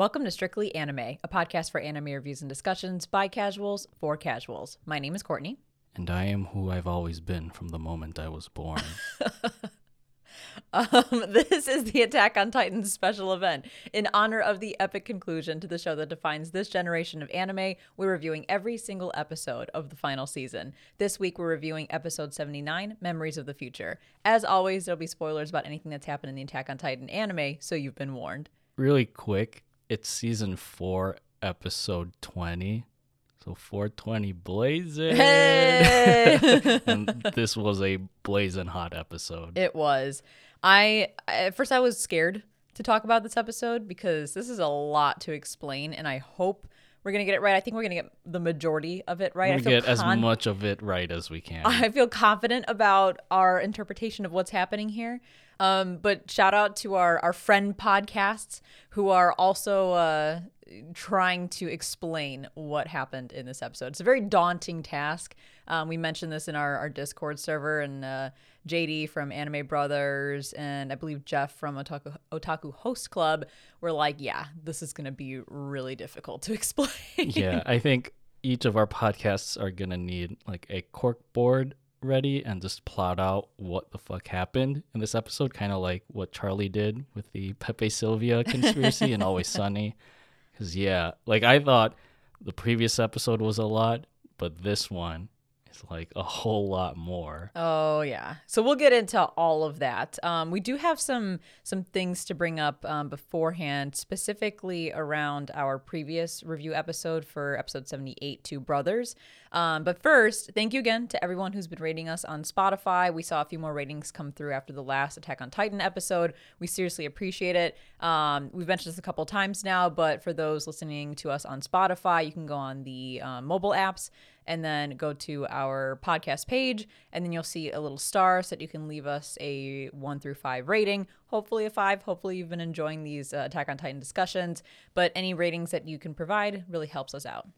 Welcome to Strictly Anime, a podcast for anime reviews and discussions by casuals for casuals. My name is Courtney. And I am who I've always been from the moment I was born. Um, this is the Attack on Titan special event. In honor of the epic conclusion to the show that defines this generation of anime, we're reviewing every single episode of the final season. This week, we're reviewing episode 79, Memories of the Future. As always, there'll be spoilers about anything that's happened in the Attack on Titan anime, so you've been warned. really quick, it's season four, episode 20. So 420 blazing. Hey! and this was a blazing hot episode. It was. I at first I was scared to talk about this episode because this is a lot to explain, and I hope we're gonna get it right. I think we're gonna get the majority of it right. We get as much of it right as we can. I feel confident about our interpretation of what's happening here. Um, but shout out to our our friend podcasts who are also uh, trying to explain what happened in this episode. It's a very daunting task. Um, we mentioned this in our, our Discord server, and uh, JD from Anime Brothers and I believe Jeff from Otaku, Otaku Host Club were like, yeah, this is going to be really difficult to explain. yeah, I think each of our podcasts are going to need like a cork board ready and just plot out what the fuck happened in this episode, kind of like what Charlie did with the Pepe Sylvia conspiracy and Always Sunny. Because, yeah, like I thought the previous episode was a lot, but this one is like a whole lot more. Oh yeah. So we'll get into all of that. Um, we do have some some things to bring up um, beforehand, specifically around our previous review episode for episode seventy eight, Two Brothers. Um, but first, thank you again to everyone who's been rating us on Spotify. We saw a few more ratings come through after the last Attack on Titan episode. We seriously appreciate it. Um, we've mentioned this a couple times now, but for those listening to us on Spotify, you can go on the uh, mobile apps and then go to our podcast page and then you'll see a little star so that you can leave us a one through five rating hopefully a five. Hopefully you've been enjoying these uh, attack on titan discussions. But any ratings that you can provide really helps us out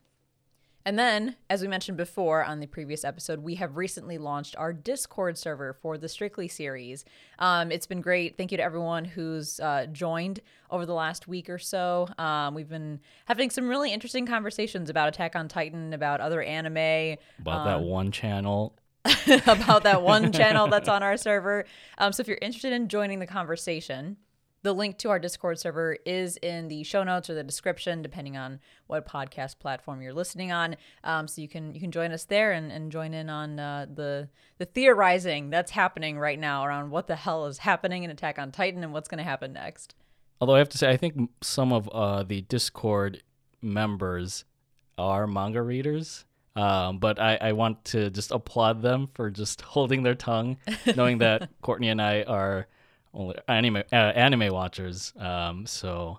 and then, as we mentioned before on the previous episode, we have recently launched our Discord server for the Strictly series. Um, it's been great. Thank you to everyone who's uh, joined over the last week or so. Um, we've been having some really interesting conversations about Attack on Titan, about other anime, About that one channel. about that one channel that's on our server. Um, so if you're interested in joining the conversation, the link to our Discord server is in the show notes or the description, depending on what podcast platform you're listening on. Um, so you can you can join us there and, and join in on uh, the the theorizing that's happening right now around what the hell is happening in Attack on Titan and what's going to happen next. Although I have to say, I think some of uh, the Discord members are manga readers. Um, but I, I want to just applaud them for just holding their tongue, knowing that Courtney and I are only anime uh, anime watchers. Um, so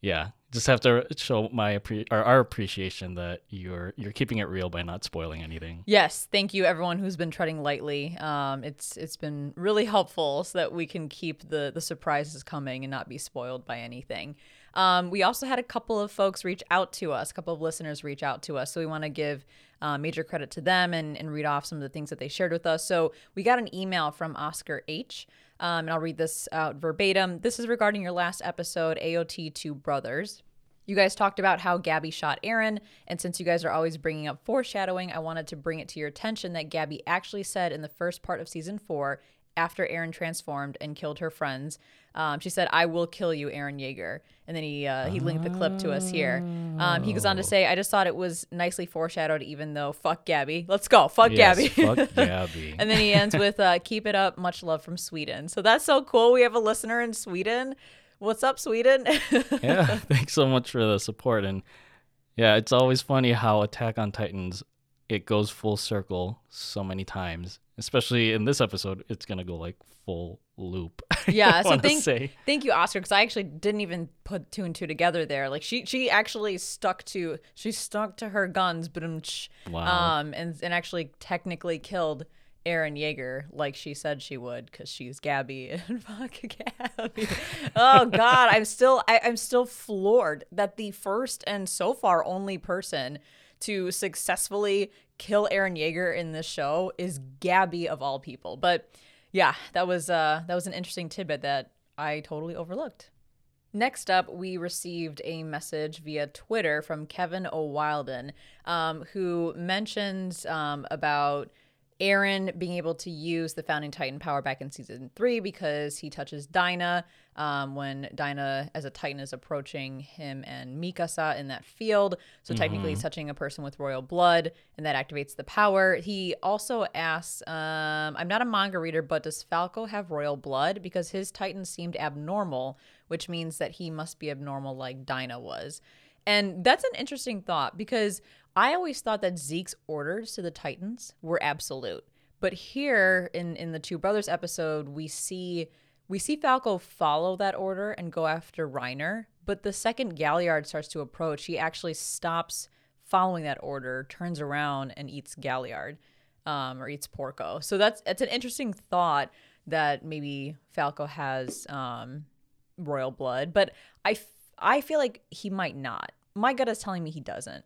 yeah, just have to show my or our appreciation that you're you're keeping it real by not spoiling anything. Yes, thank you everyone who's been treading lightly. Um, it's it's been really helpful so that we can keep the the surprises coming and not be spoiled by anything. Um, we also had a couple of folks reach out to us, a couple of listeners reach out to us. So we want to give uh, major credit to them and, and read off some of the things that they shared with us. So we got an email from Oscar H. Um, and I'll read this out verbatim. This is regarding your last episode, AOT Two Brothers. You guys talked about how Gabby shot Eren, and since you guys are always bringing up foreshadowing, I wanted to bring it to your attention that Gabby actually said in the first part of season four, after Eren transformed and killed her friends, um, she said, "I will kill you, Eren Yeager." And then he uh, he linked the clip to us here. Um, he goes on to say, "I just thought it was nicely foreshadowed, even though fuck Gabby, let's go, fuck Yes, Gabby." fuck Gabby. and then he ends with, uh, "Keep it up, much love from Sweden." So that's so cool. We have a listener in Sweden. What's up, Sweden? yeah, thanks so much for the support. And yeah, it's always funny how Attack on Titans it goes full circle so many times. Especially in this episode, it's gonna go like full loop. Yeah, so thank say. thank you, Oscar, because I actually didn't even put two and two together there. Like she she actually stuck to she stuck to her guns, but Wow. um and and actually technically killed Eren Yeager like she said she would because she's Gabby and fuck Gabby. oh God, I'm still I, I'm still floored that the first and so far only person to successfully kill Eren Yeager in this show is Gabby of all people. But yeah, that was uh that was an interesting tidbit that I totally overlooked. Next up, we received a message via Twitter from Kevin O'Wilden, um, who mentions um, about Eren being able to use the Founding Titan power back in season three because he touches Dina um, when Dina, as a Titan, is approaching him and Mikasa in that field. So technically, he's touching a person with royal blood, and that activates the power. He also asks, um, "I'm not a manga reader, but does Falco have royal blood? Because his Titan seemed abnormal, which means that he must be abnormal like Dina was." And that's an interesting thought because I always thought that Zeke's orders to the Titans were absolute. But here in in the Two Brothers episode, we see we see Falco follow that order and go after Reiner. But the second Galliard starts to approach, he actually stops following that order, turns around and eats Galliard, um, or eats Porco. So that's it's an interesting thought that maybe Falco has um, royal blood, but I f- I feel like he might not. My gut is telling me he doesn't.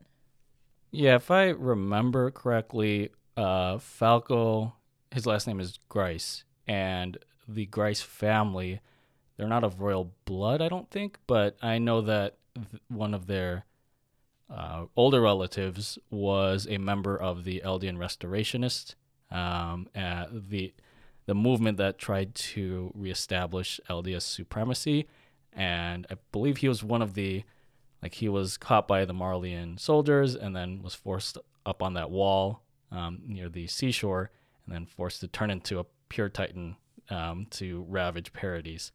Yeah, if I remember correctly, uh, Falco, his last name is Grice, and the Grice family, they're not of royal blood, I don't think, but I know that th- one of their uh, older relatives was a member of the Eldian Restorationists, um, uh, the the movement that tried to reestablish Eldia's supremacy, and I believe he was one of the like he was caught by the Marleyan soldiers and then was forced up on that wall um, near the seashore and then forced to turn into a pure titan um, to ravage Paradis.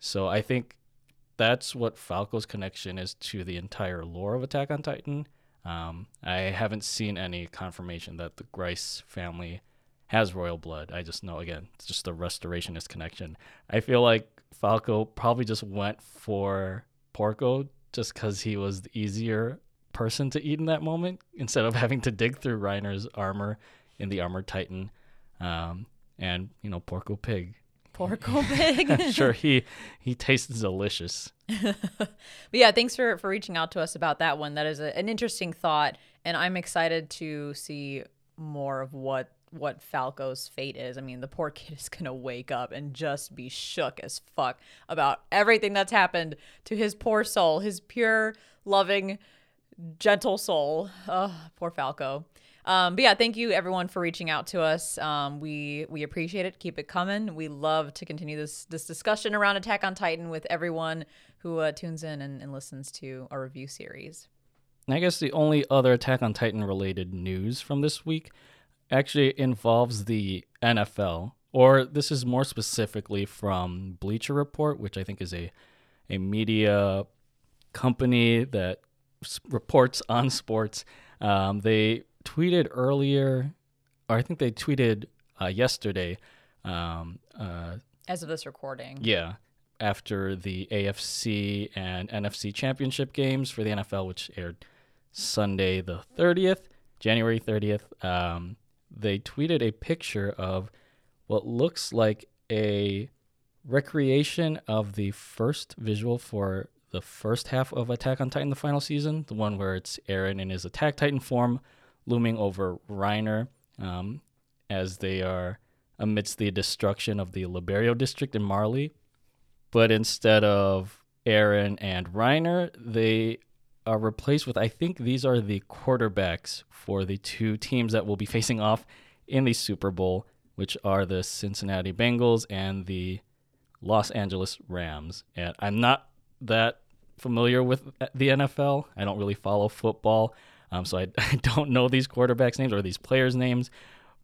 So I think that's what Falco's connection is to the entire lore of Attack on Titan. Um, I haven't seen any confirmation that the Grice family has royal blood. I just know again, it's just the restorationist connection. I feel like Falco probably just went for Porco just because he was the easier person to eat in that moment instead of having to dig through Reiner's armor in the Armored Titan. Um, and, you know, Porco Pig. Porco pig. Sure he he tastes delicious. But yeah, thanks for for reaching out to us about that one. That is a, an interesting thought, and I'm excited to see more of what what Falco's fate is. I mean, the poor kid is gonna wake up and just be shook as fuck about everything that's happened to his poor soul, his pure, loving, gentle soul. Oh, poor Falco. Um, but yeah, thank you everyone for reaching out to us. Um, we we appreciate it. Keep it coming. We love to continue this this discussion around Attack on Titan with everyone who uh, tunes in and, and listens to our review series. And I guess the only other Attack on Titan related news from this week actually involves the NFL, or this is more specifically from Bleacher Report, which I think is a a media company that s- reports on sports. Um, they tweeted earlier, or I think they tweeted uh, yesterday. Um, uh, As of this recording, yeah, after the AFC and NFC championship games for the NFL, which aired Sunday the 30th, January 30th, um, they tweeted a picture of what looks like a recreation of the first visual for the first half of Attack on Titan, the final season, the one where it's Eren in his Attack Titan form looming over Reiner um, as they are amidst the destruction of the Liberio district in Marley. But instead of Eren and Reiner, they are replaced with, I think these are the quarterbacks for the two teams that will be facing off in the Super Bowl, which are the Cincinnati Bengals and the Los Angeles Rams. And I'm not that familiar with the NFL. I don't really follow football. Um, so I, I don't know these quarterbacks' names or these players' names.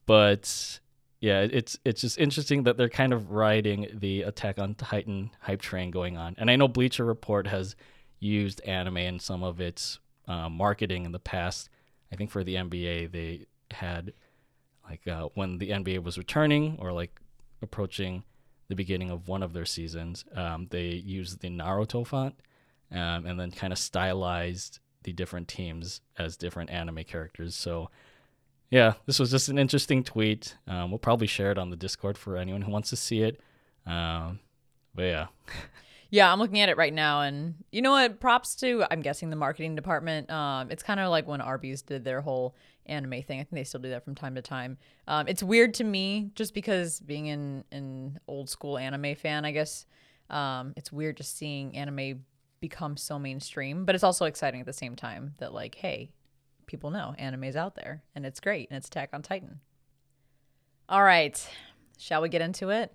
But yeah, it's it's just interesting that they're kind of riding the Attack on Titan hype train going on. And I know Bleacher Report has used anime in some of its uh, marketing in the past. I think for the NBA, they had like uh, when the NBA was returning or like approaching the beginning of one of their seasons, um, they used the Naruto font um, and then kind of stylized the different teams as different anime characters. So, yeah, this was just an interesting tweet. Um, we'll probably share it on the Discord for anyone who wants to see it. Um, but yeah, Yeah, I'm looking at it right now, and you know what? Props to I'm guessing the marketing department. Um, it's kind of like when Arby's did their whole anime thing. I think they still do that from time to time. Um, it's weird to me just because being in an old school anime fan, I guess. Um, it's weird just seeing anime become so mainstream, but it's also exciting at the same time that like, hey, people know anime's out there and it's great and it's Attack on Titan. All right, shall we get into it?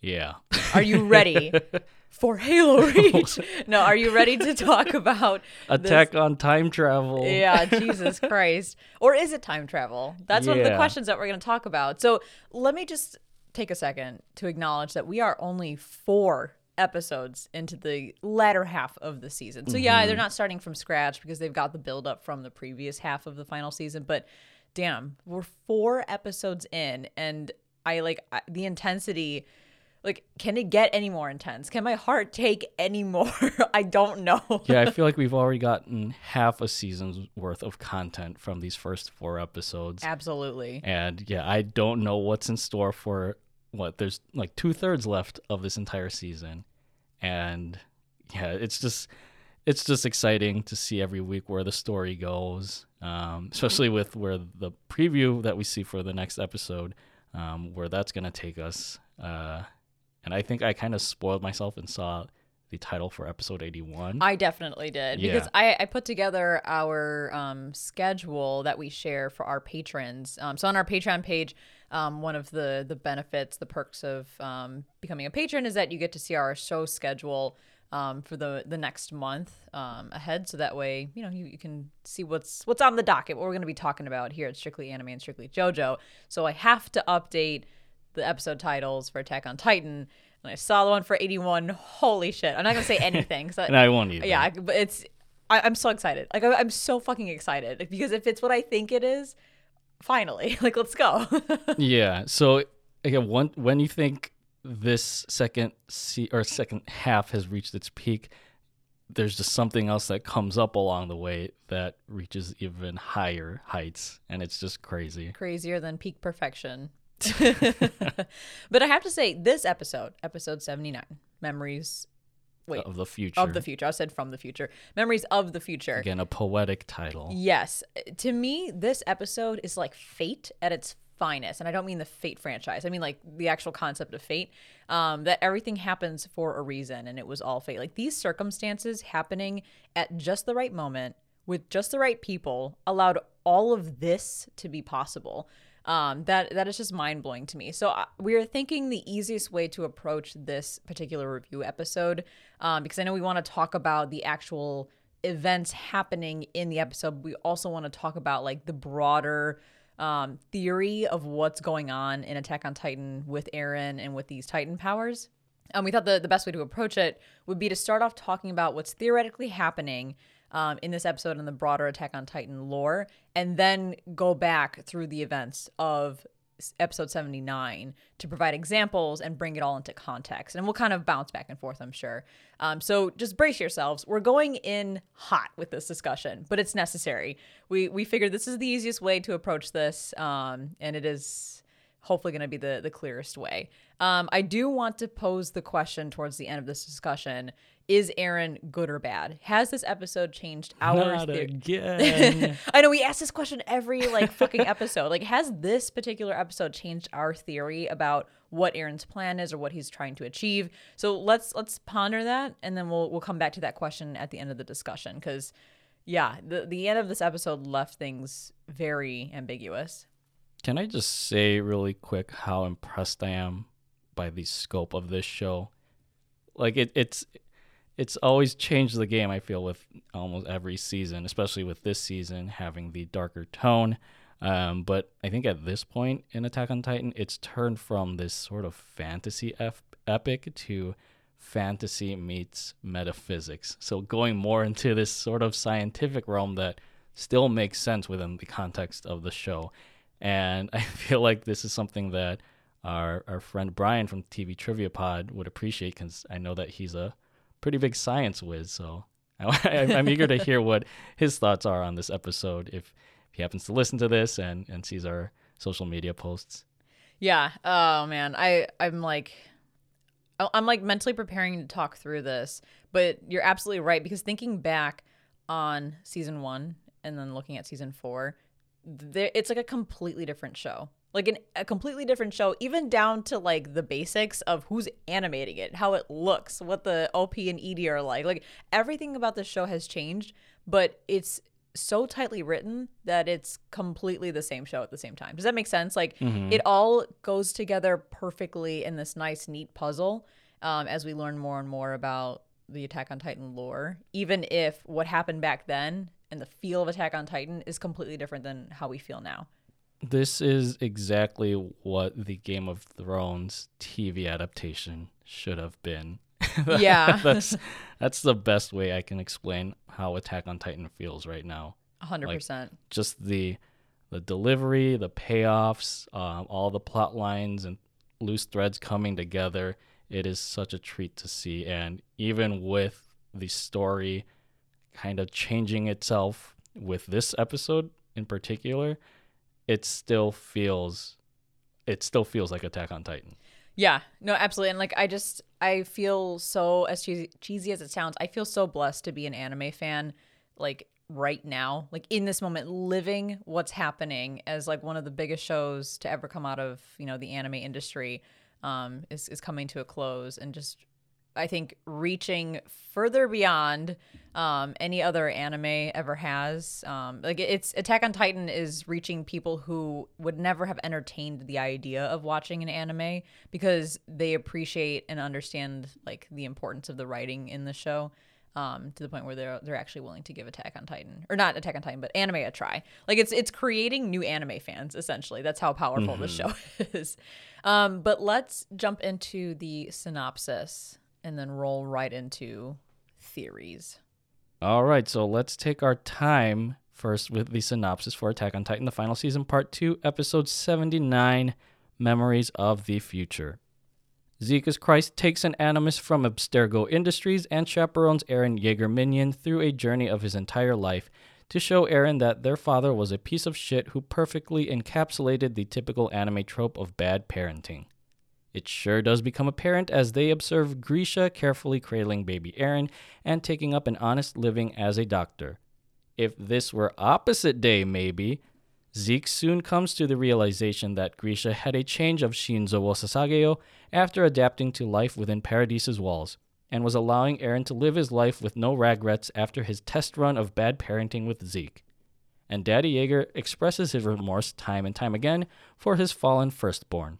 Yeah. Are you ready for Halo Reach? no, are you ready to talk about Attack this? on time travel. Yeah, Jesus Christ. Or is it time travel? That's one of the questions that we're going to talk about. So let me just take a second to acknowledge that we are only four episodes into the latter half of the season. So yeah, they're mm-hmm. not starting from scratch because they've got the build up from the previous half of the final season, but damn, we're four episodes in and I like I, the intensity like can it get any more intense? Can my heart take any more? I don't know. yeah, I feel like we've already gotten half a season's worth of content from these first four episodes. Absolutely. And yeah, I don't know what's in store for what there's like two thirds left of this entire season. And yeah, it's just it's just exciting to see every week where the story goes. Um, especially with where the preview that we see for the next episode, um, where that's gonna take us. Uh, and I think I kind of spoiled myself and saw the title for episode 81. I definitely did because I, I put together our um, schedule that we share for our patrons. Um, so on our Patreon page, um, one of the the benefits, the perks of um, becoming a patron is that you get to see our show schedule um, for the the next month um, ahead. So that way, you know, you, you can see what's what's on the docket, what we're going to be talking about here at Strictly Anime and Strictly JoJo. So I have to update the episode titles for Attack on Titan. And I saw the one for 81. Holy shit. I'm not going to say anything. 'cause I- and I won't either. yeah, but it's I, I'm so excited. Like I, I'm so fucking excited Like, because if it's what I think it is, finally, like let's go. Yeah. So again, one when you think this second se- or second half has reached its peak, there's just something else that comes up along the way that reaches even higher heights, and it's just crazy. Crazier than peak perfection. but I have to say, this episode, episode 79, memories. Wait, Of the future. of the future. I said from the future. Memories of the future. Again, a poetic title. Yes. To me, this episode is like fate at its finest. And I don't mean the fate franchise. I mean like the actual concept of fate. Um, that everything happens for a reason and it was all fate. Like these circumstances happening at just the right moment with just the right people allowed all of this to be possible. Um, that that is just mind blowing to me. So uh, we are thinking the easiest way to approach this particular review episode, um, because I know we want to talk about the actual events happening in the episode. We also want to talk about like the broader um, theory of what's going on in Attack on Titan with Eren and with these Titan powers. Um, we thought the, the best way to approach it would be to start off talking about what's theoretically happening um, in this episode in the broader Attack on Titan lore, and then go back through the events of episode 79 to provide examples and bring it all into context. And we'll kind of bounce back and forth, I'm sure. Um, so just brace yourselves. We're going in hot with this discussion, but it's necessary. We, we figured this is the easiest way to approach this, um, and it is hopefully going to be the the clearest way. Um, I do want to pose the question towards the end of this discussion: Is Eren good or bad? Has this episode changed our? Theory? Not the- again. I know we ask this question every like fucking episode. Like, has this particular episode changed our theory about what Eren's plan is or what he's trying to achieve? So let's let's ponder that, and then we'll we'll come back to that question at the end of the discussion. Because, yeah, the the end of this episode left things very ambiguous. Can I just say really quick how impressed I am by the scope of this show? Like it, it's it's always changed the game. I feel with almost every season, especially with this season having the darker tone. Um, but I think at this point in Attack on Titan, it's turned from this sort of fantasy ep- epic to fantasy meets metaphysics. So going more into this sort of scientific realm that still makes sense within the context of the show. And I feel like this is something that our our friend Brian from TV Trivia Pod would appreciate because I know that he's a pretty big science whiz. So I'm eager to hear what his thoughts are on this episode if, if he happens to listen to this and, and sees our social media posts. Yeah. Oh man, I I'm like I'm like mentally preparing to talk through this, but you're absolutely right because thinking back on season 1 and then looking at season 4, there, it's like a completely different show. Like an, a completely different show, even down to like the basics of who's animating it, how it looks, what the OP and ED are like. Like everything about the show has changed, but it's so tightly written that it's completely the same show at the same time. Does that make sense? Like Mm-hmm. it all goes together perfectly in this nice, neat puzzle um, as we learn more and more about the Attack on Titan lore, even if what happened back then and the feel of Attack on Titan is completely different than how we feel now. This is exactly what the Game of Thrones TV adaptation should have been. Yeah. that's that's the best way I can explain how Attack on Titan feels right now. 100%. Just the the delivery, the payoffs, um, all the plot lines and loose threads coming together. It is such a treat to see, and even with the story kind of changing itself with this episode in particular, it still feels it still feels like Attack on Titan. Yeah, no, absolutely. And like, I just, I feel so, as cheesy, cheesy as it sounds, I feel so blessed to be an anime fan, like right now, like in this moment, living what's happening as like one of the biggest shows to ever come out of, you know, the anime industry um, is, is coming to a close and just, I think reaching further beyond um, any other anime ever has. Um, like it's Attack on Titan is reaching people who would never have entertained the idea of watching an anime because they appreciate and understand like the importance of the writing in the show. Um, to the point where they're they're actually willing to give Attack on Titan or not Attack on Titan, but anime a try. Like it's it's creating new anime fans essentially. That's how powerful the show is. Um, but let's jump into the synopsis and then roll right into theories. All right, so let's take our time first with the synopsis for Attack on Titan, the final season, part two, episode 79 Memories of the Future. Zekas Christ takes an animus from Abstergo Industries and chaperones Eren Yeager Minion through a journey of his entire life to show Eren that their father was a piece of shit who perfectly encapsulated the typical anime trope of bad parenting. It sure does become apparent as they observe Grisha carefully cradling baby Eren and taking up an honest living as a doctor. If this were opposite day, maybe, Zeke soon comes to the realization that Grisha had a change of Shinzou wo Sasageyo after adapting to life within Paradis's walls, and was allowing Eren to live his life with no regrets after his test run of bad parenting with Zeke. And Daddy Yeager expresses his remorse time and time again for his fallen firstborn.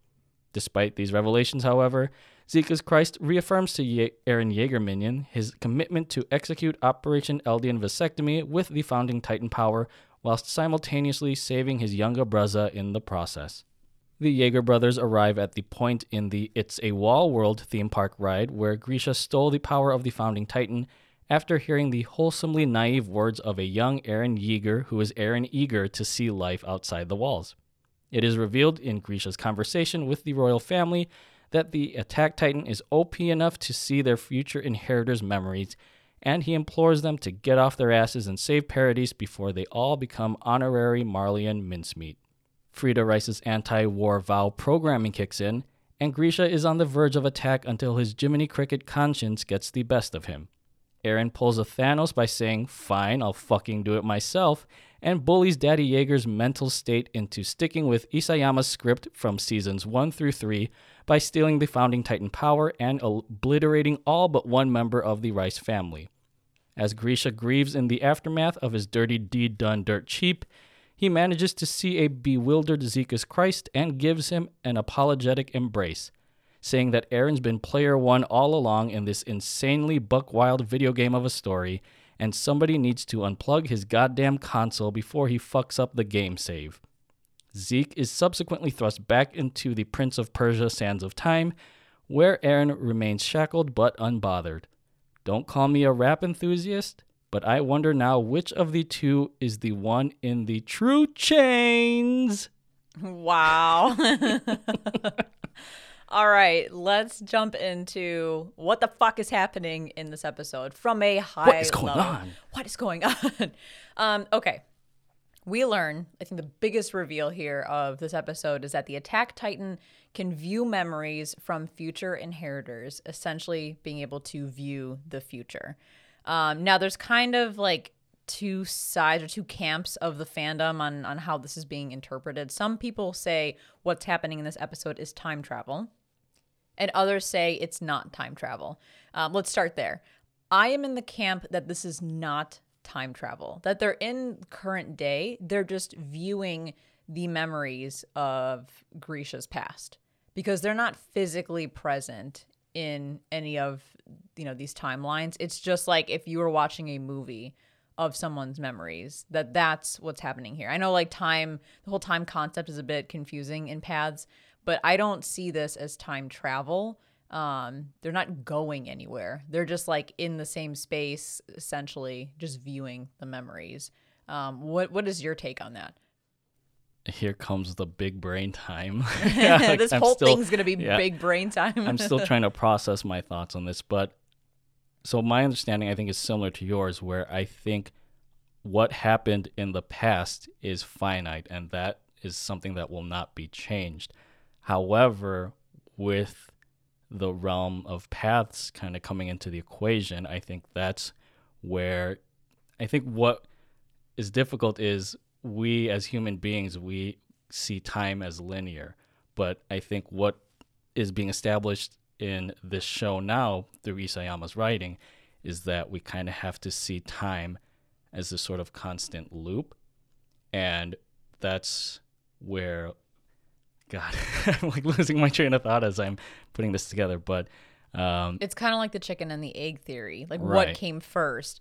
Despite these revelations, however, Zekas Christ reaffirms to Ye- Eren Yeager Minion his commitment to execute Operation Eldian Vasectomy with the founding Titan power, whilst simultaneously saving his younger brother in the process. The Yeager brothers arrive at the point in the It's a Wall World theme park ride where Grisha stole the power of the founding Titan after hearing the wholesomely naive words of a young Eren Yeager who is Aaron eager to see life outside the walls. It is revealed in Grisha's conversation with the royal family that the attack titan is OP enough to see their future inheritors' memories, and he implores them to get off their asses and save Paradis before they all become honorary Marleyan mincemeat. Frieda Reiss's anti war vow programming kicks in, and Grisha is on the verge of attack until his Jiminy Cricket conscience gets the best of him. Eren pulls a Thanos by saying, Fine, I'll fucking do it myself, and bullies Daddy Yeager's mental state into sticking with Isayama's script from seasons 1 through 3 by stealing the founding Titan power and obliterating all but one member of the Reiss family. As Grisha grieves in the aftermath of his dirty deed done dirt cheap, he manages to see a bewildered Zekas Christ and gives him an apologetic embrace, saying that Eren's been player one all along in this insanely buck wild video game of a story, and somebody needs to unplug his goddamn console before he fucks up the game save. Zeke is subsequently thrust back into the Prince of Persia Sands of Time, where Eren remains shackled but unbothered. Don't call me a rap enthusiast, but I wonder now which of the two is the one in the true chains. Wow. All right, let's jump into what the fuck is happening in this episode from a high What is going level. on? What is going on? um, okay. We learn, I think the biggest reveal here of this episode is that the Attack Titan can view memories from future inheritors, essentially being able to view the future. Um, now, there's kind of like two sides or two camps of the fandom on on how this is being interpreted. Some people say what's happening in this episode is time travel, and others say it's not time travel. Um, let's start there. I am in the camp that this is not time travel. That they're in current day. They're just viewing the memories of Grisha's past because they're not physically present in any of you know these timelines. It's just like if you were watching a movie of someone's memories that that's what's happening here. I know like time the whole time concept is a bit confusing in paths, but I don't see this as time travel. Um they're not going anywhere. They're just like in the same space essentially just viewing the memories. Um what what is your take on that? Here comes the big brain time. Like, this I'm whole still- thing's going to be yeah. big brain time. I'm still trying to process my thoughts on this, but so my understanding I think is similar to yours where I think what happened in the past is finite and that is something that will not be changed. However, with the realm of paths kind of coming into the equation, I think that's where I think what is difficult is we as human beings we see time as linear, but I think what is being established in this show now through Isayama's writing is that we kind of have to see time as a sort of constant loop. And that's where, God, I'm like losing my train of thought as I'm putting this together. But um, It's kind of like the chicken and the egg theory. Like Right. what came first?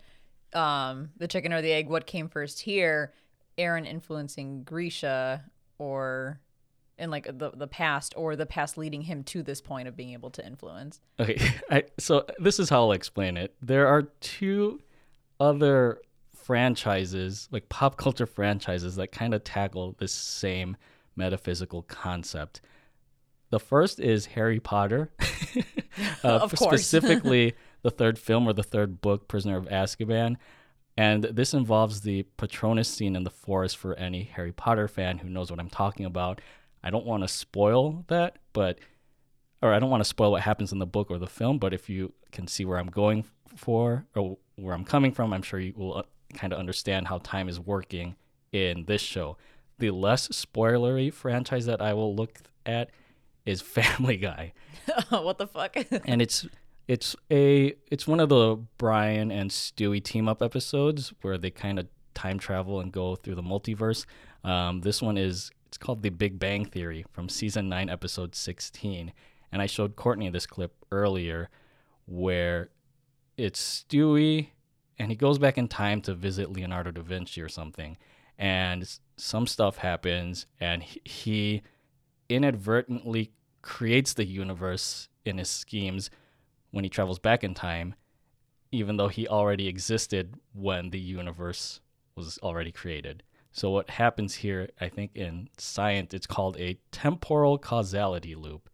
Um, the chicken or the egg, what came first here? Eren influencing Grisha or in like the the past or the past leading him to this point of being able to influence. Okay, I, so this is how I'll explain it. There are two other franchises, like pop culture franchises, that kind of tackle this same metaphysical concept. The first is Harry Potter, uh, specifically the third film or the third book, Prisoner of Azkaban. And this involves the Patronus scene in the forest for any Harry Potter fan who knows what I'm talking about. I don't want to spoil that, but or I don't want to spoil what happens in the book or the film, but if you can see where I'm going for or where I'm coming from, I'm sure you will uh, kind of understand how time is working in this show. The less spoilery franchise that I will look at is Family Guy. what the fuck? and it's it's a it's one of the Brian and Stewie team up episodes where they kind of time travel and go through the multiverse. Um, this one is it's called The Big Bang Theory from season nine, episode sixteen, and I showed Courtney this clip earlier where it's Stewie and he goes back in time to visit Leonardo da Vinci or something, and some stuff happens and he- inadvertently creates the universe in his schemes when he travels back in time, even though he already existed when the universe was already created. So, what happens here, I think in science, it's called a temporal causality loop,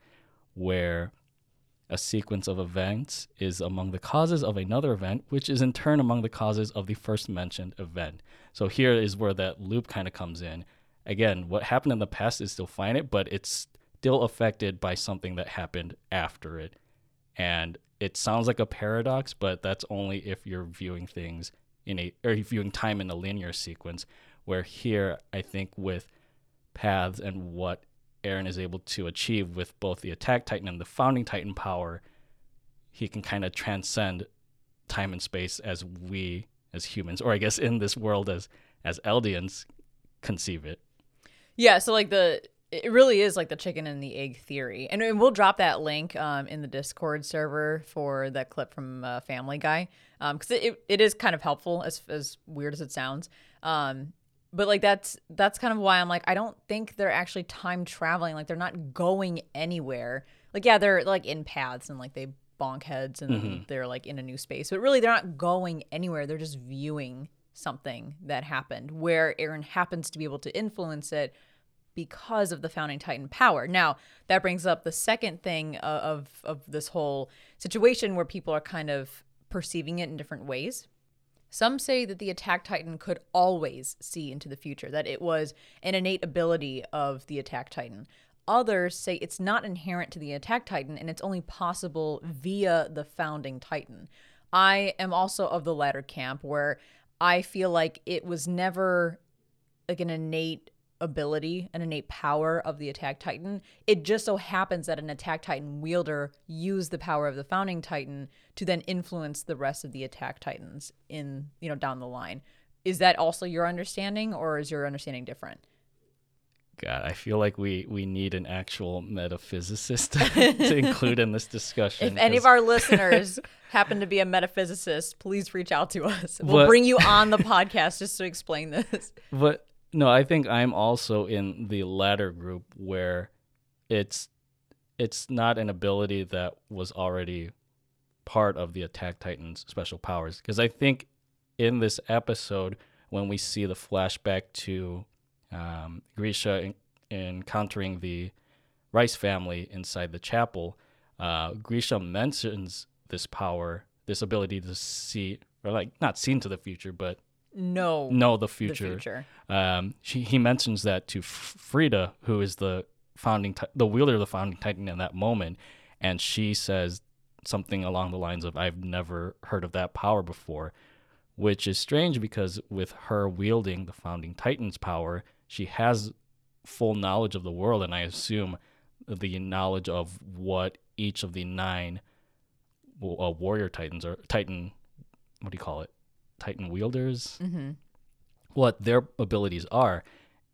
where a sequence of events is among the causes of another event, which is in turn among the causes of the first mentioned event. So, here is where that loop kind of comes in. Again, what happened in the past is still finite, but it's still affected by something that happened after it. And it sounds like a paradox, but that's only if you're viewing things in a or viewing time in a linear sequence. Where here, I think with paths and what Eren is able to achieve with both the attack titan and the founding titan power, he can kind of transcend time and space as we as humans, or I guess in this world as as Eldians conceive it. Yeah, so like the it really is like the chicken and the egg theory, and, and we'll drop that link um, in the Discord server for that clip from uh, Family Guy because it, it, it is kind of helpful as as weird as it sounds. Um, but like that's that's kind of why I'm like I don't think they're actually time traveling. Like they're not going anywhere. Like yeah, they're like in paths and like they bonk heads and they're like in a new space. But really, they're not going anywhere. They're just viewing something that happened where Eren happens to be able to influence it because of the founding titan power. Now, that brings up the second thing uh, of of this whole situation where people are kind of perceiving it in different ways. Some say that the attack titan could always see into the future, that it was an innate ability of the attack titan. Others say it's not inherent to the attack titan and it's only possible via the founding titan. I am also of the latter camp where I feel like it was never like an innate ability, an innate power of the Attack Titan. It just so happens that an Attack Titan wielder used the power of the Founding Titan to then influence the rest of the Attack Titans in, you know, down the line. Is that also your understanding or is your understanding different? God, I feel like we we need an actual metaphysicist to include in this discussion. If any of our listeners happen to be a metaphysicist, please reach out to us. We'll But- bring you on the podcast just to explain this. But no, I think I'm also in the latter group where it's it's not an ability that was already part of the Attack Titans special powers. Because I think in this episode when we see the flashback to um, Grisha en- encountering the Reiss family inside the chapel, uh, Grisha mentions this power, this ability to see or like not see into the future, but No, know the the future. future. Um, she, he mentions that to Frieda, who is the founding, the wielder of the founding titan in that moment, and she says something along the lines of, "I've never heard of that power before," which is strange because with her wielding the founding titan's power, she has full knowledge of the world, and I assume the knowledge of what each of the nine uh, warrior titans or titan, what do you call it, titan wielders hmm what their abilities are.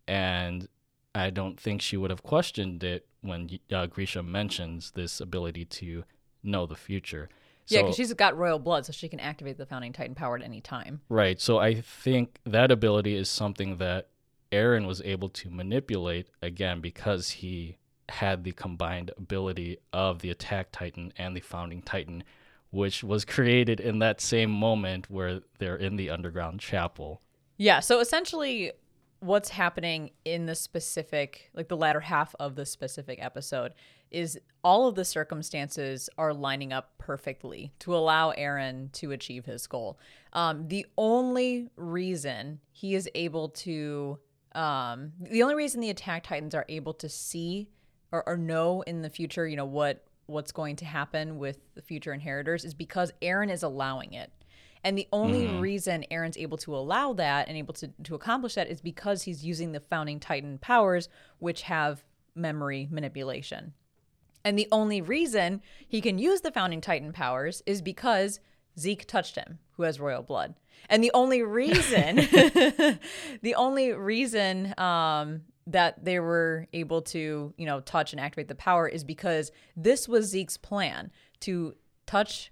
And I don't think she would have questioned it when uh, Grisha mentions this ability to know the future. Yeah, because she's got royal blood, so she can activate the founding titan power at any time. Right. So I think that ability is something that Eren was able to manipulate again because he had the combined ability of the attack titan and the founding titan, which was created in that same moment where they're in the underground chapel. Yeah, so essentially what's happening in the specific like the latter half of the specific episode is all of the circumstances are lining up perfectly to allow Eren to achieve his goal. Um, the only reason he is able to um, the only reason the attack titans are able to see or, or know in the future, you know, what what's going to happen with the future inheritors is because Eren is allowing it. And the only reason Eren's able to allow that and able to, to accomplish that is because he's using the founding titan powers, which have memory manipulation. And the only reason he can use the founding titan powers is because Zeke touched him, who has royal blood. And the only reason, the only reason um, that they were able to, you know, touch and activate the power is because this was Zeke's plan to touch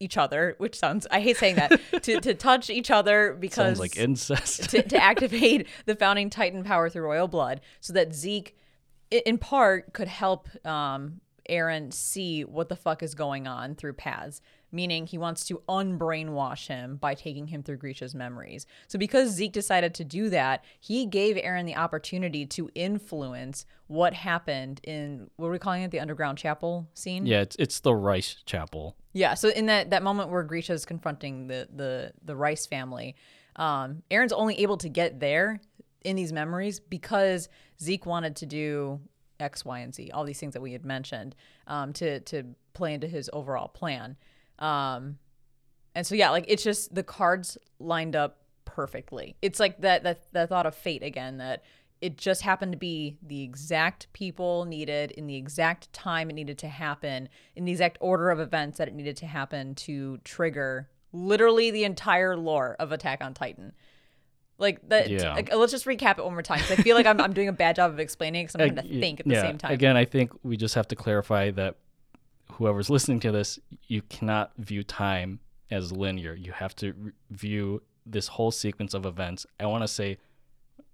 each other, which sounds I hate saying that to to touch each other because Sounds like incest. to, to activate the founding titan power through royal blood so that zeke in part could help um, eren see what the fuck is going on through paths meaning he wants to unbrainwash him by taking him through grisha's memories so because zeke decided to do that he gave eren the opportunity to influence what happened in what are we calling it the underground chapel scene yeah, it's it's the Reiss Chapel. yeah, so in that that moment where Grisha's confronting the the the Reiss family, um, Eren's only able to get there in these memories because Zeke wanted to do X, Y, and Z, all these things that we had mentioned, um, to to play into his overall plan. Um, and so yeah, like it's just the cards lined up perfectly. It's like that that that thought of fate again that it just happened to be the exact people needed in the exact time it needed to happen in the exact order of events that it needed to happen to trigger literally the entire lore of Attack on Titan. Like that. Yeah. like, let's just recap it one more time because I feel like I'm, I'm doing a bad job of explaining because I'm trying to think at the yeah, same time. Again, I think we just have to clarify that whoever's listening to this, you cannot view time as linear. You have to re- view this whole sequence of events. I want to say,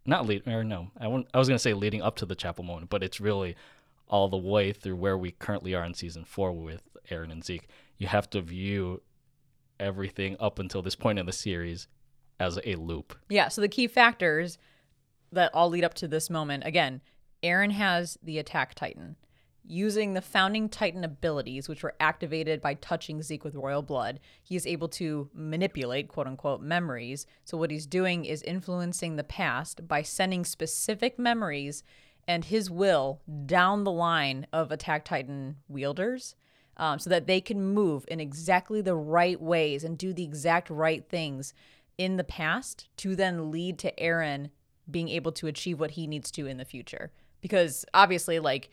not lead or no, I want. I was gonna say leading up to the chapel moment, but it's really all the way through where we currently are in season four with Eren and Zeke. You have to view everything up until this point in the series as a loop. Yeah. So the key factors that all lead up to this moment again, Eren has the attack Titan. Using the founding Titan abilities, which were activated by touching Zeke with royal blood, he is able to manipulate quote unquote memories. So, what he's doing is influencing the past by sending specific memories and his will down the line of attack Titan wielders um, so that they can move in exactly the right ways and do the exact right things in the past to then lead to Eren being able to achieve what he needs to in the future. Because obviously, like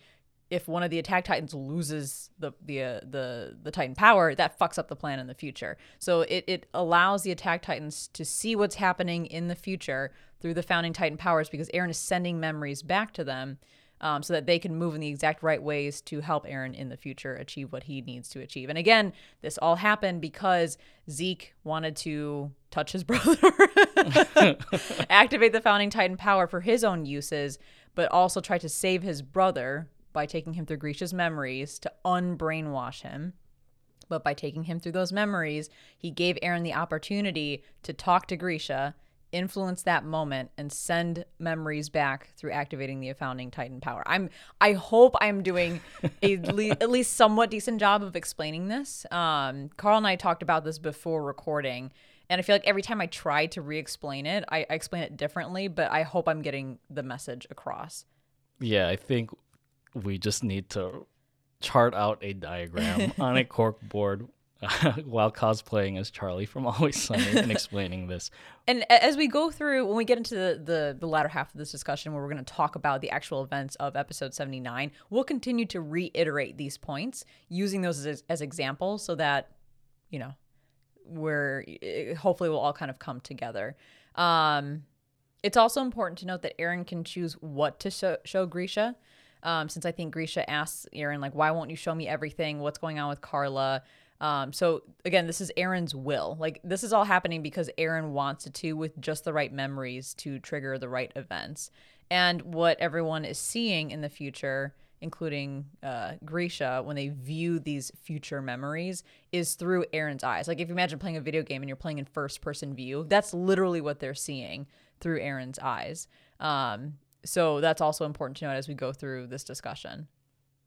if one of the attack titans loses the the uh, the the titan power that fucks up the plan in the future. So it, it allows the attack titans to see what's happening in the future through the founding titan powers because Eren is sending memories back to them um, so that they can move in the exact right ways to help Eren in the future achieve what he needs to achieve. And again this all happened because zeke wanted to touch his brother activate the founding titan power for his own uses but also try to save his brother by taking him through Grisha's memories to unbrainwash him. But by taking him through those memories, he gave Eren the opportunity to talk to Grisha, influence that moment, and send memories back through activating the founding Titan power. I'm I hope I'm doing a le- at least somewhat decent job of explaining this. Um, Carl and I talked about this before recording. And I feel like every time I try to re explain it, I, I explain it differently, but I hope I'm getting the message across. Yeah, I think we just need to chart out a diagram on a cork board uh, while cosplaying as Charlie from Always Sunny and explaining this. And as we go through, when we get into the, the, the latter half of this discussion, where we're going to talk about the actual events of episode 79, we'll continue to reiterate these points using those as, as examples so that, you know, we're hopefully we'll all kind of come together. Um, it's also important to note that Eren can choose what to show, show Grisha um, since I think Grisha asks Eren, like, why won't you show me everything? What's going on with Carla? Um, so again, this is Eren's will. Like this is all happening because Eren wants it to with just the right memories to trigger the right events. And what everyone is seeing in the future, including uh, Grisha, when they view these future memories, is through Eren's eyes. Like if you imagine playing a video game and you're playing in first person view, that's literally what they're seeing through Aaron's eyes. Um, so that's also important to note as we go through this discussion.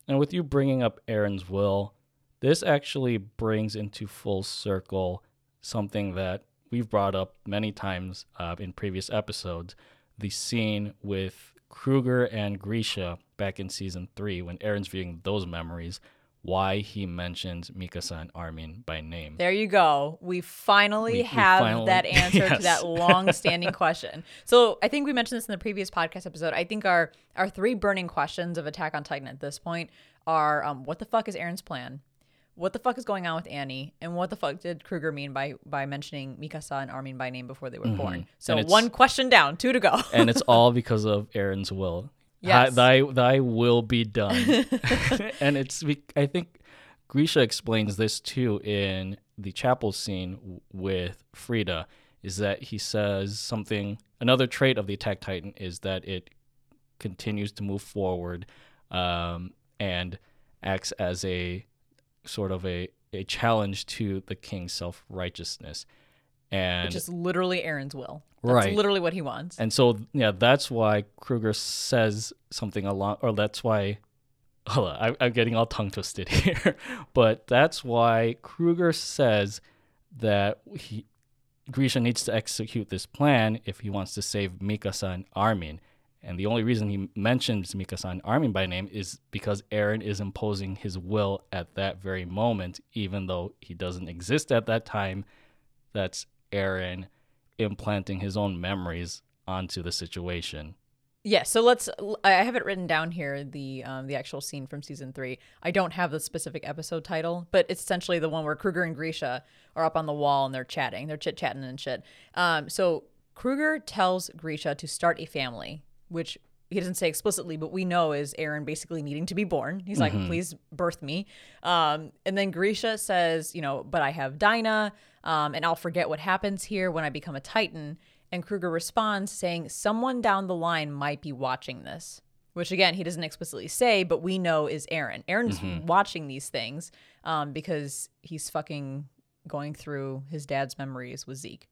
And with you bringing up Eren's will, this actually brings into full circle something that we've brought up many times uh, in previous episodes the scene with Kruger and Grisha back in season three when Eren's viewing those memories why he mentions Mikasa and Armin by name. There you go. We finally we, have we finally, that answer yes. to that long-standing question. So I think we mentioned this in the previous podcast episode. I think our our three burning questions of Attack on Titan at this point are: um, What the fuck is Eren's plan? What the fuck is going on with Annie? And what the fuck did Kruger mean by by mentioning Mikasa and Armin by name before they were mm-hmm. born? So one question down, two to go. and it's all because of Eren's will. Yes. Thy, thy will be done. and it's, I think Grisha explains this too in the chapel scene with Frieda, is that he says something, another trait of the Attack Titan is that it continues to move forward um, and acts as a sort of a, a challenge to the king's self righteousness. And which is literally Eren's will. That's right. literally what he wants. And so, yeah, that's why Kruger says something along, or that's why. Hold on, I, am getting all tongue twisted here, but that's why Kruger says that he, Grisha needs to execute this plan if he wants to save Mikasa and Armin. And the only reason he mentions Mikasa and Armin by name is because Eren is imposing his will at that very moment, even though he doesn't exist at that time. That's Eren implanting his own memories onto the situation. Yeah, so let's. I have it written down here the um, the actual scene from season three. I don't have the specific episode title, but it's essentially the one where Kruger and Grisha are up on the wall and they're chatting, they're chit chatting and shit. Um, so Kruger tells Grisha to start a family, which he doesn't say explicitly, but we know is Eren basically needing to be born. He's mm-hmm. like, please birth me. Um, and then Grisha says, you know, but I have Dina um, and I'll forget what happens here when I become a Titan. And Kruger responds saying, Someone down the line might be watching this, which again, he doesn't explicitly say, but we know is Eren. Eren's mm-hmm. watching these things um, because he's fucking going through his dad's memories with Zeke.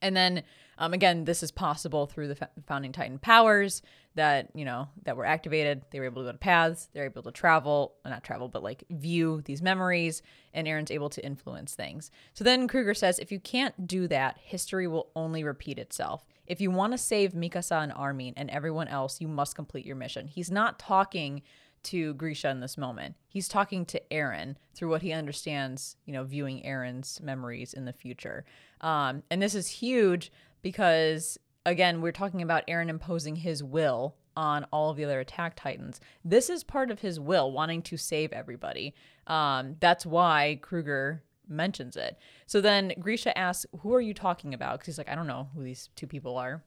And then um, again, this is possible through the founding Titan powers that you know that were activated. They were able to go to paths. They're able to travel, not travel, but like view these memories. And eren's able to influence things. So then Kruger says, if you can't do that, history will only repeat itself. If you want to save Mikasa and Armin and everyone else, you must complete your mission. He's not talking to Grisha in this moment. He's talking to eren through what he understands, you know, viewing eren's memories in the future. Um, and this is huge because, again, we're talking about Eren imposing his will on all of the other attack titans. This is part of his will, wanting to save everybody. Um, that's why Kruger mentions it. So then Grisha asks, Who are you talking about? Because he's like, I don't know who these two people are.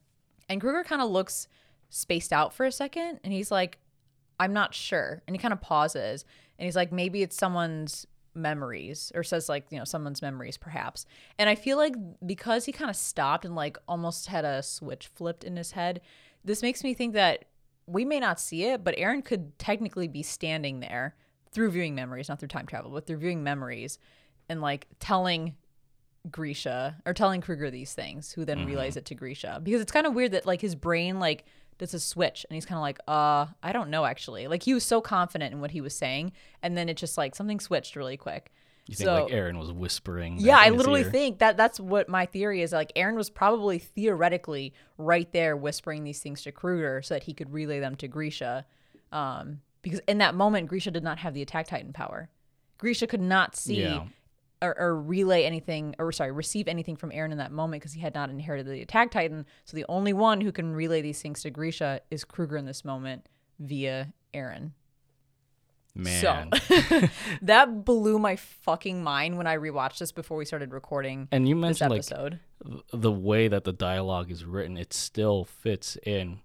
And Kruger kind of looks spaced out for a second and he's like, I'm not sure. And he kind of pauses and he's like, maybe it's someone's memories or says like, you know, someone's memories perhaps. And I feel like because he kind of stopped and like almost had a switch flipped in his head, this makes me think that we may not see it, but eren could technically be standing there through viewing memories, not through time travel, but through viewing memories and like telling Grisha or telling Kruger these things, who then mm-hmm. relays it to Grisha. Because it's kind of weird that like his brain like does a switch and he's kind of like, uh, I don't know actually. Like he was so confident in what he was saying, and then it just like something switched really quick. You think So- like Eren was whispering? Yeah, I literally ear? think that that's what my theory is. Like Eren was probably theoretically right there whispering these things to Kruger so that he could relay them to Grisha. Um, because in that moment, Grisha did not have the attack titan power. Grisha could not see Yeah. Or, or relay anything, or sorry, receive anything from Eren in that moment because he had not inherited the attack titan. So the only one who can relay these things to Grisha is Kruger in this moment via Eren. Man. So that blew my fucking mind when I rewatched this before we started recording and you mentioned like the way that the dialogue is written, it still fits in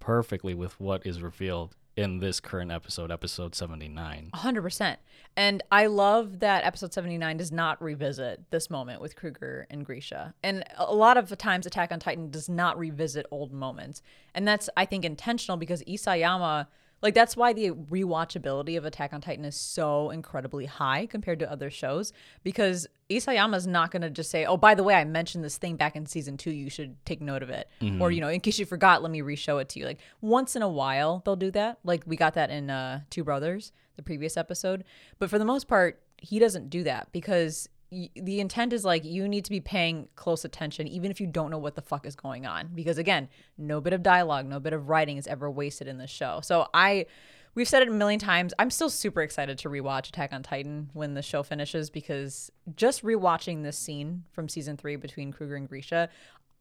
perfectly with what is revealed in this current episode, episode 79. A hundred percent. And I love that episode seventy nine does not revisit this moment with Kruger and Grisha. And a lot of times Attack on Titan does not revisit old moments. And that's I think intentional because Isayama like that's why the rewatchability of Attack on Titan is so incredibly high compared to other shows because Isayama's not going to just say, "Oh, by the way, I mentioned this thing back in season 2, you should take note of it." Or, you know, in case you forgot, let me re-show it to you. Like once in a while they'll do that. Like we got that in uh Two Brothers, the previous episode. But for the most part, he doesn't do that because the intent is like you need to be paying close attention even if you don't know what the fuck is going on because again no bit of dialogue no bit of writing is ever wasted in this show so i we've said it a million times i'm still super excited to rewatch attack on titan when the show finishes because just rewatching this scene from season three between kruger and grisha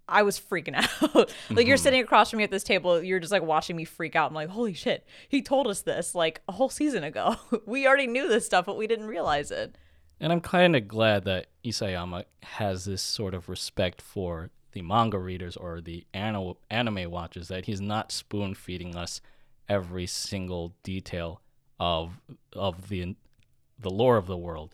I was freaking out. like you're mm-hmm. sitting across from me at this table, you're just like watching me freak out. I'm like, holy shit, he told us this like a whole season ago. we already knew this stuff, but we didn't realize it. And I'm kind of glad that Isayama has this sort of respect for the manga readers or the anime watchers that he's not spoon feeding us every single detail of of the the lore of the world.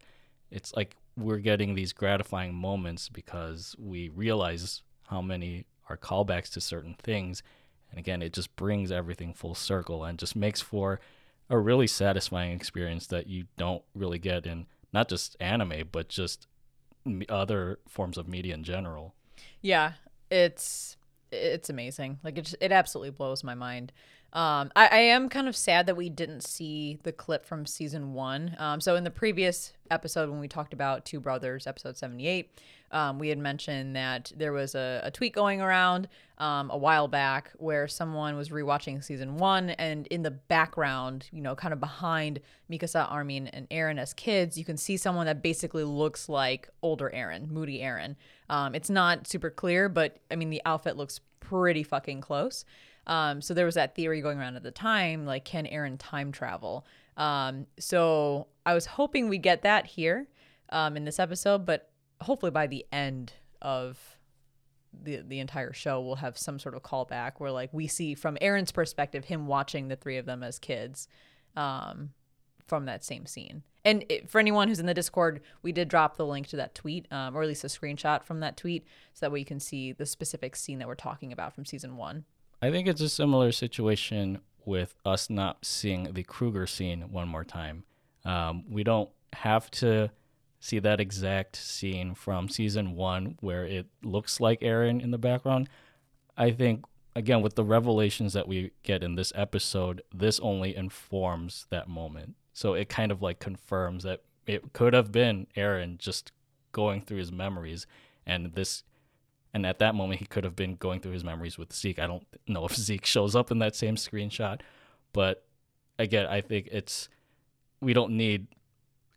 It's like we're getting these gratifying moments because we realize how many are callbacks to certain things. And again, it just brings everything full circle and just makes for a really satisfying experience that you don't really get in not just anime, but just other forms of media in general. Yeah, it's it's amazing. Like it just, it absolutely blows my mind. Um, I, I am kind of sad that we didn't see the clip from season one. Um, so in the previous episode when we talked about Two Brothers, episode seventy eight, um, we had mentioned that there was a, a tweet going around um, a while back where someone was rewatching season one, and in the background, you know, kind of behind Mikasa, Armin, and Eren as kids, you can see someone that basically looks like older Eren, moody Eren. Um, it's not super clear, but I mean, the outfit looks pretty fucking close. Um, so there was that theory going around at the time, like, can Eren time travel? Um, so I was hoping we get that here um, in this episode, but hopefully by the end of the the entire show, we'll have some sort of callback where, like, we see from Eren's perspective him watching the three of them as kids. Um, from that same scene. And it, for anyone who's in the Discord, we did drop the link to that tweet, um, or at least a screenshot from that tweet, so that way you can see the specific scene that we're talking about from season one. I think it's a similar situation with us not seeing the Kruger scene one more time. Um, we don't have to see that exact scene from season one where it looks like Eren in the background. I think, again, with the revelations that we get in this episode, this only informs that moment. So it kind of like confirms that it could have been Eren just going through his memories and this and at that moment he could have been going through his memories with Zeke. I don't know if Zeke shows up in that same screenshot, but again, I think it's we don't need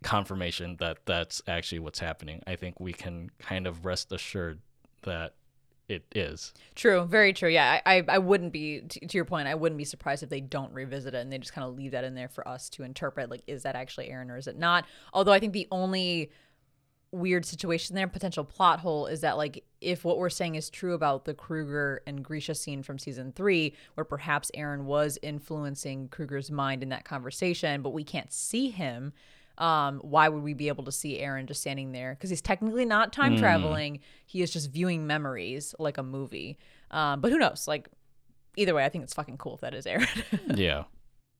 confirmation that that's actually what's happening. I think we can kind of rest assured that it is. True, very true. Yeah, I, I, wouldn't be to, to your point. I wouldn't be surprised if they don't revisit it and they just kind of leave that in there for us to interpret. Like, is that actually Eren or is it not? Although I think the only weird situation there, potential plot hole, is that like if what we're saying is true about the Kruger and Grisha scene from season three, where perhaps Eren was influencing Kruger's mind in that conversation, but we can't see him um, why would we be able to see Eren just standing there? Because he's technically not time traveling. He is just viewing memories like a movie. Um, but who knows? Like, either way, I think it's fucking cool if that is Eren. yeah.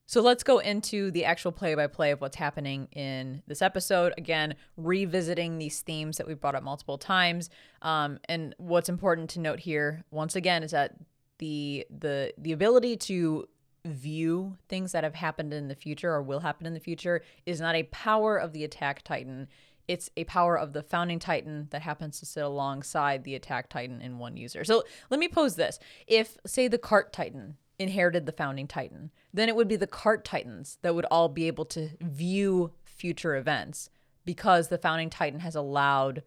So let's go into the actual play by play of what's happening in this episode. Again, revisiting these themes that we've brought up multiple times. Um, and what's important to note here, once again, is that the the the ability to view things that have happened in the future or will happen in the future is not a power of the attack titan. It's a power of the founding titan that happens to sit alongside the attack titan in one user. So let me pose this. If say the cart titan inherited the founding titan then it would be the cart titans that would all be able to view future events because the founding titan has allowed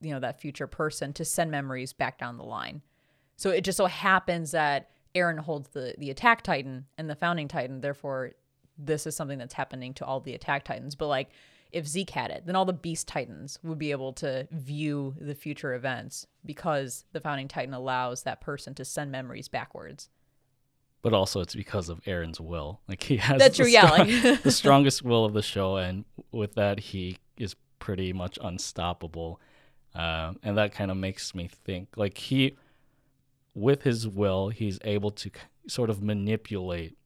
you know that future person to send memories back down the line. So it just so happens that Eren holds the the attack titan and the founding titan. Therefore, this is something that's happening to all the attack titans. But like if Zeke had it, then all the beast titans would be able to view the future events because the founding titan allows that person to send memories backwards. But also, it's because of Eren's will. Like he has That's the, true, yeah, strong- like- the strongest will of the show, and with that, he is pretty much unstoppable. Um, and that kind of makes me think, like he, with his will, he's able to sort of manipulate.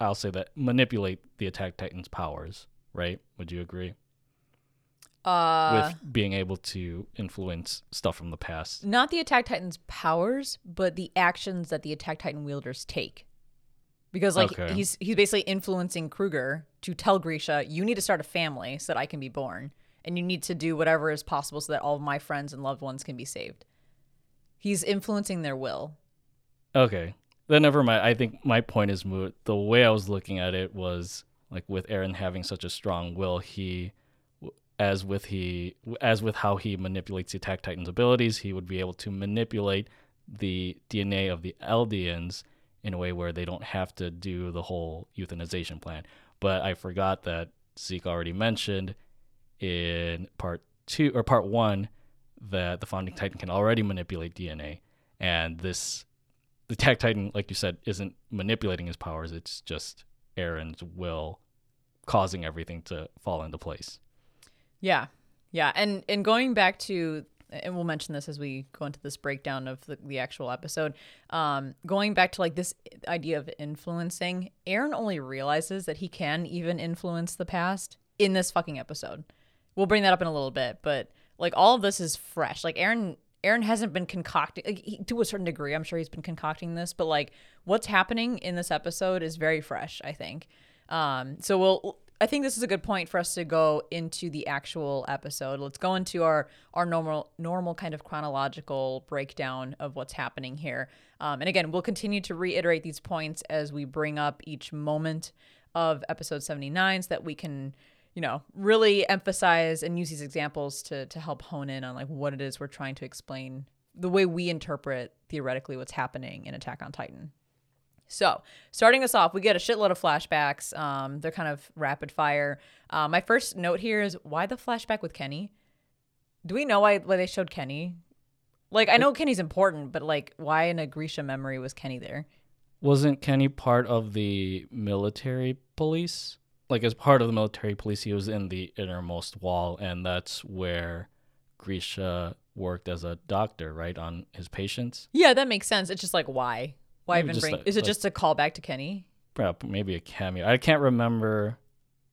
I'll say that manipulate the Attack Titan's powers. Right? Would you agree? Uh, with being able to influence stuff from the past. not the attack titan's powers, but the actions that the attack titan wielders take. Because like Okay. he's he's basically influencing Kruger to tell Grisha, you need to start a family so that I can be born, and you need to do whatever is possible so that all of my friends and loved ones can be saved. He's influencing their will. Okay. Then never mind. I think my point is moot. The way I was looking at it was like with Eren having such a strong will, he as with he as with how he manipulates the attack titan's abilities, he would be able to manipulate the DNA of the Eldians in a way where they don't have to do the whole euthanization plan. But I forgot that Zeke already mentioned in part 2 or part 1 that the founding titan can already manipulate DNA and this the attack titan like you said isn't manipulating his powers it's just eren's will causing everything to fall into place Yeah. Yeah. And and going back to and we'll mention this as we go into this breakdown of the, the actual episode. Um, going back to like this idea of influencing, Eren only realizes that he can even influence the past in this fucking episode. We'll bring that up in a little bit, but like all of this is fresh. Like Eren Eren hasn't been concocting like, to a certain degree. I'm sure he's been concocting this, but like what's happening in this episode is very fresh. I think. Um, so we'll. I think this is a good point for us to go into the actual episode. Let's go into our our normal normal kind of chronological breakdown of what's happening here. Um, and again, we'll continue to reiterate these points as we bring up each moment of episode 79 so that we can you know really emphasize and use these examples to to help hone in on like what it is we're trying to explain the way we interpret theoretically what's happening in attack on titan so, starting us off, we get a shitload of flashbacks. Um, they're kind of rapid fire. Uh, my first note here is why the flashback with Kenny? Do we know why, why they showed Kenny? Like, I know Kenny's important, but like, why in a Grisha memory was Kenny there? wasn't kenny part of the military police like as part of the military police he was in the innermost wall and that's where grisha worked as a doctor right on his patients Yeah, that makes sense. It's just like, why? Why Maybe even bring? like- is it like- just a callback to Kenny? Well, maybe a cameo i can't remember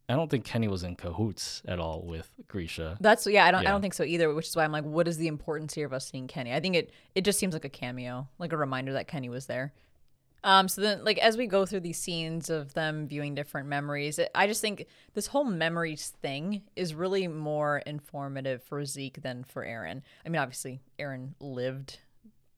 i don't think kenny was in cahoots at all with grisha That's yeah. I don't. I don't think so either. Which is why I'm like, what is the importance here of us seeing Kenny? I think it it just seems like a cameo, like a reminder that Kenny was there. Um. So then, like as we go through these scenes of them viewing different memories, it, I just think this whole memories thing is really more informative for Zeke than for Eren. I mean, obviously, Eren lived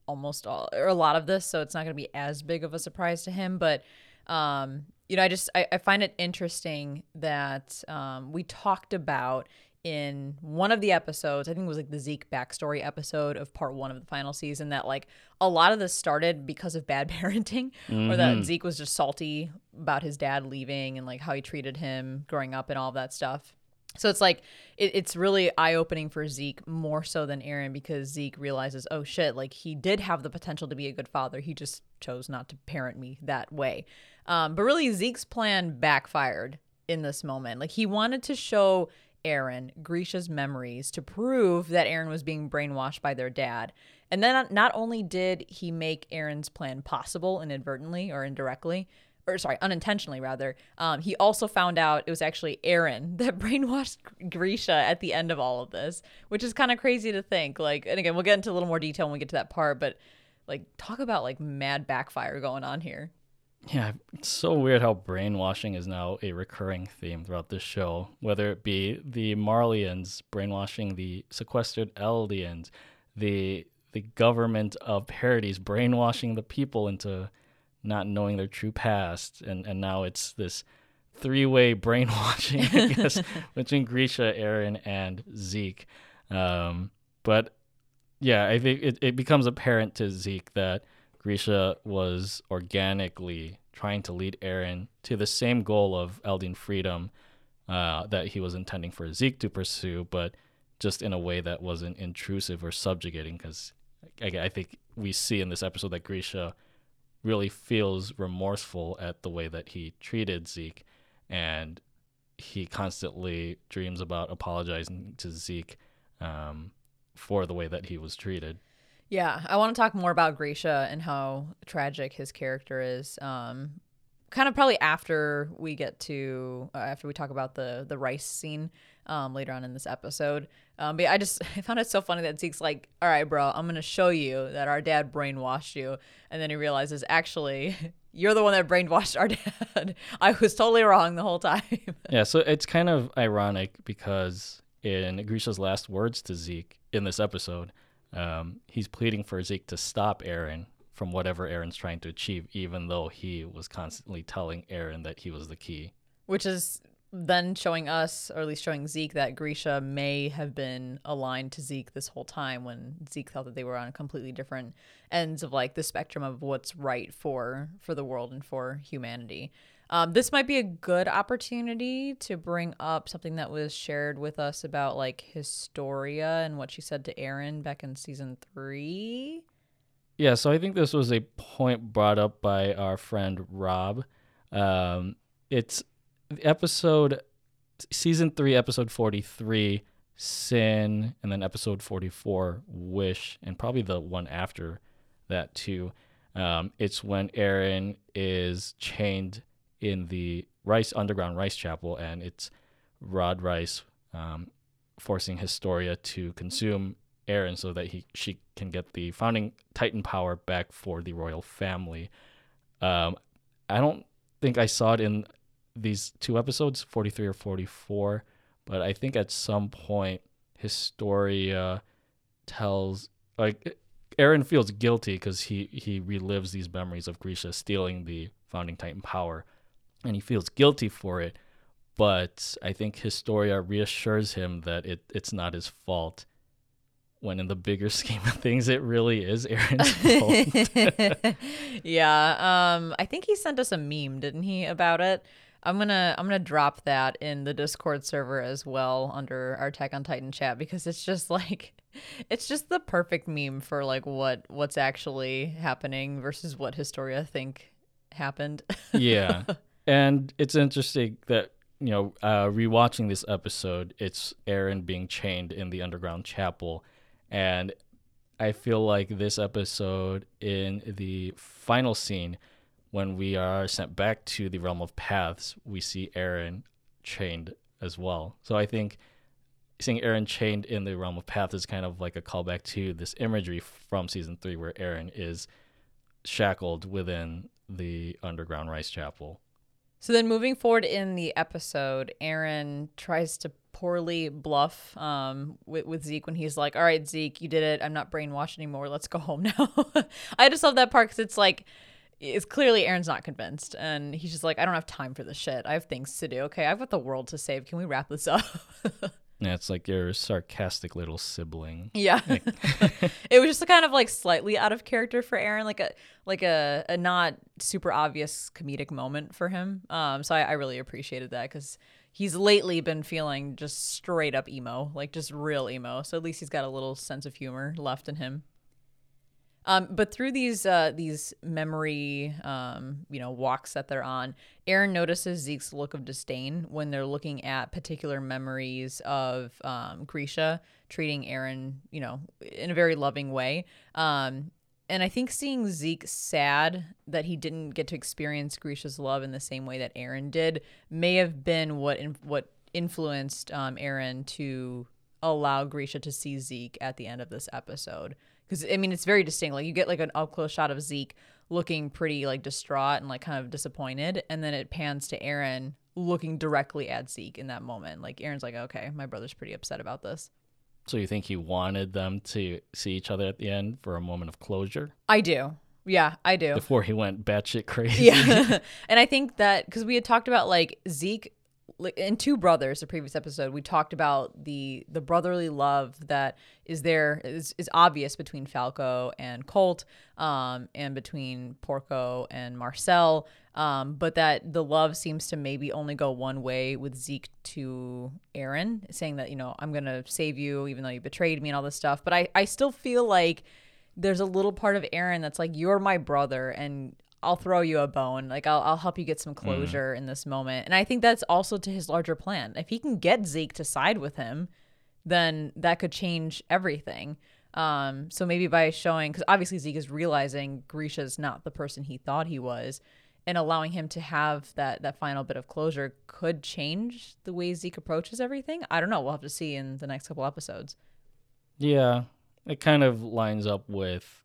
almost all or a lot of this, so it's not going to be as big of a surprise to him. But Um, you know, I just I, I find it interesting that um, we talked about in one of the episodes, I think it was like the Zeke backstory episode of part one of the final season, that like a lot of this started because of bad parenting, mm-hmm. or that Zeke was just salty about his dad leaving and like how he treated him growing up and all of that stuff. So it's like it, it's really eye opening for Zeke more so than Eren because Zeke realizes, oh shit, like he did have the potential to be a good father. He just chose not to parent me that way. Um, but really, Zeke's plan backfired in this moment. Like he wanted to show Eren Grisha's memories to prove that Eren was being brainwashed by their dad. And then not only did he make Eren's plan possible inadvertently or indirectly, or sorry, unintentionally rather, um, he also found out it was actually Eren that brainwashed Grisha at the end of all of this, which is kind of crazy to think. Like, and again, we'll get into a little more detail when we get to that part, but like, talk about like mad backfire going on here. Yeah, it's so weird how brainwashing is now a recurring theme throughout this show, whether it be the Marleyans brainwashing the sequestered Eldians, the the government of Paradis brainwashing the people into not knowing their true past, and and now it's this three way brainwashing, I guess, between Grisha, Eren, and Zeke. Um, but yeah, I think it, it becomes apparent to Zeke that Grisha was organically trying to lead Eren to the same goal of Eldian freedom uh, that he was intending for Zeke to pursue, but just in a way that wasn't intrusive or subjugating. Because I, I, think we see in this episode that Grisha really feels remorseful at the way that he treated Zeke, and he constantly dreams about apologizing to Zeke um, for the way that he was treated. Yeah, I want to talk more about Grisha and how tragic his character is. Um, kind of probably after we get to uh, after we talk about the the Reiss scene um, later on in this episode. Um, but I just I found it so funny that Zeke's like, "All right, bro, I'm gonna show you that our dad brainwashed you," and then he realizes actually you're the one that brainwashed our dad. I was totally wrong the whole time. yeah, so it's kind of ironic because in Grisha's last words to Zeke in this episode, um, he's pleading for Zeke to stop Eren from whatever Eren's trying to achieve, even though he was constantly telling Eren that he was the key. Which is then showing us, or at least showing Zeke, that Grisha may have been aligned to Zeke this whole time when Zeke thought that they were on completely different ends of like the spectrum of what's right for for the world and for humanity. Um, this might be a good opportunity to bring up something that was shared with us about like Historia and what she said to Eren back in season three. Yeah, so I think this was a point brought up by our friend Rob. Um, it's episode season three, episode forty three, Sin, and then episode forty four, Wish, and probably the one after that too. Um, it's when Eren is chained in the Reiss Underground Reiss Chapel, and it's Rod Reiss um, forcing Historia to consume Eren so that he she can get the founding Titan power back for the royal family. Um, I don't think I saw it in these two episodes, 43 or 44, but I think at some point Historia tells like Eren feels guilty because he he relives these memories of Grisha stealing the founding Titan power, and he feels guilty for it. But I think Historia reassures him that it it's not his fault. When in the bigger scheme of things, it really is Eren's fault. yeah, um, I think he sent us a meme, didn't he, about it? I'm gonna I'm gonna drop that in the Discord server as well under our Attack on Titan chat because it's just like it's just the perfect meme for like what what's actually happening versus what Historia think happened. yeah. And it's interesting that you know, uh, rewatching this episode, it's Eren being chained in the underground chapel, and I feel like this episode in the final scene when we are sent back to the realm of paths, we see Eren chained as well. So I think seeing Eren chained in the realm of paths is kind of like a callback to this imagery from season three, where Eren is shackled within the underground Reiss chapel. So then, moving forward in the episode, Eren tries to poorly bluff um, with, with Zeke when he's like, "All right, Zeke, you did it. I'm not brainwashed anymore. Let's go home now." I just love that part because it's like it's clearly Eren's not convinced, and he's just like, I don't have time for this shit. I have things to do. Okay, I've got the world to save. Can we wrap this up? Yeah, it's like your sarcastic little sibling. Yeah. it was just kind of like slightly out of character for Eren, like a like a, a not super obvious comedic moment for him. Um, so I, I really appreciated that because he's lately been feeling just straight up emo, like just real emo. So at least he's got a little sense of humor left in him. Um, but through these uh, these memory, um, you know, walks that they're on, Eren notices Zeke's look of disdain when they're looking at particular memories of um, Grisha treating Eren, you know, in a very loving way. Um, and I think seeing Zeke sad that he didn't get to experience Grisha's love in the same way that Eren did may have been what in, what influenced um, Eren to allow Grisha to see Zeke at the end of this episode because I mean it's very distinct. Like you get like an up close shot of Zeke looking pretty like distraught and like kind of disappointed, and then it pans to Eren looking directly at Zeke in that moment. Like Eren's like, okay, my brother's pretty upset about this. So you think he wanted them to see each other at the end for a moment of closure? I do. Yeah, I do. Before he went batshit crazy. Yeah. and I think that because we had talked about like Zeke in two brothers the previous episode we talked about the the brotherly love that is there is, is obvious between falco and colt um, and between porco and marcel. Um, but that the love seems to maybe only go one way with zeke to eren saying that you know i'm gonna save you even though you betrayed me and all this stuff. But i i still feel like there's a little part of eren that's like you're my brother and I'll throw you a bone. Like I'll I'll help you get some closure mm. in this moment. And I think that's also to his larger plan. If he can get Zeke to side with him, then that could change everything. Um, so maybe by showing, because obviously Zeke is realizing Grisha's not the person he thought he was, and allowing him to have that that final bit of closure could change the way Zeke approaches everything. I don't know. We'll have to see in the next couple episodes. Yeah, it kind of lines up with.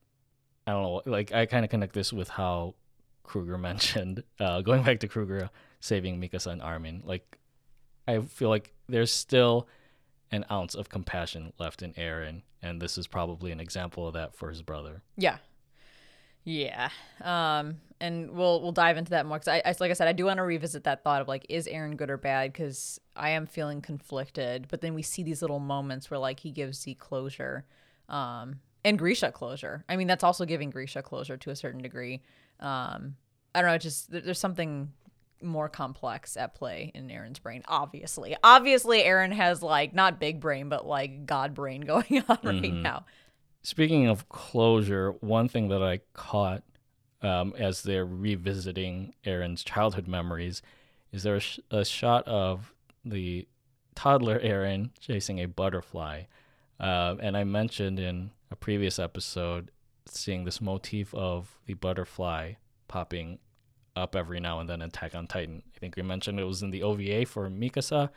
I don't know. Like I kind of connect this with how Kruger mentioned, uh, going back to Kruger saving Mikasa and Armin, like I feel like there's still an ounce of compassion left in Eren, and this is probably an example of that for his brother. Yeah, yeah. Um, and we'll we'll dive into that more because I, I, like I said, I do want to revisit that thought of like, is Eren good or bad? Because I am feeling conflicted. But then we see these little moments where like he gives Zeke closure, um, and Grisha closure. I mean, that's also giving Grisha closure to a certain degree. Um, I don't know. Just there's something more complex at play in Eren's brain. Obviously, obviously, Eren has like not big brain, but like God brain going on right mm-hmm. now. Speaking of closure, one thing that I caught um, as they're revisiting Eren's childhood memories is there a, sh- a shot of the toddler Eren chasing a butterfly. Uh, and I mentioned in a previous episode seeing this motif of the butterfly popping up every now and then in Attack on Titan. I think we mentioned it was in the OVA for Mikasa,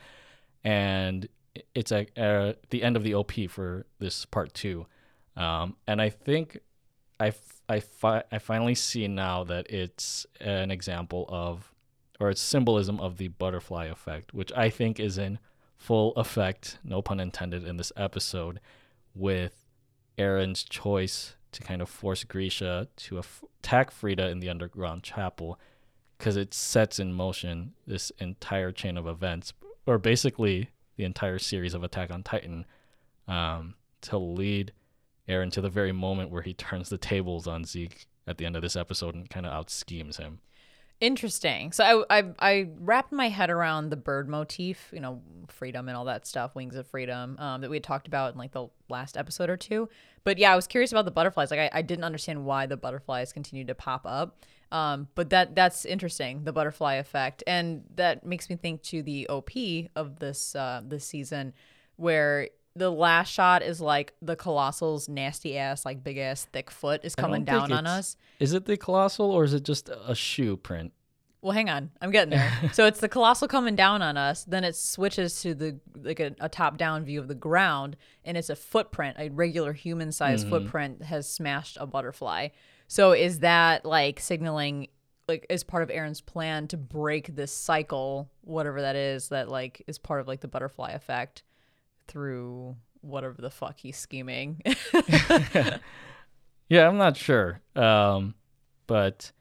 and it's at uh, the end of the OP for this part two. Um, and I think I, fi- I finally see now that it's an example of, or it's symbolism of the butterfly effect, which I think is in full effect, no pun intended, in this episode with Eren's choice to kind of force Grisha to attack Frieda in the underground chapel because it sets in motion this entire chain of events, or basically the entire series of Attack on Titan, um, to lead Eren to the very moment where he turns the tables on Zeke at the end of this episode and kind of out schemes him. Interesting. So I, I I wrapped my head around the bird motif, you know, freedom and all that stuff, wings of freedom, um, that we had talked about in like the last episode or two. But yeah, I was curious about the butterflies. Like I, I didn't understand why the butterflies continued to pop up. Um, but that that's interesting, the butterfly effect, and that makes me think to the OP of this uh, this season, where the last shot is like the colossal's nasty ass, like big ass thick foot is coming down on us. Is it the colossal or is it just a shoe print? Well, hang on, I'm getting there. so it's the colossal coming down on us. Then it switches to the like a, a top down view of the ground, and it's a footprint, a regular human sized mm-hmm. footprint has smashed a butterfly. So is that like signaling? like as part of Eren's plan to break this cycle, whatever that is, that like is part of like the butterfly effect through whatever the fuck he's scheming. yeah, I'm not sure. Um, but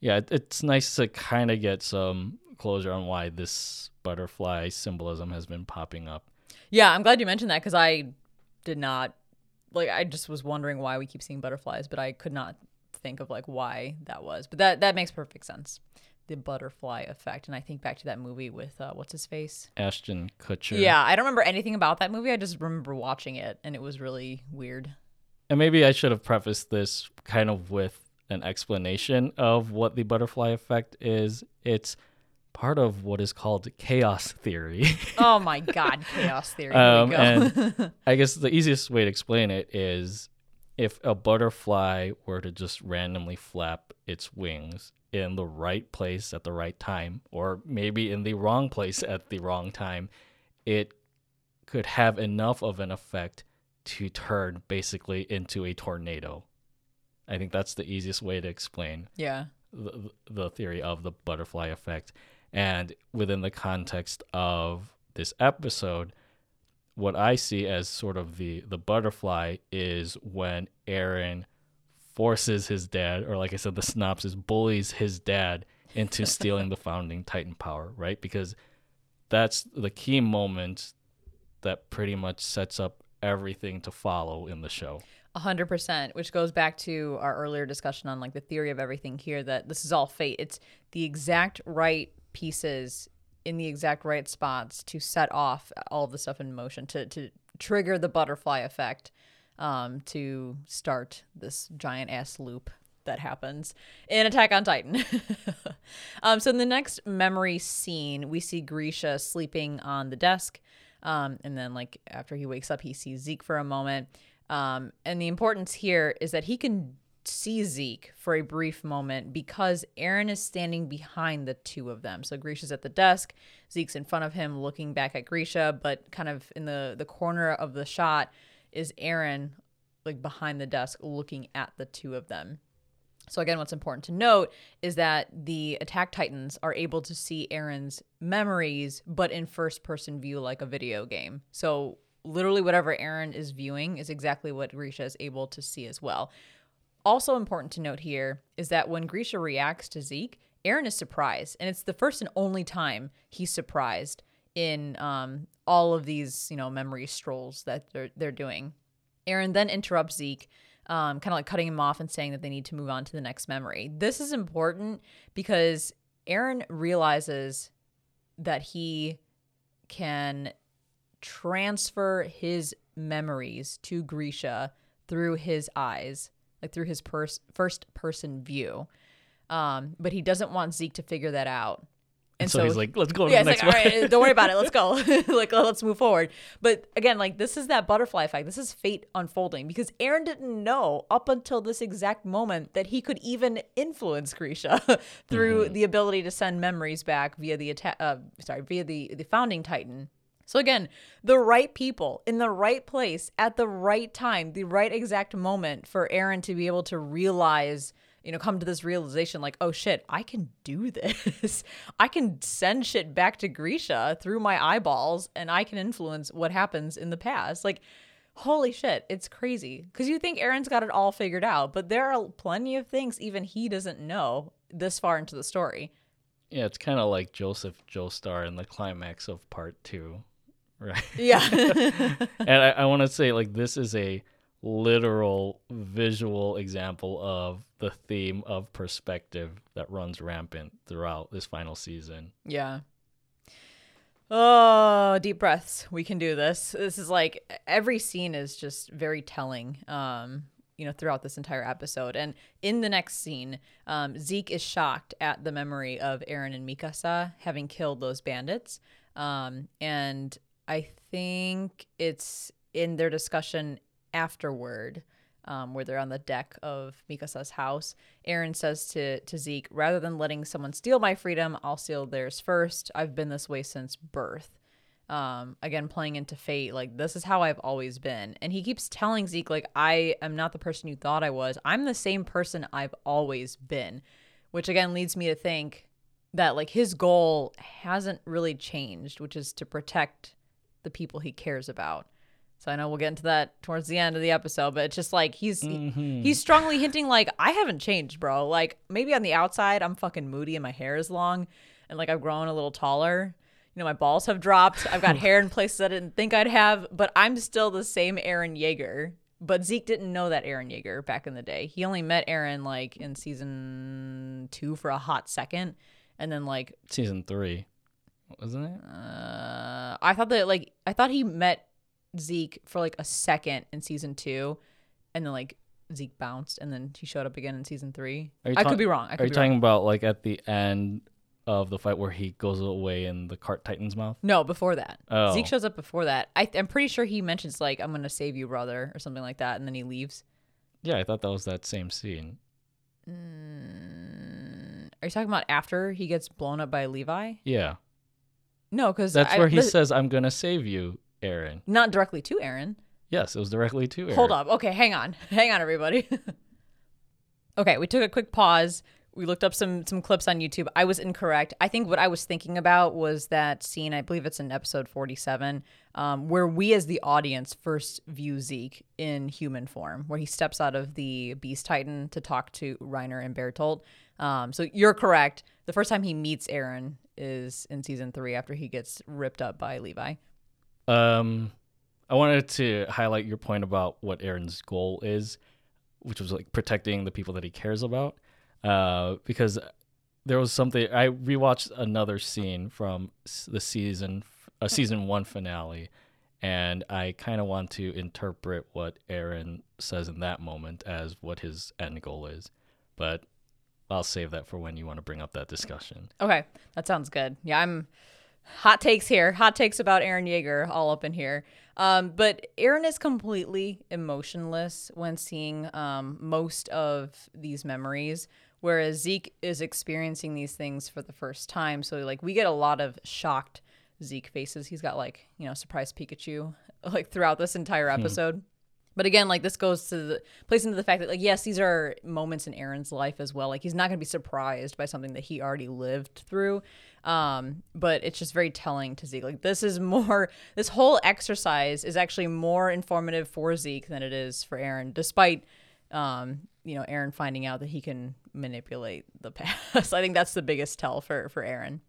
Yeah, it, it's nice to kind of get some closure on why this butterfly symbolism has been popping up. Yeah, I'm glad you mentioned that because I did not like. I just was wondering why we keep seeing butterflies, but I could not think of like why that was. But that that makes perfect sense. The butterfly effect, and I think back to that movie with uh, what's his face. Ashton Kutcher. Yeah, I don't remember anything about that movie. I just remember watching it, and it was really weird. And maybe I should have prefaced this kind of with an explanation of what the butterfly effect is. It's part of what is called chaos theory. Oh my god, chaos theory. Um, go. and I guess the easiest way to explain it is if a butterfly were to just randomly flap its wings in the right place at the right time, or maybe in the wrong place at the wrong time, it could have enough of an effect to turn basically into a tornado. I think that's the easiest way to explain yeah. the, the theory of the butterfly effect. And within the context of this episode, what I see as sort of the the butterfly is when Eren forces his dad, or like I said, the synopsis bullies his dad into stealing the founding Titan power, right? Because that's the key moment that pretty much sets up everything to follow in the show. A hundred percent, which goes back to our earlier discussion on like the theory of everything here that this is all fate. It's the exact right pieces in the exact right spots to set off all the stuff in motion to to trigger the butterfly effect um, to start this giant ass loop that happens in Attack on Titan. um, so in the next memory scene, we see Grisha sleeping on the desk. Um, and then like after he wakes up, he sees Zeke for a moment. Um, and the importance here is that he can see Zeke for a brief moment because Eren is standing behind the two of them. So Grisha's at the desk, Zeke's in front of him looking back at Grisha, but kind of in the the corner of the shot is Eren like behind the desk looking at the two of them. So again, what's important to note is that the attack titans are able to see Eren's memories, but in first person view like a video game. So literally whatever Eren is viewing is exactly what Grisha is able to see as well. Also important to note here is that when Grisha reacts to Zeke, Eren is surprised, and it's the first and only time he's surprised in um, all of these, you know, memory strolls that they're they're doing. Eren then interrupts Zeke, um, kind of like cutting him off and saying that they need to move on to the next memory. This is important because Eren realizes that he can transfer his memories to Grisha through his eyes, like through his pers- first person view. Um, but he doesn't want Zeke to figure that out. And so, he's like, let's go to yeah, the it's next like, one. all right, don't worry about it. Let's go. like, let's move forward. But again, like, this is that butterfly effect. This is fate unfolding because Eren didn't know up until this exact moment that he could even influence Grisha through the ability to send memories back via the attack. Uh, sorry, via the the founding Titan. So again, the right people in the right place at the right time, the right exact moment for Eren to be able to realize you know, come to this realization like, oh shit, I can do this. I can send shit back to Grisha through my eyeballs and I can influence what happens in the past. Like, holy shit, it's crazy. Because you think Eren's got it all figured out, but there are plenty of things even he doesn't know this far into the story. Yeah, it's kind of like Joseph Joestar in the climax of part two, right? Yeah. and I, I want to say, like, this is a literal visual example of the theme of perspective that runs rampant throughout this final season. Yeah. Oh, deep breaths. We can do this. This is like every scene is just very telling. Um, you know, throughout this entire episode. And in the next scene, um, Zeke is shocked at the memory of Eren and Mikasa having killed those bandits. Um, and I think it's in their discussion afterward um, where they're on the deck of Mikasa's house. Eren says to to Zeke, rather than letting someone steal my freedom, I'll steal theirs first. I've been this way since birth. Um, again, playing into fate, like this is how I've always been. And he keeps telling Zeke, like, I am not the person you thought I was. I'm the same person I've always been. Which again leads me to think that like his goal hasn't really changed, which is to protect the people he cares about. So I know we'll get into that towards the end of the episode, but it's just like he's Mhm. he's strongly hinting like I haven't changed, bro. Like maybe on the outside I'm fucking moody and my hair is long and like I've grown a little taller. You know, my balls have dropped. I've got hair in places I didn't think I'd have, but I'm still the same Eren Yeager. But Zeke didn't know that Eren Yeager back in the day. He only met Eren like in season two for a hot second. And then like season three, wasn't it? uh, I thought that like I thought he met Zeke for like a second in season two, and then like Zeke bounced, and then he showed up again in season three. I talk- could be wrong. I Are you be talking wrong. about like at the end of the fight where he goes away in the cart titan's mouth? No, before that. Oh. Zeke shows up before that. I, I'm pretty sure he mentions like I'm gonna save you, brother, or something like that, and then he leaves. Yeah, I thought that was that same scene. Mm, are you talking about after he gets blown up by Levi? Yeah, No, because that's where he says, "I'm gonna save you, Eren." not directly to Eren. Yes, it was directly to Eren. Hold up. Okay, hang on. Hang on, everybody. okay, we took a quick pause. We looked up some some clips on YouTube. I was incorrect. I think what I was thinking about was that scene. I believe it's in episode forty-seven, um, where we as the audience first view Zeke in human form, where he steps out of the Beast Titan to talk to Reiner and Bertolt. Um, so you're correct. The first time he meets Eren is in season three after he gets ripped up by Levi. Um, I wanted to highlight your point about what Eren's goal is, which was like protecting the people that he cares about. Uh, because there was something I rewatched another scene from the season, a season one finale, and I kind of want to interpret what Eren says in that moment as what his end goal is, but I'll save that for when you want to bring up that discussion. Okay, that sounds good. Yeah, I'm hot takes here. Hot takes about Eren Yeager all up in here. Um, but Eren is completely emotionless when seeing um, most of these memories, whereas Zeke is experiencing these things for the first time. So like we get a lot of shocked Zeke faces. He's got like you know surprise Pikachu like throughout this entire episode. But again, like this goes to the plays into the fact that like yes, these are moments in Eren's life as well. Like he's not gonna be surprised by something that he already lived through. Um, but it's just very telling to Zeke. Like this is more this whole exercise is actually more informative for Zeke than it is for Eren, despite um, you know, Eren finding out that he can manipulate the past. I think that's the biggest tell for for Eren.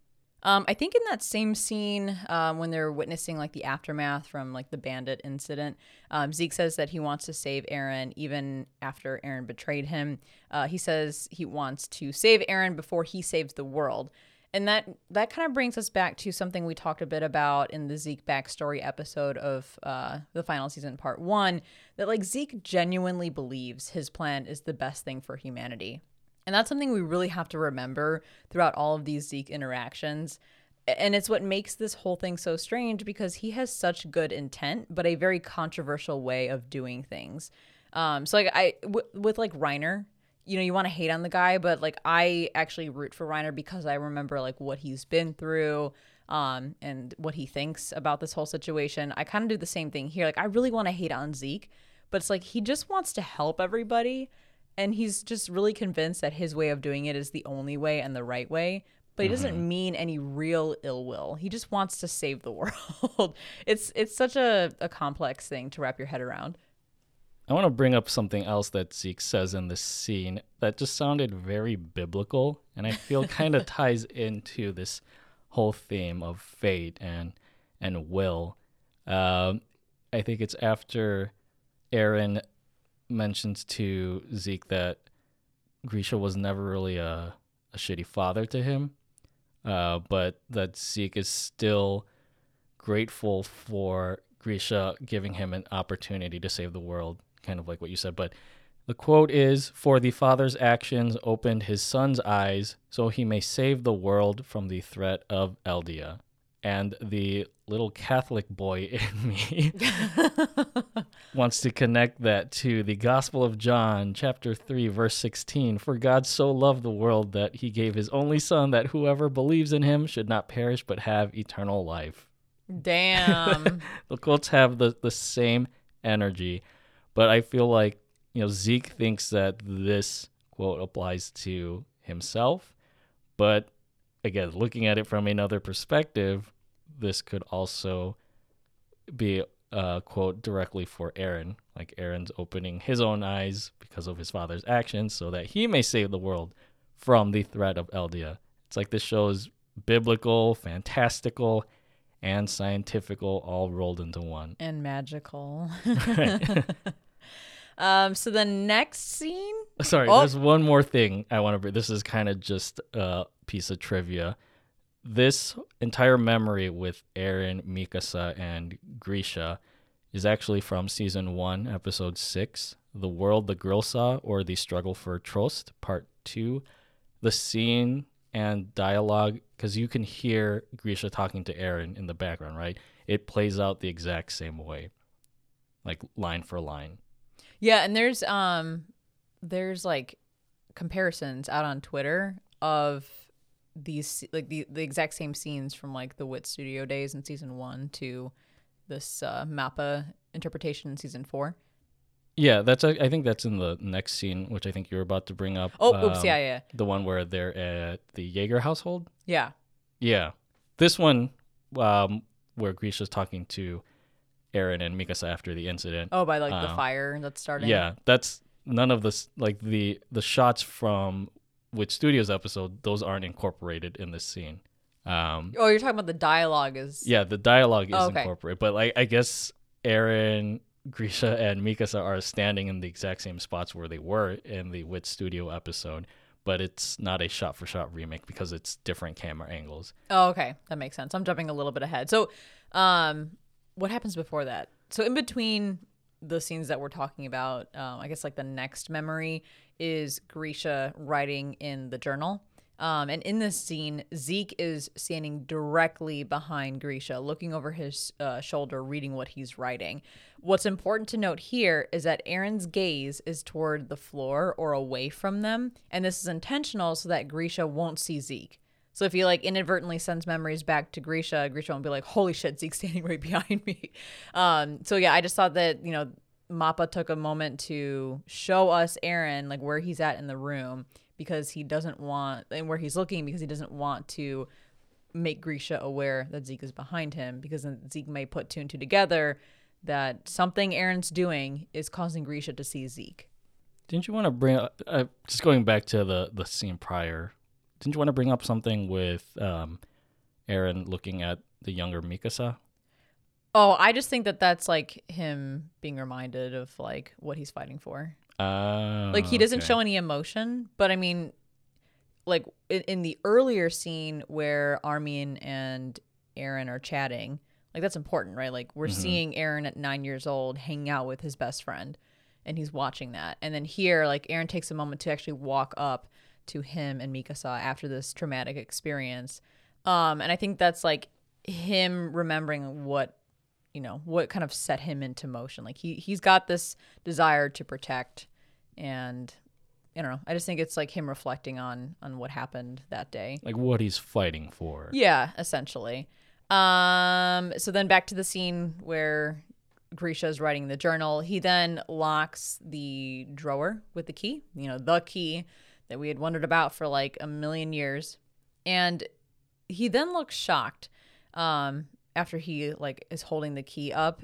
Um, I think in that same scene, um, when they're witnessing like the aftermath from like the bandit incident, um, Zeke says that he wants to save Eren even after Eren betrayed him. Uh, he says he wants to save Eren before he saves the world, and that that kind of brings us back to something we talked a bit about in the Zeke backstory episode of uh, the final season, part one. That like Zeke genuinely believes his plan is the best thing for humanity. And that's something we really have to remember throughout all of these Zeke interactions. And it's what makes this whole thing so strange because he has such good intent, but a very controversial way of doing things. Um, so like I w- with like Reiner, you know, you want to hate on the guy, but like I actually root for Reiner because I remember like what he's been through um, and what he thinks about this whole situation. I kind of do the same thing here. Like I really want to hate on Zeke, but it's like he just wants to help everybody and he's just really convinced that his way of doing it is the only way and the right way but he doesn't mean any real ill will he just wants to save the world it's it's such a, a complex thing to wrap your head around I want to bring up something else that Zeke says in this scene that just sounded very biblical, and I feel kind of ties into this whole theme of fate and and will. Um, I think it's after Eren mentions to Zeke that Grisha was never really a, a shitty father to him, uh, but that Zeke is still grateful for Grisha giving him an opportunity to save the world, kind of like what you said. But the quote is For the father's actions opened his son's eyes, so he may save the world from the threat of Eldia. And the little Catholic boy in me wants to connect that to the Gospel of John, chapter 3, verse 16. For God so loved the world that he gave his only Son, that whoever believes in him should not perish but have eternal life. damn The quotes have the, the same energy, but I feel like, you know, Zeke thinks that this quote applies to himself. But again, looking at it from another perspective, this could also be uh, quote directly for Eren. Like Eren's opening his own eyes because of his father's actions so that he may save the world from the threat of Eldia. It's like this show is biblical, fantastical, and scientifical all rolled into one. And magical. um, so the next scene. Sorry, Oh. there's one more thing I want to bring. This is kind of just a piece of trivia. This entire memory with Eren, Mikasa, and Grisha is actually from season one, episode six, "The World the Girl Saw" or "The Struggle for Trost," part two. The scene and dialogue, because you can hear Grisha talking to Eren in the background, right? It plays out the exact same way, like line for line. Yeah, and there's um there's like comparisons out on Twitter of these like the the exact same scenes from like the Wit Studio days in season 1 to this uh Mappa interpretation in season 4. Yeah, that's I think that's in the next scene, which I think you're about to bring up. Oh, oops, um, yeah, yeah. The one where they're at the Jaeger household. Yeah. Yeah, this one, um, where Grisha's talking to Eren and Mikasa after the incident. Oh, by like the Uh, fire that's starting. yeah, that's none of this like the the shots from Wit Studios episode. Those aren't incorporated in this scene. Um, Oh, you're talking about the dialogue is yeah, the dialogue is Oh, okay. incorporated, but like I guess Eren, Grisha, and Mikasa are standing in the exact same spots where they were in the Wit Studio episode, but it's not a shot for shot remake because it's different camera angles. Oh, okay. That makes sense. I'm jumping a little bit ahead. So, um, what happens before that? So, in between the scenes that we're talking about, um, I guess like the next memory is Grisha writing in the journal. Um, and in this scene, Zeke is standing directly behind Grisha, looking over his uh, shoulder, reading what he's writing. What's important to note here is that Eren's gaze is toward the floor or away from them, and this is intentional so that Grisha won't see Zeke. So if he like inadvertently sends memories back to Grisha, Grisha won't be like, "Holy shit, Zeke's standing right behind me." Um, so yeah, I just thought that you know Mappa took a moment to show us Eren like where he's at in the room because he doesn't want and where he's looking because he doesn't want to make Grisha aware that Zeke is behind him because then Zeke may put two and two together that something Eren's doing is causing Grisha to see Zeke. Didn't you want to bring uh, just going back to the the scene prior? Didn't you want to bring up something with um, Eren looking at the younger Mikasa? Oh, I just think that that's like him being reminded of like what he's fighting for. Uh, Like he doesn't okay. show any emotion, but I mean, like in, in the earlier scene where Armin and Eren are chatting, like that's important, right? Like we're seeing Eren at nine years old hanging out with his best friend, and he's watching that. And then here, like Eren takes a moment to actually walk up to him and Mikasa after this traumatic experience, um, and I think that's like him remembering what you know what kind of set him into motion like he he's got this desire to protect and i don't know i just think it's like him reflecting on on what happened that day like what he's fighting for. yeah essentially um so then back to the scene where Grisha is writing the journal. He then locks the drawer with the key, you know, the key that we had wondered about for like a million years. And he then looks shocked um, after he like is holding the key up.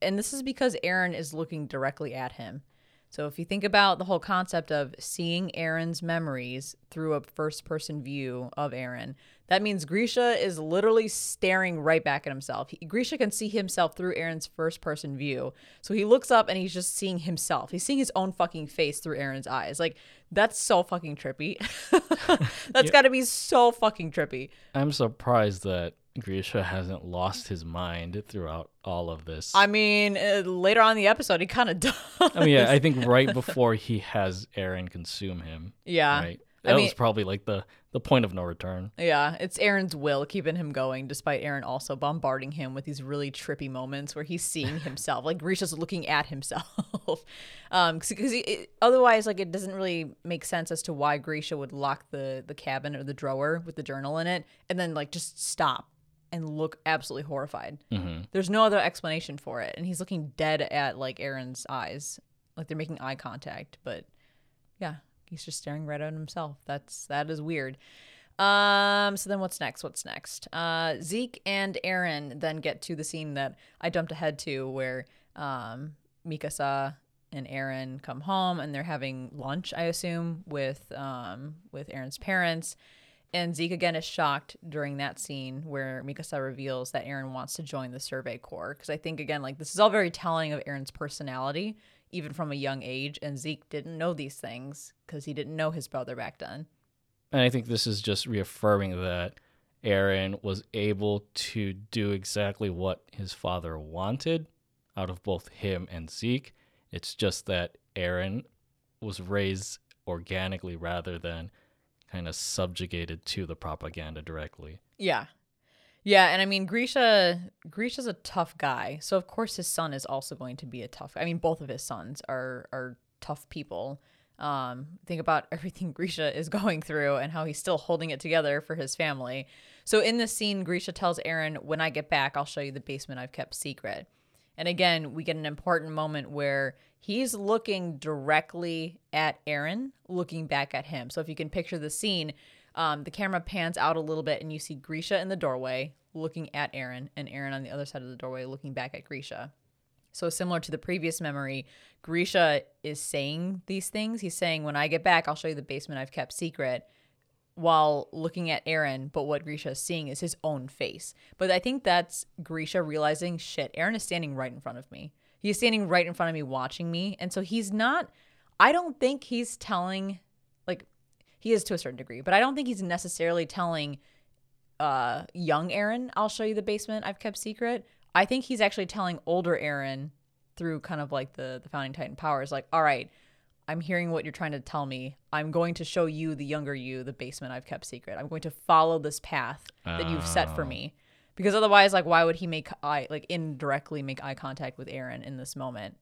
And this is because Eren is looking directly at him. So if you think about the whole concept of seeing Eren's memories through a first person view of Eren, that means Grisha is literally staring right back at himself. He, Grisha can see himself through Eren's first person view. So he looks up and he's just seeing himself. He's seeing his own fucking face through Eren's eyes. Like that's so fucking trippy. That's got to be so fucking trippy. I'm surprised that Grisha hasn't lost his mind throughout all of this. I mean, uh, later on in the episode, he kind of does. I mean, yeah, I think right before he has Eren consume him, yeah. right? I That mean- was probably like the the point of no return. Yeah, it's Eren's will keeping him going, despite Eren also bombarding him with these really trippy moments where he's seeing himself, like Grisha's looking at himself. um, because otherwise, like it doesn't really make sense as to why Grisha would lock the the cabin or the drawer with the journal in it, and then like just stop and look absolutely horrified. hmm There's no other explanation for it, and he's looking dead at like Eren's eyes, like they're making eye contact. But yeah, he's just staring right at himself. That's that is weird. Um. So then, what's next? What's next? Uh, Zeke and Eren then get to the scene that I jumped ahead to, where um, Mikasa and Eren come home and they're having lunch, I assume, with um with Eren's parents. And Zeke again is shocked during that scene where Mikasa reveals that Eren wants to join the Survey Corps. Because I think again, like this is all very telling of Eren's personality, even from a young age. And Zeke didn't know these things because he didn't know his brother back then. And I think this is just reaffirming that Eren was able to do exactly what his father wanted out of both him and Zeke. It's just that Eren was raised organically rather than kind of subjugated to the propaganda directly. Yeah. Yeah, and I mean Grisha Grisha's a tough guy. So of course his son is also going to be a tough I mean both of his sons are are tough people. Um, think about everything Grisha is going through and how he's still holding it together for his family. So in this scene, Grisha tells Eren, "When I get back, I'll show you the basement I've kept secret." And again, we get an important moment where he's looking directly at Eren, looking back at him. So if you can picture the scene, um, the camera pans out a little bit and you see Grisha in the doorway looking at Eren, and Eren on the other side of the doorway looking back at Grisha. So similar to the previous memory, Grisha is saying these things. He's saying, "When I get back, I'll show you the basement I've kept secret." While looking at Eren, but what Grisha is seeing is his own face. But I think that's Grisha realizing, shit, Eren is standing right in front of me. He's standing right in front of me watching me. And so he's not, I don't think he's telling, he is to a certain degree, but I don't think he's necessarily telling uh, young Eren, I'll show you the basement I've kept secret. I think he's actually telling older Eren through kind of like the the founding titan powers like all right i'm hearing what you're trying to tell me i'm going to show you the younger you the basement i've kept secret i'm going to follow this path that you've set for Oh. me because otherwise like why would he make eye like indirectly make eye contact with eren in this moment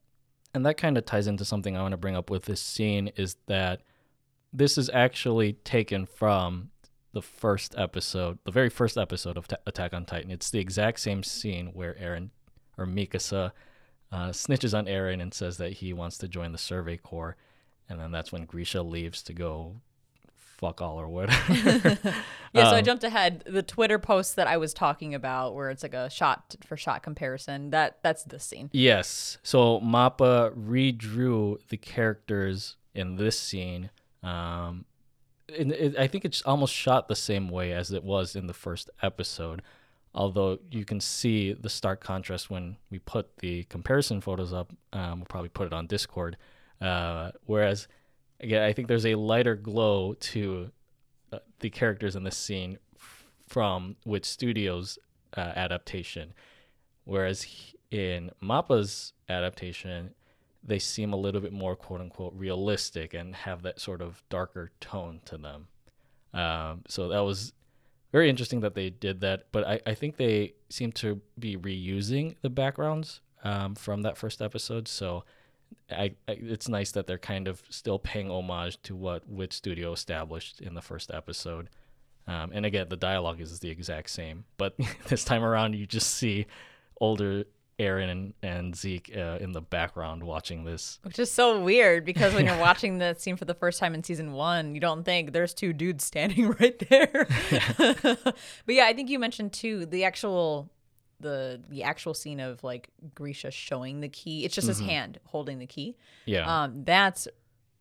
And that kind of ties into something I want to bring up with this scene is that this is actually taken from the first episode, the very first episode of Ta- Attack on Titan. It's the exact same scene where Eren or Mikasa uh, snitches on Eren and says that he wants to join the Survey Corps, and then that's when Grisha leaves to go fuck all or whatever. yeah so i Um, jumped ahead the twitter post that i was talking about where it's like a shot for shot comparison that that's this scene Yes. So Mappa redrew the characters in this scene. Um, it, I think it's almost shot the same way as it was in the first episode, although you can see the stark contrast when we put the comparison photos up. Um, we'll probably put it on Discord. Uh, whereas, again, I think there's a lighter glow to uh, the characters in this scene f- from Wit Studios' uh, adaptation whereas he- in Mappa's adaptation, they seem a little bit more quote unquote realistic and have that sort of darker tone to them. Um, so that was very interesting that they did that, but I, I think they seem to be reusing the backgrounds um, from that first episode. So I, I it's nice that they're kind of still paying homage to what Wit Studio established in the first episode. Um, and again, the dialogue is the exact same, but this time around, you just see older Eren and, and Zeke uh, in the background watching this. Which is so weird because when you're watching the scene for the first time in season one, you don't think there's two dudes standing right there. but yeah, I think you mentioned too the actual the the actual scene of like Grisha showing the key. It's just his hand holding the key. Yeah. Um, that's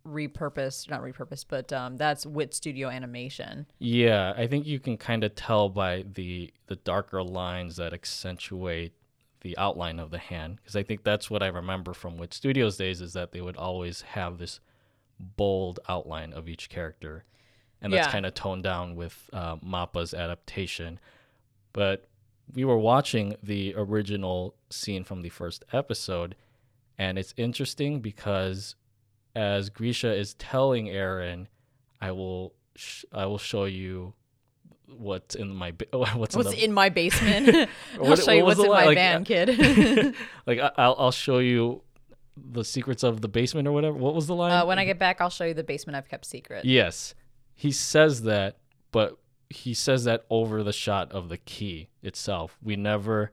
repurposed, not repurposed, but um, that's Wit Studio animation. Yeah, I think you can kind of tell by the the darker lines that accentuate the outline of the hand because I think that's what I remember from Wit Studios days is that they would always have this bold outline of each character, and that's Yeah. kind of toned down with uh, Mappa's adaptation. But we were watching the original scene from the first episode, and it's interesting because as Grisha is telling Eren, "I will, sh- I will show you what's in my ba- what's, What's in the in my basement? I'll What- show you what what's in my? Like, van, kid. like I'll I'll show you the secrets of the basement or whatever. What was the line? uh, when I get back, I'll show you the basement I've kept secret. yes, he says that, but he says that over the shot of the key itself. We never.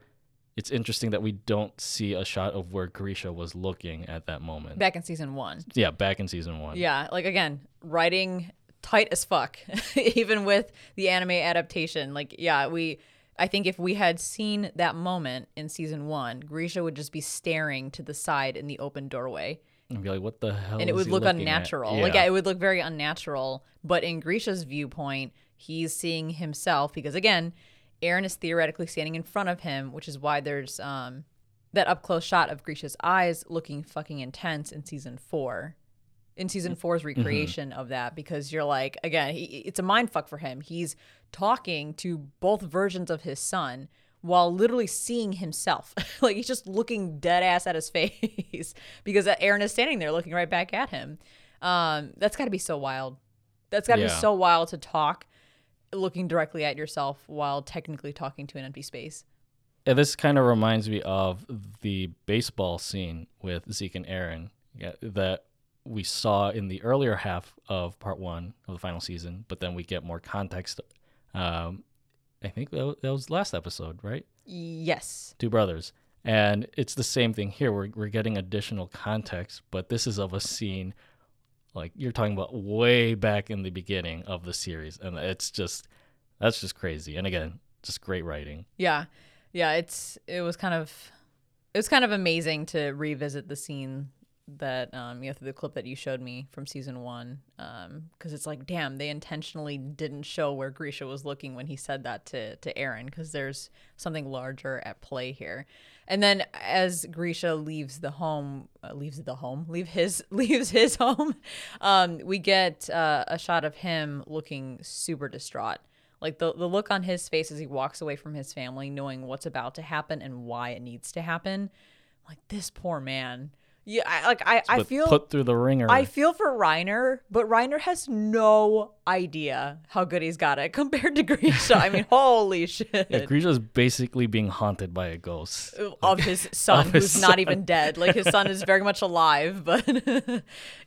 It's interesting that we don't see a shot of where Grisha was looking at that moment. Back in season one. yeah, back in season one. Yeah, like again, writing tight as fuck, even with the anime adaptation. Like, yeah, we. I think if we had seen that moment in season one, Grisha would just be staring to the side in the open doorway. And be like, what the hell? and it would look unnatural. Yeah. Like yeah, it would look very unnatural. But in Grisha's viewpoint, he's seeing himself because again, Eren is theoretically standing in front of him, which is why there's um that up close shot of Grisha's eyes looking fucking intense in season four. In season four's recreation of that, because you're like, again, he, it's a mind fuck for him. He's talking to both versions of his son while literally seeing himself. like he's just looking dead ass at his face because Eren is standing there looking right back at him. Um, that's got to be so wild. That's got to be so wild to talk looking directly at yourself while technically talking to an empty space. Yeah, this kind of reminds me of the baseball scene with Zeke and Eren yeah, that we saw in the earlier half of part one of the final season, but then we get more context. Um, I think that that was last episode, right? Yes. Two brothers. And it's the same thing here. We're, we're getting additional context, but this is of a scene like you're talking about way back in the beginning of the series. And it's just, that's just crazy. And again, just great writing. Yeah. Yeah, it's it was kind of it was kind of amazing to revisit the scene that um you know through the clip that you showed me from season 1 um cuz it's like damn they intentionally didn't show where Grisha was looking when he said that to to Eren cuz there's something larger at play here. And then as Grisha leaves the home uh, leaves the home leave his leaves his home um we get uh, a shot of him looking super distraught like the, the look on his face as he walks away from his family knowing what's about to happen and why it needs to happen like this poor man yeah I, like i i feel put through the ringer. I feel for Reiner, but Reiner has no idea how good he's got it compared to Grisha. I mean, holy shit. Yeah, Grisha's basically being haunted by a ghost. of his son, of his who's not even dead. Like his son is very much alive, but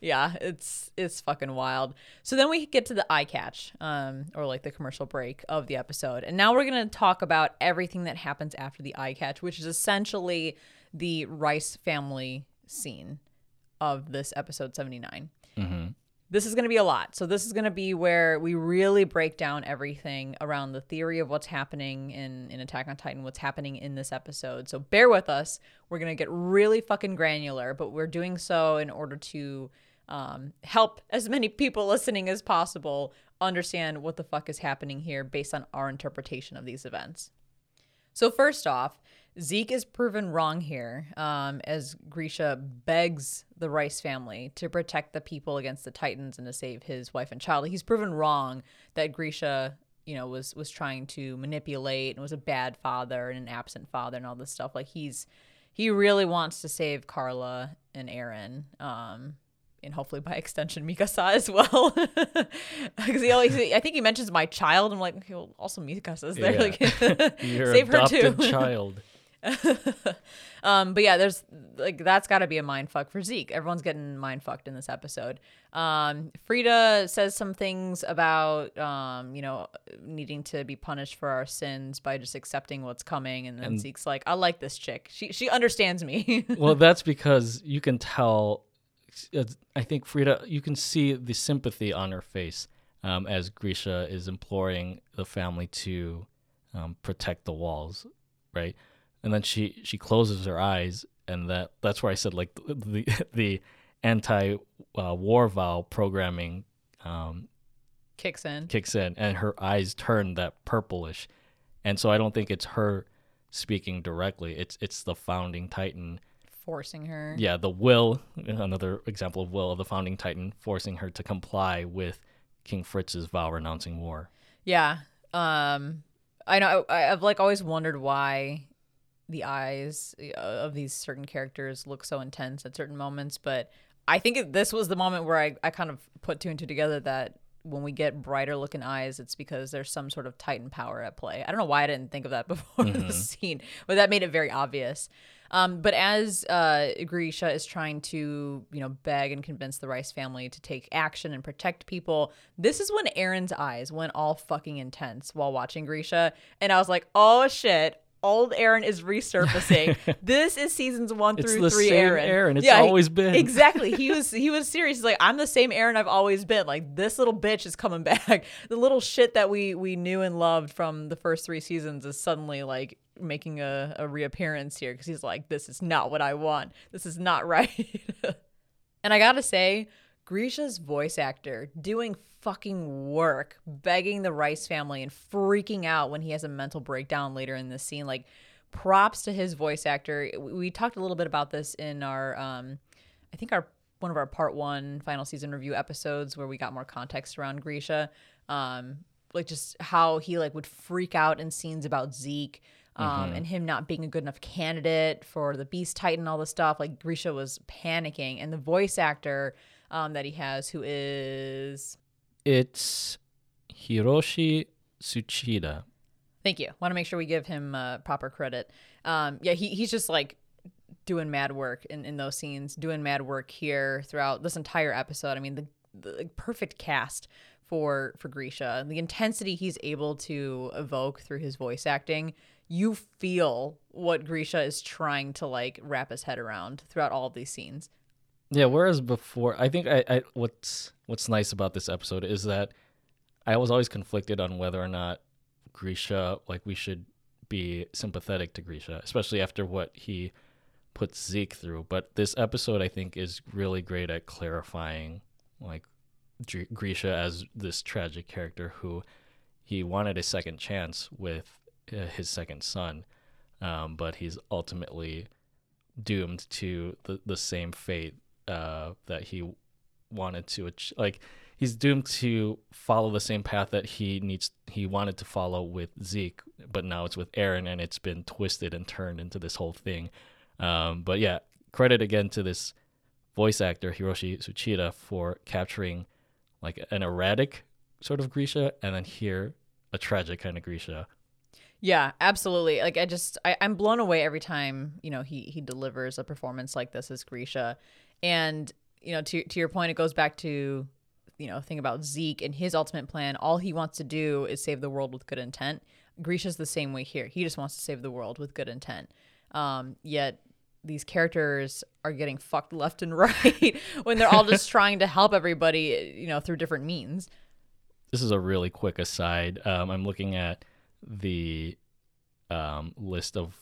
yeah, it's it's fucking wild. So then we get to the eye catch, um, or like the commercial break of the episode, and now we're gonna talk about everything that happens after the eye catch, which is essentially the Reiss family scene of this episode seventy this is going to be a lot. So this is going to be where we really break down everything around the theory of what's happening in in Attack on Titan, what's happening in this episode. So bear with us. We're going to get really fucking granular, but we're doing so in order to um, help as many people listening as possible understand what the fuck is happening here based on our interpretation of these events. So first off, Zeke is proven wrong here, um, as Grisha begs the Reiss family to protect the people against the Titans and to save his wife and child. He's proven wrong that Grisha, you know, was was trying to manipulate and was a bad father and an absent father and all this stuff. Like he's he really wants to save Carla and Eren. Um, and hopefully by extension Mikasa as well, because he always I think he mentions my child. I'm like, okay, well, also Mikasa's there. Yeah. Like, save her adopted too. child. Um, but yeah, there's like that's got to be a mind fuck for Zeke. Everyone's getting mind fucked in this episode. Um, Frieda says some things about um, you know needing to be punished for our sins by just accepting what's coming, and then Zeke's like, "I like this chick. She she understands me." well, that's because you can tell. I think Frieda, you can see the sympathy on her face um, as Grisha is imploring the family to um, protect the walls, right? And then she she closes her eyes, and that that's where I said like the the, the anti uh, war vow programming um, Kicks in. kicks in and her eyes turn that purplish and so i don't think it's her speaking directly it's it's the founding titan forcing her. yeah the will another example of will of the founding titan forcing her to comply with king fritz's vow renouncing war Yeah. Um I know I, I've like always wondered why the eyes uh, of these certain characters look so intense at certain moments, but I think this was the moment where I, I kind of put two and two together that when we get brighter looking eyes, it's because there's some sort of Titan power at play. I don't know why I didn't think of that before the scene, but that made it very obvious. Um, but as uh, Grisha is trying to, you know, beg and convince the Reiss family to take action and protect people, this is when Eren's eyes went all fucking intense while watching Grisha, and I was like, "Oh shit! Old Aaron is resurfacing. this is seasons one It's through three. Aaron, Eren. It's he- always been. exactly. He was he was serious. He's like, I'm the same Aaron I've always been. Like this little bitch is coming back. The little shit that we we knew and loved from the first three seasons is suddenly like making a, a reappearance here because he's like, this is not what I want. This is not right. and I gotta say, Grisha's voice actor doing fucking work, begging the Reiss family and freaking out when he has a mental breakdown later in this scene. Like, props to his voice actor. We, talked a little bit about this in our, um, I think our one of our part one final season review episodes where we got more context around Grisha. Um, like just how he like would freak out in scenes about Zeke. Um, and him not being a good enough candidate for the Beast Titan, all this stuff. Like Grisha was panicking, and the voice actor um, that he has, who is It's Hiroshi Tsuchida. Thank you. Want to make sure we give him uh, proper credit. Um, yeah, he, he's just like doing mad work in, in those scenes, doing mad work here throughout this entire episode. I mean, the, the perfect cast for for Grisha. The intensity he's able to evoke through his voice acting, you feel what Grisha is trying to like wrap his head around throughout all of these scenes. Yeah, whereas before, I think I, I what's what's nice about this episode is that I was always conflicted on whether or not Grisha, like we should be sympathetic to Grisha, especially after what he puts Zeke through. But this episode, I think, is really great at clarifying, like Grisha as this tragic character who he wanted a second chance with uh, his second son, um, but he's ultimately doomed to the, the same fate uh, that he wanted to ach- like he's doomed to follow the same path that he needs he wanted to follow with Zeke but now it's with Eren and it's been twisted and turned into this whole thing um, but yeah credit again to this voice actor Hiroshi Tsuchida for capturing like an erratic sort of Grisha and then here a tragic kind of Grisha Yeah, absolutely. Like I just I, I'm blown away every time, you know, he he delivers a performance like this as Grisha. And, you know, to to your point, it goes back to, you know, thing about Zeke and his ultimate plan. All he wants to do is save the world with good intent. Grisha's the same way here. He just wants to save the world with good intent. Um, yet these characters are getting fucked left and right when they're all just trying to help everybody, you know, through different means. this is a really quick aside. Um, I'm looking at the um, list of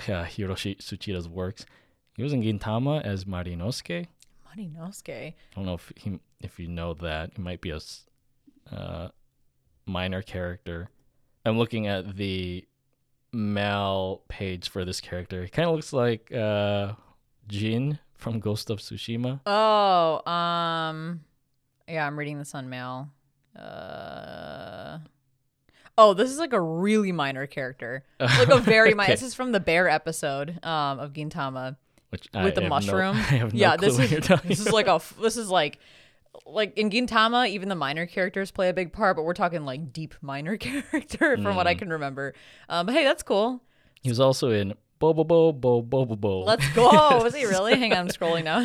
uh, Hiroshi Tsuchida's works. He was in Gintama as Marinosuke. Marinosuke. I don't know if he, if you know that. He might be a uh, minor character. I'm looking at the Mal page for this character. He kind of looks like uh, Jin from Ghost of Tsushima. Oh, um, yeah, I'm reading this on mail. Uh, oh, this is like a really minor character, like a very minor. Okay. This is from the bear episode um of Gintama Which I with the have no- mushroom. I have no yeah, this is this is like a this is like like in Gintama, even the minor characters play a big part, but we're talking like deep minor character from what I can remember. Um, but hey, that's cool. He was also in Bobo Bo Bo Bobo Bo bo. Let's go. Was he really? Hang on, I'm scrolling now.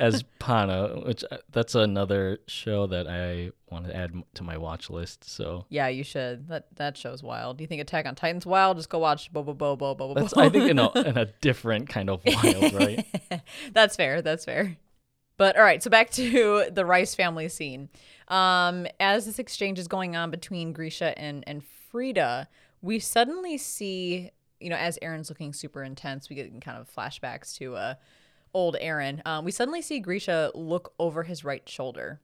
as Pana, which uh, that's another show that I want to add m- to my watch list. So Yeah, you should. That that show's wild. Do you think Attack on Titan's wild? Just go watch Bo Bo Bo Bo Bo Bo. that's Bo. I think in a in a different kind of wild, right? that's fair. That's fair. But all right, so back to the Reiss family scene. Um, as this exchange is going on between Grisha and and Frieda, we suddenly see, you know, as Eren's looking super intense, we get kind of flashbacks to uh, old Eren. Um, we suddenly see Grisha look over his right shoulder.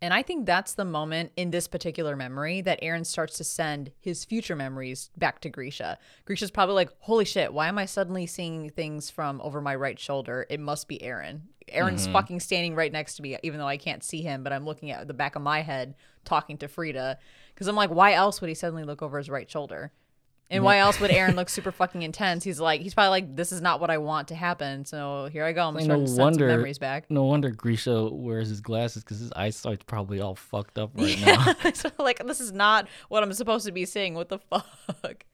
And I think that's the moment in this particular memory that Eren starts to send his future memories back to Grisha. Grisha's probably like, holy shit, why am I suddenly seeing things from over my right shoulder? It must be Eren. Aaron's fucking standing right next to me, even though I can't see him, but I'm looking at the back of my head talking to Frieda. Because I'm like, why else would he suddenly look over his right shoulder? And why else would Eren look super fucking intense? He's like, he's probably like, this is not what I want to happen. So here I go. I'm Like, starting no to send some wonder- memories back. No wonder Grisha wears his glasses because his eyesight's probably all fucked up right now. so like this is not what I'm supposed to be seeing. What the fuck?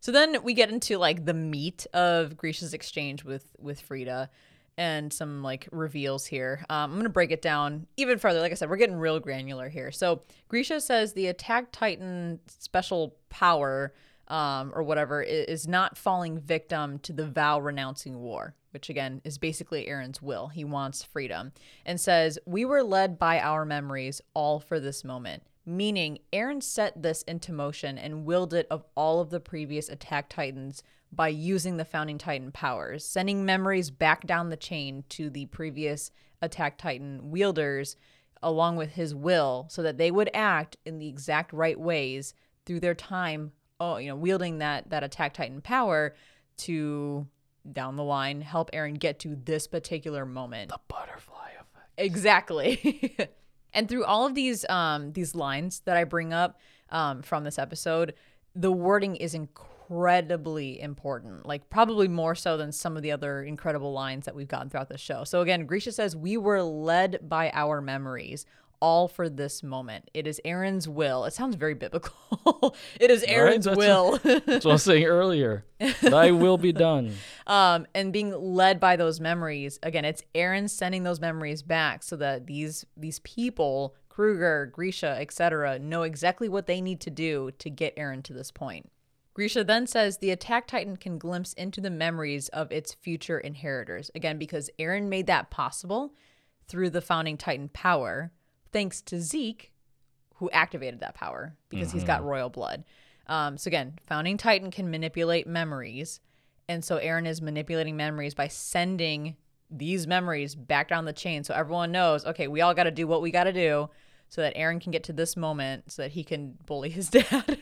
So then we get into like the meat of Grisha's exchange with with Frieda and some like reveals here. Um, I'm gonna break it down even further. Like I said, we're getting real granular here. So Grisha says the attack titan special power um, or whatever, is not falling victim to the vow renouncing war, which again is basically Eren's will. He wants freedom and says, We were led by our memories all for this moment. Meaning, Eren set this into motion and willed it of all of the previous attack titans by using the founding titan powers, sending memories back down the chain to the previous attack titan wielders along with his will so that they would act in the exact right ways through their time oh you know wielding that that attack titan power to down the line help Eren get to this particular moment the butterfly effect exactly and through all of these um these lines that I bring up um from this episode the wording is incredibly important, like probably more so than some of the other incredible lines that we've gotten throughout the show. So again, Grisha says, We were led by our memories. All for this moment. It is Eren's will. It sounds very biblical. it is Eren's right, will. that's what I was saying earlier. Thy will be done. Um, and being led by those memories. Again, it's Eren sending those memories back so that these these people Kruger, Grisha, etc., know exactly what they need to do to get Eren to this point. Grisha then says the attack titan can glimpse into the memories of its future inheritors. Again, because Eren made that possible through the founding titan power, thanks to Zeke, who activated that power because mm-hmm. he's got mm-hmm. royal blood. Um, so again, founding titan can manipulate memories. And so Eren is manipulating memories by sending these memories back down the chain so everyone knows, okay, we all got to do what we got to do so that Eren can get to this moment so that he can bully his dad.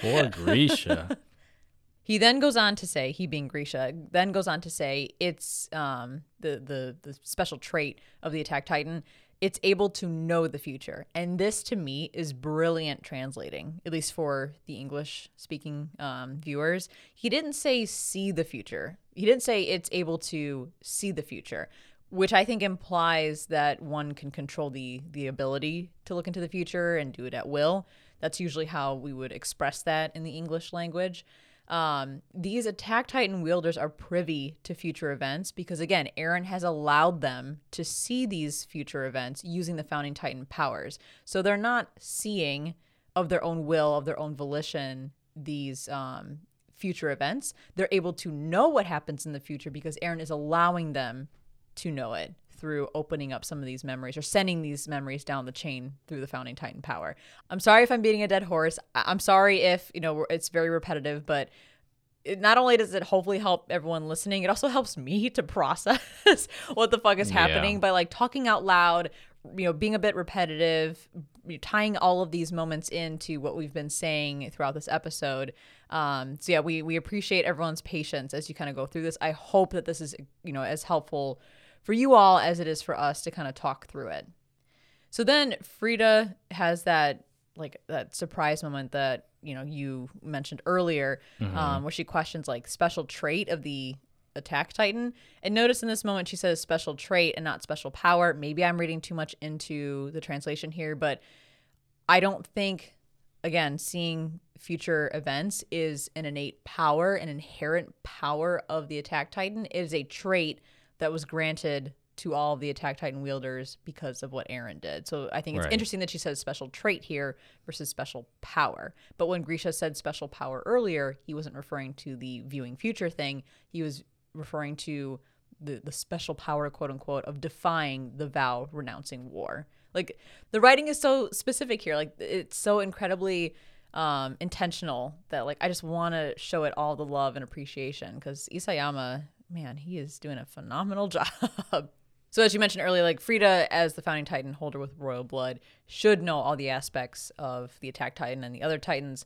Poor Grisha. he then goes on to say, he being Grisha, then goes on to say it's um, the, the the special trait of the attack titan. It's able to know the future, and this to me is brilliant translating, at least for the English speaking um, viewers. He didn't say see the future. He didn't say it's able to see the future, which I think implies that one can control the the ability to look into the future and do it at will. That's usually how we would express that in the English language. Um, these attack titan wielders are privy to future events because again Eren has allowed them to see these future events using the founding titan powers. So they're not seeing of their own will of their own volition these um, future events. They're able to know what happens in the future because Eren is allowing them to know it through opening up some of these memories or sending these memories down the chain through the founding titan power. I'm sorry if I'm beating a dead horse. I'm sorry if, you know, it's very repetitive, but it, not only does it hopefully help everyone listening, it also helps me to process what the fuck is happening yeah. by like talking out loud, you know, being a bit repetitive, tying all of these moments into what we've been saying throughout this episode. Um, so yeah, we we appreciate everyone's patience as you kind of go through this. I hope that this is you know as helpful for you all as it is for us to kind of talk through it. So then Frieda has that like that surprise moment that you know you mentioned earlier, mm-hmm. um, where she questions like special trait of the attack titan. And notice in this moment she says special trait and not special power. Maybe I'm reading too much into the translation here, but I don't think again seeing future events is an innate power, an inherent power of the attack titan. It is a trait that was granted to all of the attack titan wielders because of what Eren did. So I think it's right. interesting that she says special trait here versus special power. But when Grisha said special power earlier, he wasn't referring to the viewing future thing. He was referring to the the special power quote unquote of defying the vow renouncing war. Like the writing is so specific here. Like it's so incredibly um, intentional that like I just want to show it all the love and appreciation because Isayama man, he is doing a phenomenal job. so as you mentioned earlier, like Frieda as the founding titan holder with royal blood should know all the aspects of the attack titan and the other titans,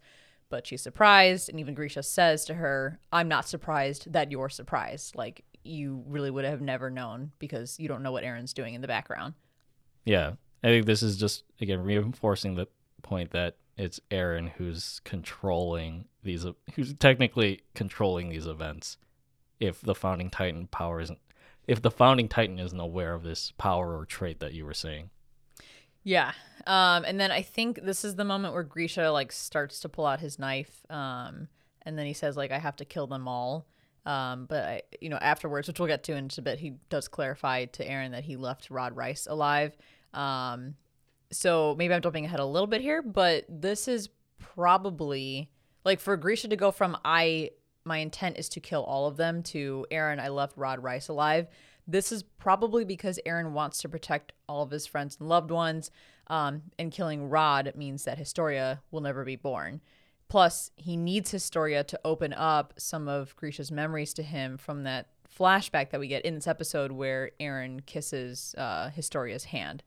but she's surprised and even Grisha says to her, "I'm not surprised that you're surprised. Like you really would have never known because you don't know what Eren's doing in the background." Yeah. I think this is just again reinforcing the point that it's Aaron who's controlling these who's technically controlling these events if the founding titan power isn't if the founding titan isn't aware of this power or trait that you were saying. Yeah. Um, and then I think this is the moment where Grisha like starts to pull out his knife. Um, and then he says like I have to kill them all. Um, but I, you know, afterwards, which we'll get to in just a bit, he does clarify to Eren that he left Rod Reiss alive. Um, so maybe I'm jumping ahead a little bit here, but this is probably Like for Grisha to go from I my intent is to kill all of them to Eren, I left Rod Reiss alive. This is probably because Eren wants to protect all of his friends and loved ones, um, and killing Rod means that Historia will never be born. Plus, he needs Historia to open up some of Grisha's memories to him from that flashback that we get in this episode where Eren kisses uh, Historia's hand.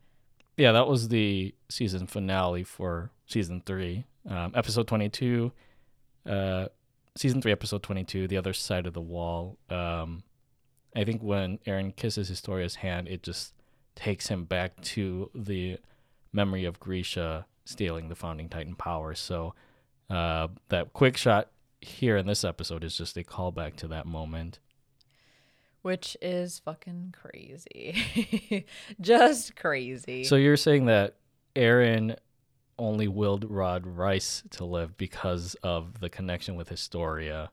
Yeah, that was the season finale for season three, um, episode twenty-two. Uh, season three, episode twenty-two, the other side of the wall. Um, I think when Eren kisses Historia's hand, it just takes him back to the memory of Grisha stealing the founding Titan power. So uh, that quick shot here in this episode is just a callback to that moment. Which is fucking crazy. just crazy. So you're saying that Eren only willed Rod Reiss to live because of the connection with Historia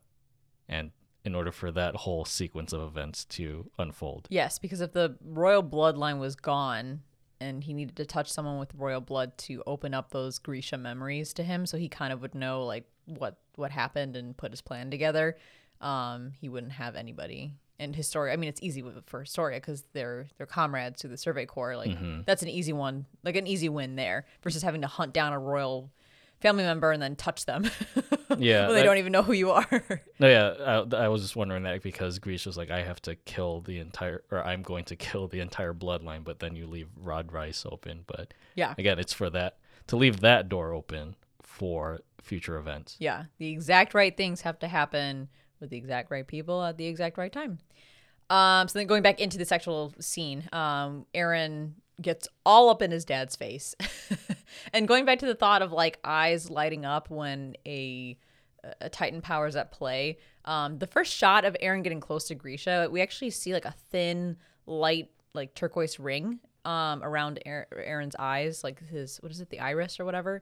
and in order for that whole sequence of events to unfold. Yes, because if the royal bloodline was gone and he needed to touch someone with royal blood to open up those Grisha memories to him so he kind of would know like what what happened and put his plan together, um, he wouldn't have anybody. And Historia, I mean, it's easy for Historia because they're they're comrades to the Survey Corps. Like mm-hmm. that's an easy one, like an easy win there versus having to hunt down a royal family member and then touch them. Yeah, they that- don't even know who you are. No, yeah, I, I was just wondering that because Greece was like, I have to kill the entire, or I'm going to kill the entire bloodline, but then you leave Rod Reiss open. But yeah. again, it's for that to leave that door open for future events. Yeah, the exact right things have to happen with the exact right people at the exact right time. Um, so then going back into this actual scene, um, Eren gets all up in his dad's face, and going back to the thought of like eyes lighting up when a a Titan power is at play. Um, the first shot of Eren getting close to Grisha, we actually see like a thin, light, like turquoise ring um, around Eren's eyes, like his what is it, the iris or whatever.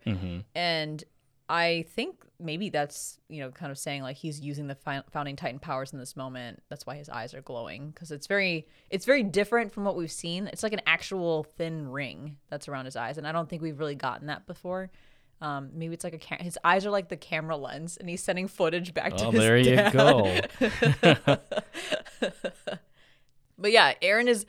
And I think maybe that's you know kind of saying like he's using the fi- founding Titan powers in this moment. That's why his eyes are glowing because it's very it's very different from what we've seen. It's like an actual thin ring that's around his eyes, and I don't think we've really gotten that before. Um, maybe it's like a cam- his eyes are like the camera lens, and he's sending footage back to Oh, his there you dad. go. But yeah, Eren is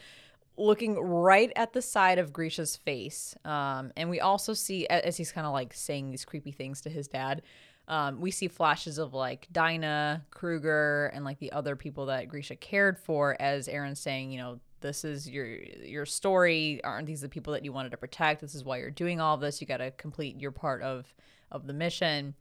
looking right at the side of Grisha's face. Um, and we also see, as he's kind of like saying these creepy things to his dad, um, we see flashes of like Dina, Kruger, and like the other people that Grisha cared for as Eren's saying, you know, this is your your story. Aren't these the people that you wanted to protect? This is why you're doing all of this. You got to complete your part of of the mission.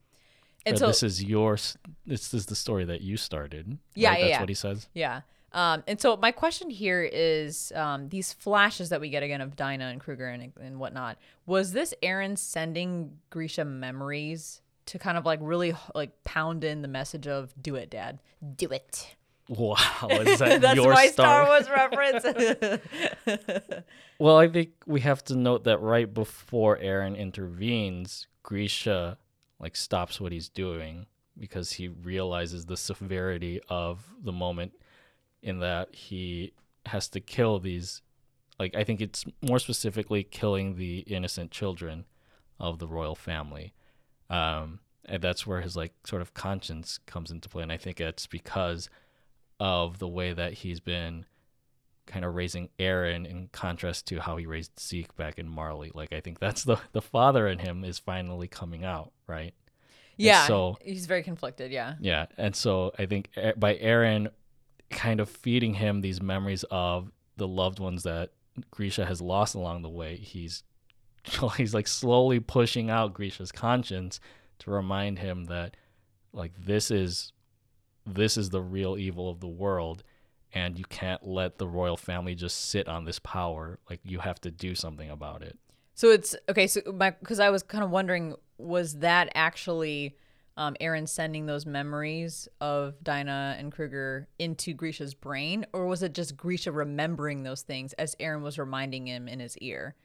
And so this is your, this is the story that you started. Yeah, right? yeah, That's yeah. what he says. Yeah. Um, and so my question here is um, these flashes that we get again of Dina and Kruger and, and whatnot. Was this Eren sending Grisha memories to kind of like really like pound in the message of "Do it, Dad, do it." Wow, is that That's your my Star Star Wars reference. Well, I think we have to note that right before Eren intervenes, Grisha like stops what he's doing because he realizes the severity of the moment in that he has to kill these like I think it's more specifically killing the innocent children of the royal family. Um and that's where his like sort of conscience comes into play and I think it's because of the way that he's been kind of raising Eren in contrast to how he raised Zeke back in Marley. Like I think that's the the father in him is finally coming out, right? yeah. so- he's very conflicted. Yeah. Yeah, and so I think by Eren kind of feeding him these memories of the loved ones that Grisha has lost along the way, he's he's like slowly pushing out Grisha's conscience to remind him that like this is this is the real evil of the world and you can't let the royal family just sit on this power like you have to do something about it So it's okay. So my because I was kind of wondering, was that actually um, Eren sending those memories of Dina and Kruger into Grisha's brain, or was it just Grisha remembering those things as Eren was reminding him in his ear?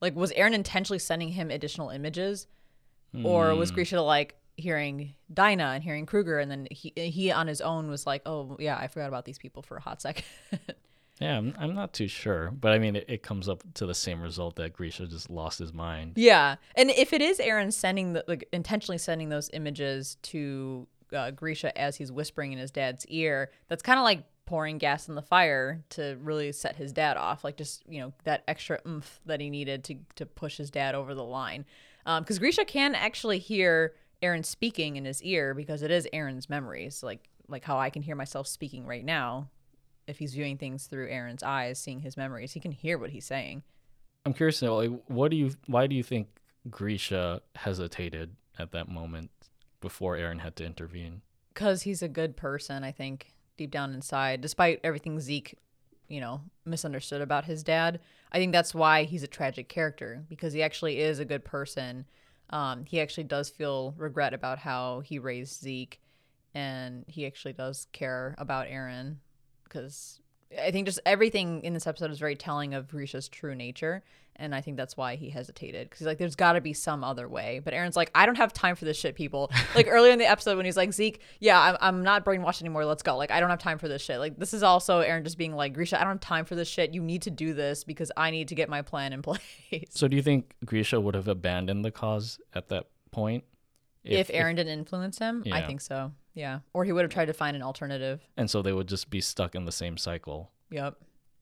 Like, was Eren intentionally sending him additional images, or was Grisha like hearing Dina and hearing Kruger, and then he he on his own was like, oh yeah, I forgot about these people for a hot second. Yeah, I'm, I'm not too sure, but I mean, it, it comes up to the same result that Grisha just lost his mind. Yeah, and if it is Eren sending the like intentionally sending those images to uh, Grisha as he's whispering in his dad's ear, that's kind of like pouring gas in the fire to really set his dad off, like just you know that extra oomph that he needed to to push his dad over the line. Because um, Grisha can actually hear Eren speaking in his ear because it is Eren's memories, like like how I can hear myself speaking right now. If he's viewing things through Eren's eyes, seeing his memories, he can hear what he's saying. I'm curious to know, like, what do you, why do you think Grisha hesitated at that moment before Eren had to intervene? Because he's a good person, I think, deep down inside, despite everything Zeke, you know, misunderstood about his dad. I think that's why he's a tragic character because he actually is a good person. Um, he actually does feel regret about how he raised Zeke, and he actually does care about Eren because I think just everything in this episode is very telling of Grisha's true nature. And I think that's why he hesitated because he's like, there's got to be some other way. But Eren's like, I don't have time for this shit, people. like earlier in the episode when he's like, Zeke, yeah, I'm, I'm not brainwashed anymore. Let's go. Like, I don't have time for this shit. Like, this is also Eren just being like, Grisha, I don't have time for this shit. You need to do this because I need to get my plan in place. So do you think Grisha would have abandoned the cause at that point? If, Eren didn't influence him, I think so. Yeah. Or he would have tried to find an alternative. and so they would just be stuck in the same cycle. Yep.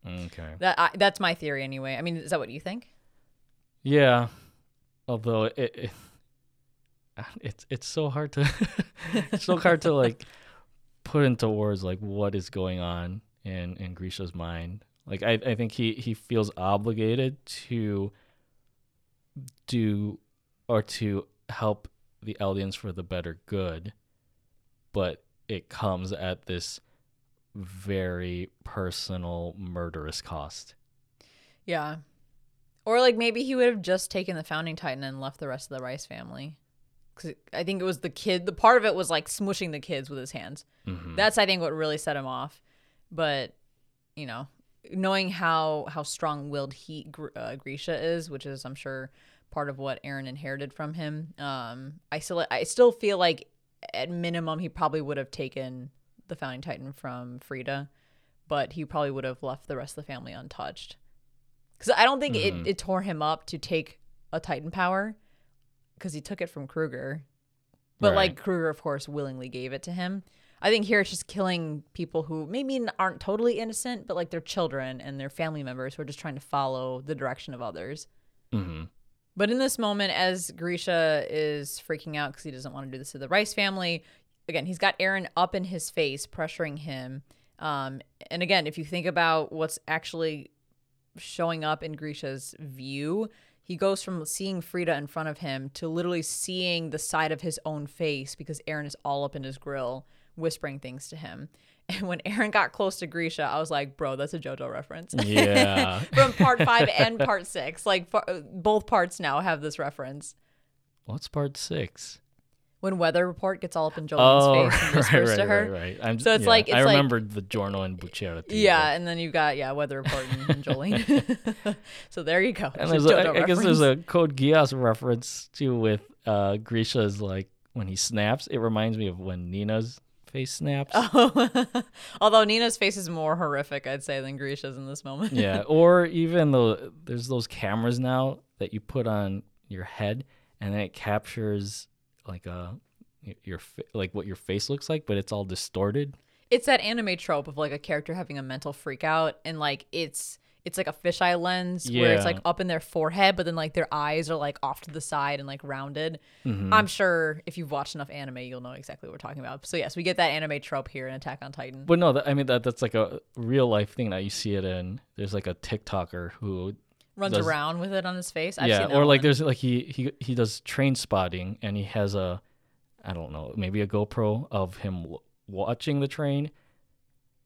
Okay. That I, that's my theory anyway. I mean, is that what you think? Yeah. Although it, it it's it's so hard to it's so hard to like put into words like what is going on in in Grisha's mind. Like I I think he he feels obligated to do or to help the Eldians for the better good, but it comes at this very personal murderous cost. Yeah. Or like maybe he would have just taken the founding titan and left the rest of the Reiss family. Cuz I think it was the kid, the part of it was like smushing the kids with his hands. Mhm. That's I think what really set him off. But, you know, knowing how how strong-willed he uh, Grisha is, which is I'm sure part of what Eren inherited from him. Um I still I still feel like at minimum he probably would have taken the founding titan from Frieda, but he probably would have left the rest of the family untouched. Because I don't think Mhm. it, it tore him up to take a Titan power because he took it from Kruger. But Right. like Kruger, of course, willingly gave it to him. I think here it's just killing people who maybe aren't totally innocent, but like their children and their family members who are just trying to follow the direction of others. Mhm. But in this moment, as Grisha is freaking out because he doesn't want to do this to the Reiss family, again, he's got Eren up in his face, pressuring him. Um, and again, if you think about what's actually showing up in Grisha's view, he goes from seeing Frieda in front of him to literally seeing the side of his own face because Eren is all up in his grill, whispering things to him. And when Eren got close to Grisha, I was like, bro, that's a JoJo reference. Yeah. From part five and part six. Like, fa- both parts now have this reference. What's part six? When Weather Report gets all up in Jolyne's face and whispers to her. Oh, right, right. I'm, So it's yeah, like- I it's like- remembered the Giorno and Bucciarati. Yeah, and then you've got yeah, Weather Report and, and Jolene. so there you go. and there's a a, I guess there's a Code Geass reference too with uh, Grisha's like when he snaps. It reminds me of when Nina's face snaps. Oh. Although Nina's face is more horrific, I'd say, than Grisha's in this moment. yeah, or even though there's those cameras now that you put on your head and then it captures like uh, a your like what your face looks like, but it's all distorted. it's that anime trope of like a character having a mental freak out and like it's it's like a fisheye lens where it's Yeah. like up in their forehead but then like their eyes are like off to the side and like rounded Mhm. i'm sure if you've watched enough anime you'll know exactly what we're talking about so yes we get that anime trope here in attack on titan But no, that, I mean that that's like a real life thing that you see it in. There's like a TikToker who runs does- around with it on his face I've yeah, seen that or like one. there's like he he he does train spotting and he has a I don't know, maybe a GoPro of him w- watching the train.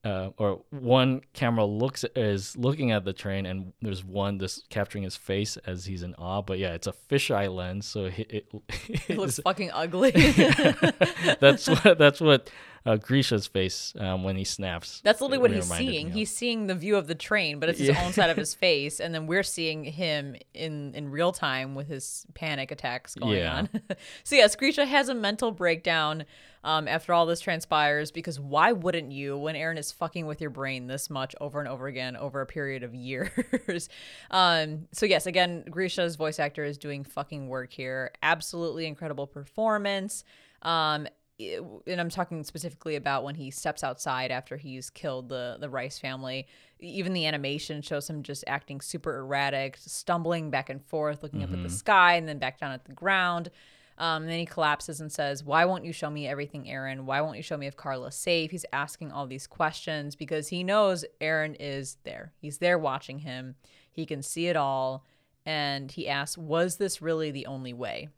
Uh, or one camera looks is looking at the train and there's one just capturing his face as he's in awe but yeah it's a fisheye lens so it, it, it looks fucking ugly. That's what that's what uh, Grisha's face um, when he snaps. That's literally what he's seeing. He's seeing the view of the train, but it's his Yeah. own side of his face, and then we're seeing him in in real time with his panic attacks going Yeah. on. so yes, Grisha has a mental breakdown um, after all this transpires because why wouldn't you when Eren is fucking with your brain this much over and over again over a period of years? um, so yes, again, Grisha's voice actor is doing fucking work here. Absolutely incredible performance. Um, and I'm talking specifically about when he steps outside after he's killed the the Reiss family. Even the animation shows him just acting super erratic, stumbling back and forth, looking up at the sky and then back down at the ground. Um, and then he collapses and says, "Why won't you show me everything, Eren? Why won't you show me if Carla's safe?" He's asking all these questions because he knows Eren is there. He's there watching him. He can see it all, and he asks, "Was this really the only way?"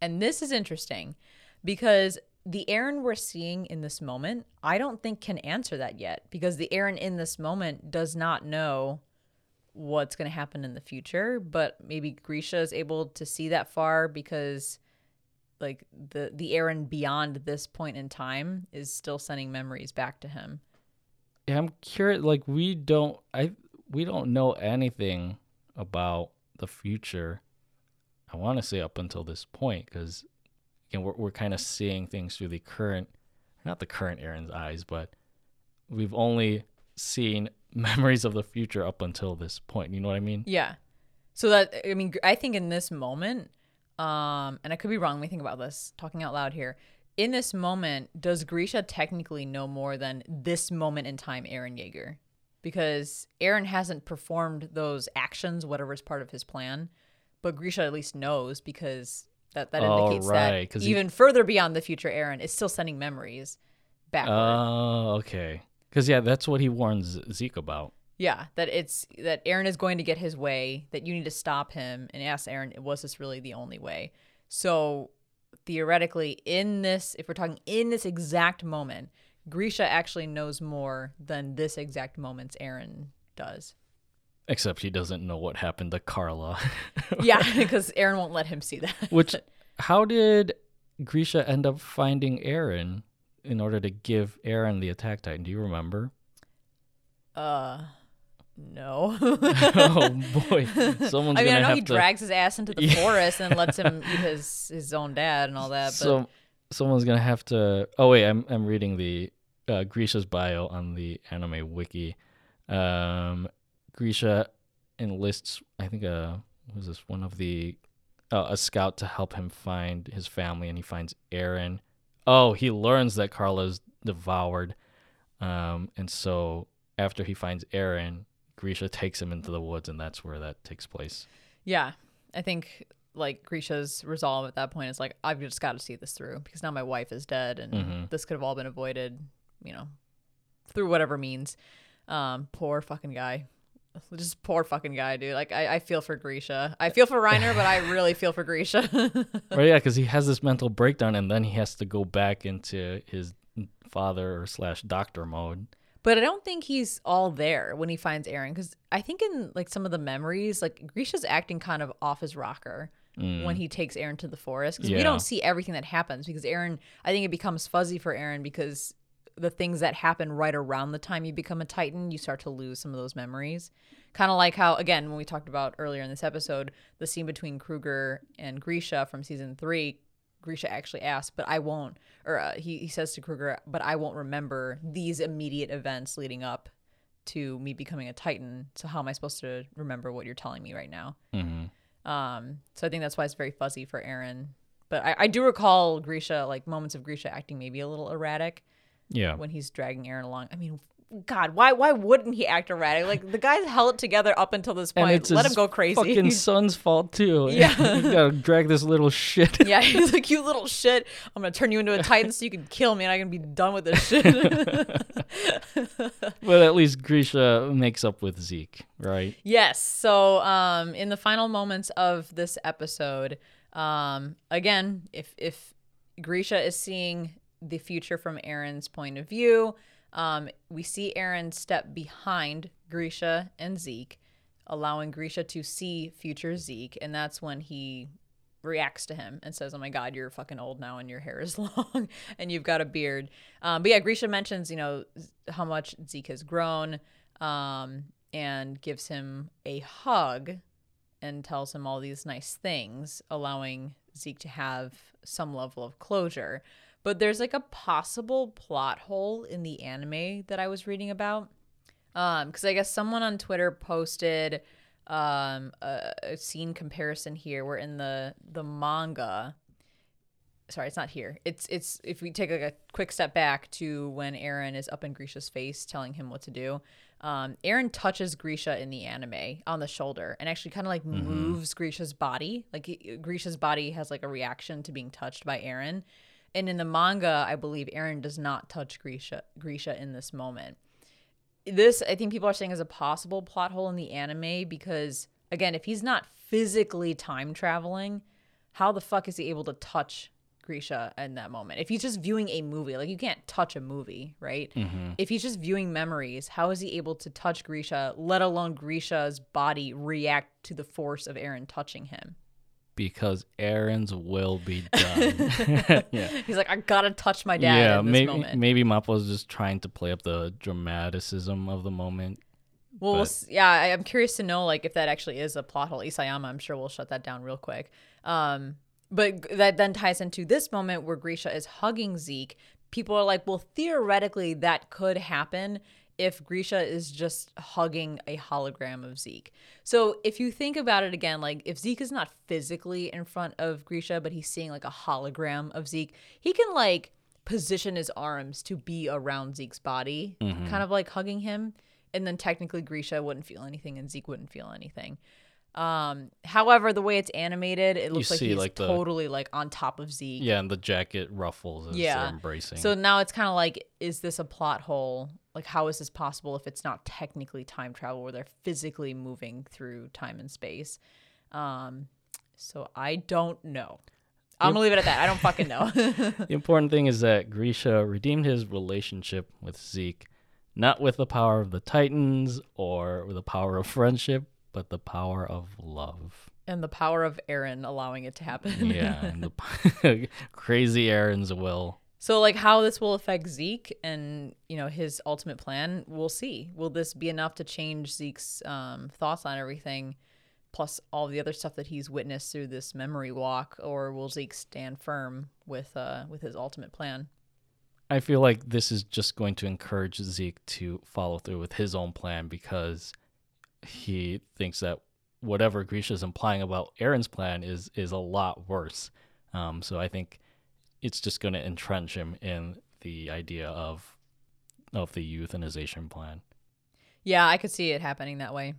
And this is interesting because the Eren we're seeing in this moment, I don't think can answer that yet because the Eren in this moment does not know what's going to happen in the future, but maybe Grisha is able to see that far because like the the Eren beyond this point in time is still sending memories back to him. Yeah, I'm curious. Like we don't, I we don't know anything about the future. I want to say up until this point, because again, we're we're kind of seeing things through the current, not the current Eren's eyes, but we've only seen memories of the future up until this point. You know what I mean? Yeah. So that I mean, I think in this moment, um, and I could be wrong. Let me think about this. Talking out loud here. In this moment, does Grisha technically know more than this moment in time, Eren Yeager? Because Eren hasn't performed those actions, whatever is part of his plan, but Grisha at least knows because that that indicates right, that he- even further beyond the future, Eren is still sending memories backward. Oh, okay. Because yeah, that's what he warns Zeke about. Yeah, that it's that Eren is going to get his way, that you need to stop him and ask Eren, was this really the only way? So theoretically, in this, if we're talking in this exact moment, Grisha actually knows more than this exact moment's Eren does. Except he doesn't know what happened to Carla. Yeah, because Eren won't let him see that. Which, how did Grisha end up finding Eren in order to give Eren the attack titan? Do you remember? Uh, no. oh boy, someone's I mean, I know he to. drags his ass into the Yeah. forest and lets him eat his his own dad and all that. But so someone's gonna have to. Oh wait, I'm I'm reading the uh, Grisha's bio on the anime wiki. Um, Grisha enlists, I think, uh, was this one of the uh, a scout to help him find his family, and he finds Eren. Oh, he learns that Carla's devoured, um, and so after he finds Eren, Grisha takes him into the woods, and that's where that takes place. Yeah, I think like Grisha's resolve at that point is like, I've just got to see this through because now my wife is dead and Mhm. this could have all been avoided, you know, through whatever means. Um, poor fucking guy. Just poor fucking guy, dude. Like I, I feel for Grisha. I feel for Reiner, but I really feel for Grisha. Right, yeah, because he has this mental breakdown, and then he has to go back into his father or slash doctor mode. But I don't think he's all there when he finds Eren because I think in like some of the memories, like Grisha's acting kind of off his rocker when he takes Eren to the forest because we Mm. Don't see everything that happens because Eren, I think it becomes fuzzy for Eren because the things that happen right around the time you become a Titan, you start to lose some of those memories. Kind of like how, again, when we talked about earlier in this episode, the scene between Kruger and Grisha from season three, Grisha actually asks, but I won't, or uh, he, he says to Kruger, but I won't remember these immediate events leading up to me becoming a Titan. So how am I supposed to remember what you're telling me right now? Mm-hmm. Um, so I think that's why it's very fuzzy for Eren. But I, I do recall Grisha, like moments of Grisha acting maybe a little erratic Yeah. when he's dragging Eren along. I mean, God, why why wouldn't he act erratic? Like the guy's held it together up until this And point. it's Let him go crazy. Fucking son's fault too. Yeah. you gotta drag this little shit. yeah, he's like, you little shit. I'm gonna turn you into a titan so you can kill me and I can be done with this shit. but at least Grisha makes up with Zeke, right? Yes. So, um, in the final moments of this episode, um, again, if if Grisha is seeing the future from Eren's point of view, um, we see Eren step behind Grisha and Zeke, allowing Grisha to see future Zeke, and that's when he reacts to him and says, "Oh my God, you're fucking old now, and your hair is long, and you've got a beard." Um, but yeah, Grisha mentions you know how much Zeke has grown, um, and gives him a hug, and tells him all these nice things, allowing Zeke to have some level of closure. But there's like a possible plot hole in the anime that I was reading about, because I guess someone on Twitter posted um a, a scene comparison here where in the the manga sorry it's not here. It's it's if we take like a quick step back to when eren is up in Grisha's face telling him what to do um Eren touches Grisha in the anime on the shoulder and actually kind of like moves Grisha's body. Like he- Grisha's body has like a reaction to being touched by Eren and in the manga I believe Eren does not touch Grisha Grisha in this moment this I think people are saying is a possible plot hole in the anime because again, if he's not physically time traveling, how the fuck is he able to touch Grisha in that moment? If he's just viewing a movie, like you can't touch a movie, right? Mm-hmm. If he's just viewing memories, how is he able to touch Grisha, let alone Grisha's body react to the force of Eren touching him? Because Eren's will be done. yeah. He's like, I gotta touch my dad yeah, in this maybe moment. maybe Mappa's just trying to play up the dramaticism of the moment. Well, we'll yeah, I, I'm curious to know like if that actually is a plot hole. Isayama, I'm sure we'll shut that down real quick. Um, but that then ties into this moment where Grisha is hugging Zeke. People are like, well, theoretically, that could happen if Grisha is just hugging a hologram of Zeke. So if you think about it again, like if Zeke is not physically in front of Grisha, but he's seeing like a hologram of Zeke, he can like position his arms to be around Zeke's body, mm-hmm. kind of like hugging him. And then technically Grisha wouldn't feel anything and Zeke wouldn't feel anything. Um, however, the way it's animated, it looks like see, he's like, the- totally like on top of Zeke. Yeah, and the jacket ruffles as Yeah. they're embracing. So now it's kind of like, is this a plot hole? Like, how is this possible if it's not technically time travel where they're physically moving through time and space? Um, so I don't know. I'm gonna leave it at that. I don't fucking know. the important thing is that Grisha redeemed his relationship with Zeke, not with the power of the Titans or with the power of friendship, but the power of love. and the power of Eren allowing it to happen. Yeah, and the crazy Eren's will. So like how this will affect Zeke and you know his ultimate plan, we'll see. Will this be enough to change Zeke's um, thoughts on everything, plus all the other stuff that he's witnessed through this memory walk, or will Zeke stand firm with uh, with his ultimate plan? I feel like this is just going to encourage Zeke to follow through with his own plan because he thinks that whatever Grisha's implying about Eren's plan is is a lot worse. Um, so I think it's just going to entrench him in the idea of of the euthanization plan. Yeah, I could see it happening that way.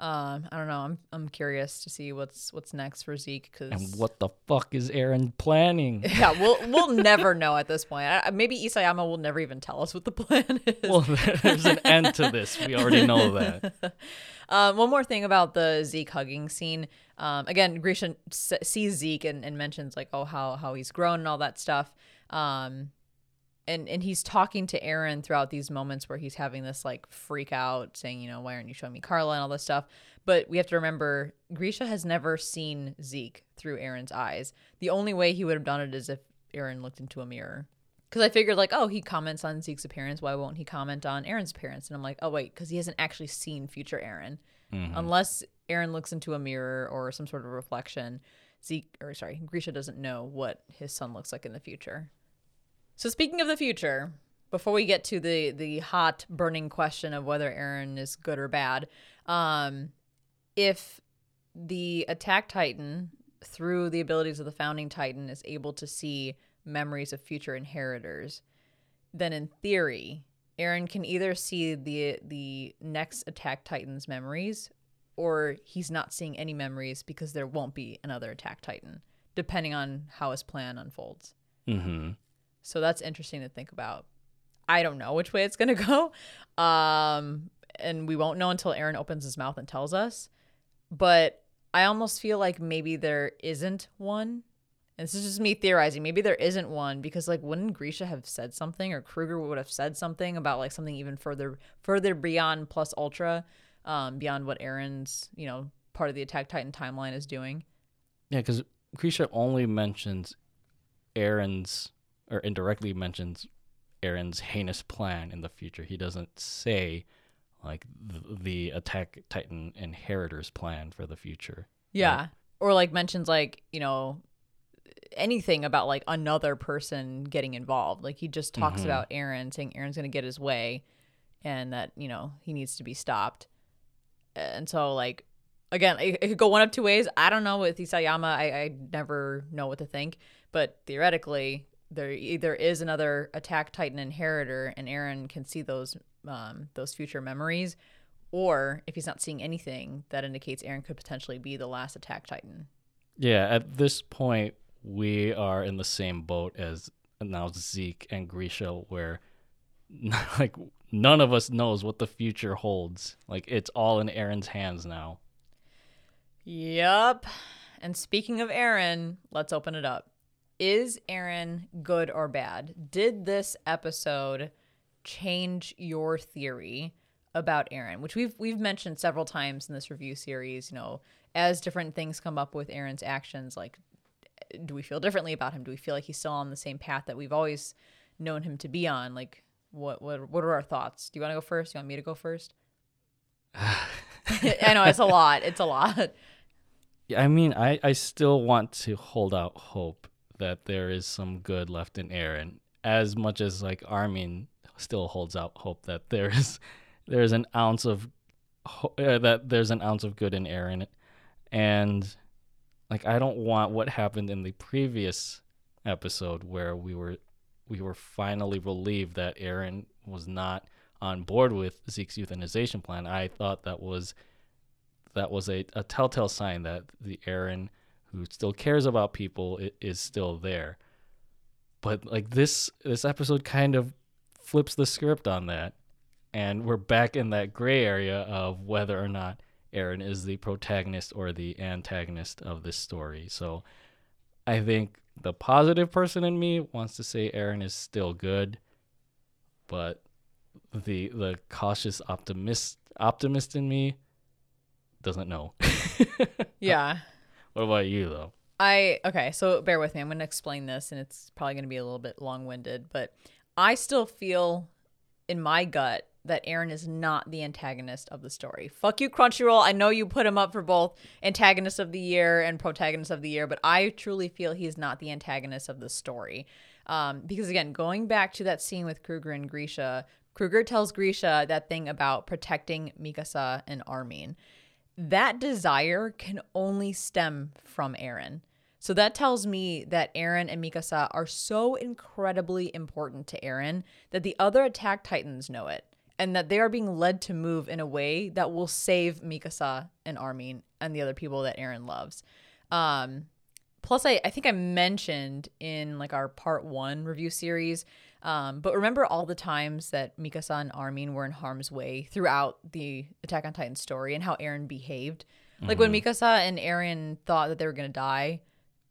Um, I don't know. I'm I'm curious to see what's what's next for Zeke because And what the fuck is Eren planning? yeah, we'll we'll never know at this point. I, maybe Isayama will never even tell us what the plan is. well, there's an end to this. We already know that. Um, one more thing about the Zeke hugging scene. Um, again, Grisha s- sees Zeke and, and mentions like, oh, how how he's grown and all that stuff. Um, and and he's talking to Eren throughout these moments where he's having this like freak out, saying, you know, why aren't you showing me Carla and all this stuff. But we have to remember, Grisha has never seen Zeke through Eren's eyes. The only way he would have done it is if Eren looked into a mirror. Because I figured, like, oh, he comments on Zeke's appearance. Why won't he comment on Eren's appearance? And I'm like, oh, wait, because he hasn't actually seen future Eren. Mm-hmm. Unless Eren looks into a mirror or some sort of reflection, Zeke, or sorry, Grisha doesn't know what his son looks like in the future. So, speaking of the future, before we get to the the hot burning question of whether Eren is good or bad, um, if the attack titan through the abilities of the founding titan is able to see memories of future inheritors then in theory eren can either see the the next attack titan's memories or he's not seeing any memories because there won't be another attack titan depending on how his plan unfolds. Hmm so that's interesting to think about. I don't know which way it's going to go. Um, and we won't know until Eren opens his mouth and tells us. But I almost feel like maybe there isn't one. And this is just me theorizing. Maybe there isn't one because like wouldn't Grisha have said something or Kruger would have said something about like something even further further beyond plus ultra, um, beyond what Eren's, you know, part of the Attack Titan timeline is doing. Yeah, because Grisha only mentions Eren's or indirectly mentions Eren's heinous plan in the future. He doesn't say like the, the Attack Titan inheritors plan for the future. Yeah. Right? Or like mentions like, you know, anything about like another person getting involved. Like he just talks Mhm. about Eren saying Eren's going to get his way and that, you know, he needs to be stopped. And so like again, it, it could go one of two ways. I don't know with Isayama. I, I never know what to think, but theoretically there either is another attack titan inheritor and Eren can see those um, those future memories or if he's not seeing anything that indicates Eren could potentially be the last attack titan. Yeah, at this point, we are in the same boat as now Zeke and Grisha, where like none of us knows what the future holds. Like it's all in Eren's hands now. Yup. And speaking of Eren, let's open it up. Is Eren good or bad? Did this episode change your theory about Eren, which we've we've mentioned several times in this review series, you know, as different things come up with Eren's actions like do we feel differently about him? Do we feel like he's still on the same path that we've always known him to be on? Like what what what are our thoughts? Do you want to go first? Do you want me to go first? I know it's a lot. It's a lot. I mean, I, I still want to hold out hope that there is some good left in Eren, as much as like Armin still holds out hope that there is there's an ounce of uh, that there's an ounce of good in Eren, and like I don't want what happened in the previous episode where we were we were finally relieved that Eren was not on board with Zeke's euthanization plan. I thought that was that was a, a telltale sign that the Eren who still cares about people is still there. But like this this episode kind of flips the script on that and we're back in that gray area of whether or not Eren is the protagonist or the antagonist of this story. So I think the positive person in me wants to say Eren is still good, but the the cautious optimist optimist in me doesn't know. Yeah. What about you though? I okay, so bear with me. I'm going to explain this and it's probably going to be a little bit long-winded, but I still feel in my gut that Eren is not the antagonist of the story. Fuck you Crunchyroll. I know you put him up for both antagonist of the year and protagonist of the year, but I truly feel he's not the antagonist of the story. Um, because again, going back to that scene with Kruger and Grisha, Kruger tells Grisha that thing about protecting Mikasa and Armin that desire can only stem from Eren. So that tells me that Eren and Mikasa are so incredibly important to Eren that the other attack titans know it and that they are being led to move in a way that will save Mikasa and Armin and the other people that Eren loves. Um, plus I, I think I mentioned in like our part one review series. Um, but remember all the times that Mikasa and Armin were in harm's way throughout the Attack on Titan story and how Eren behaved. Like when Mikasa and Eren thought that they were gonna die,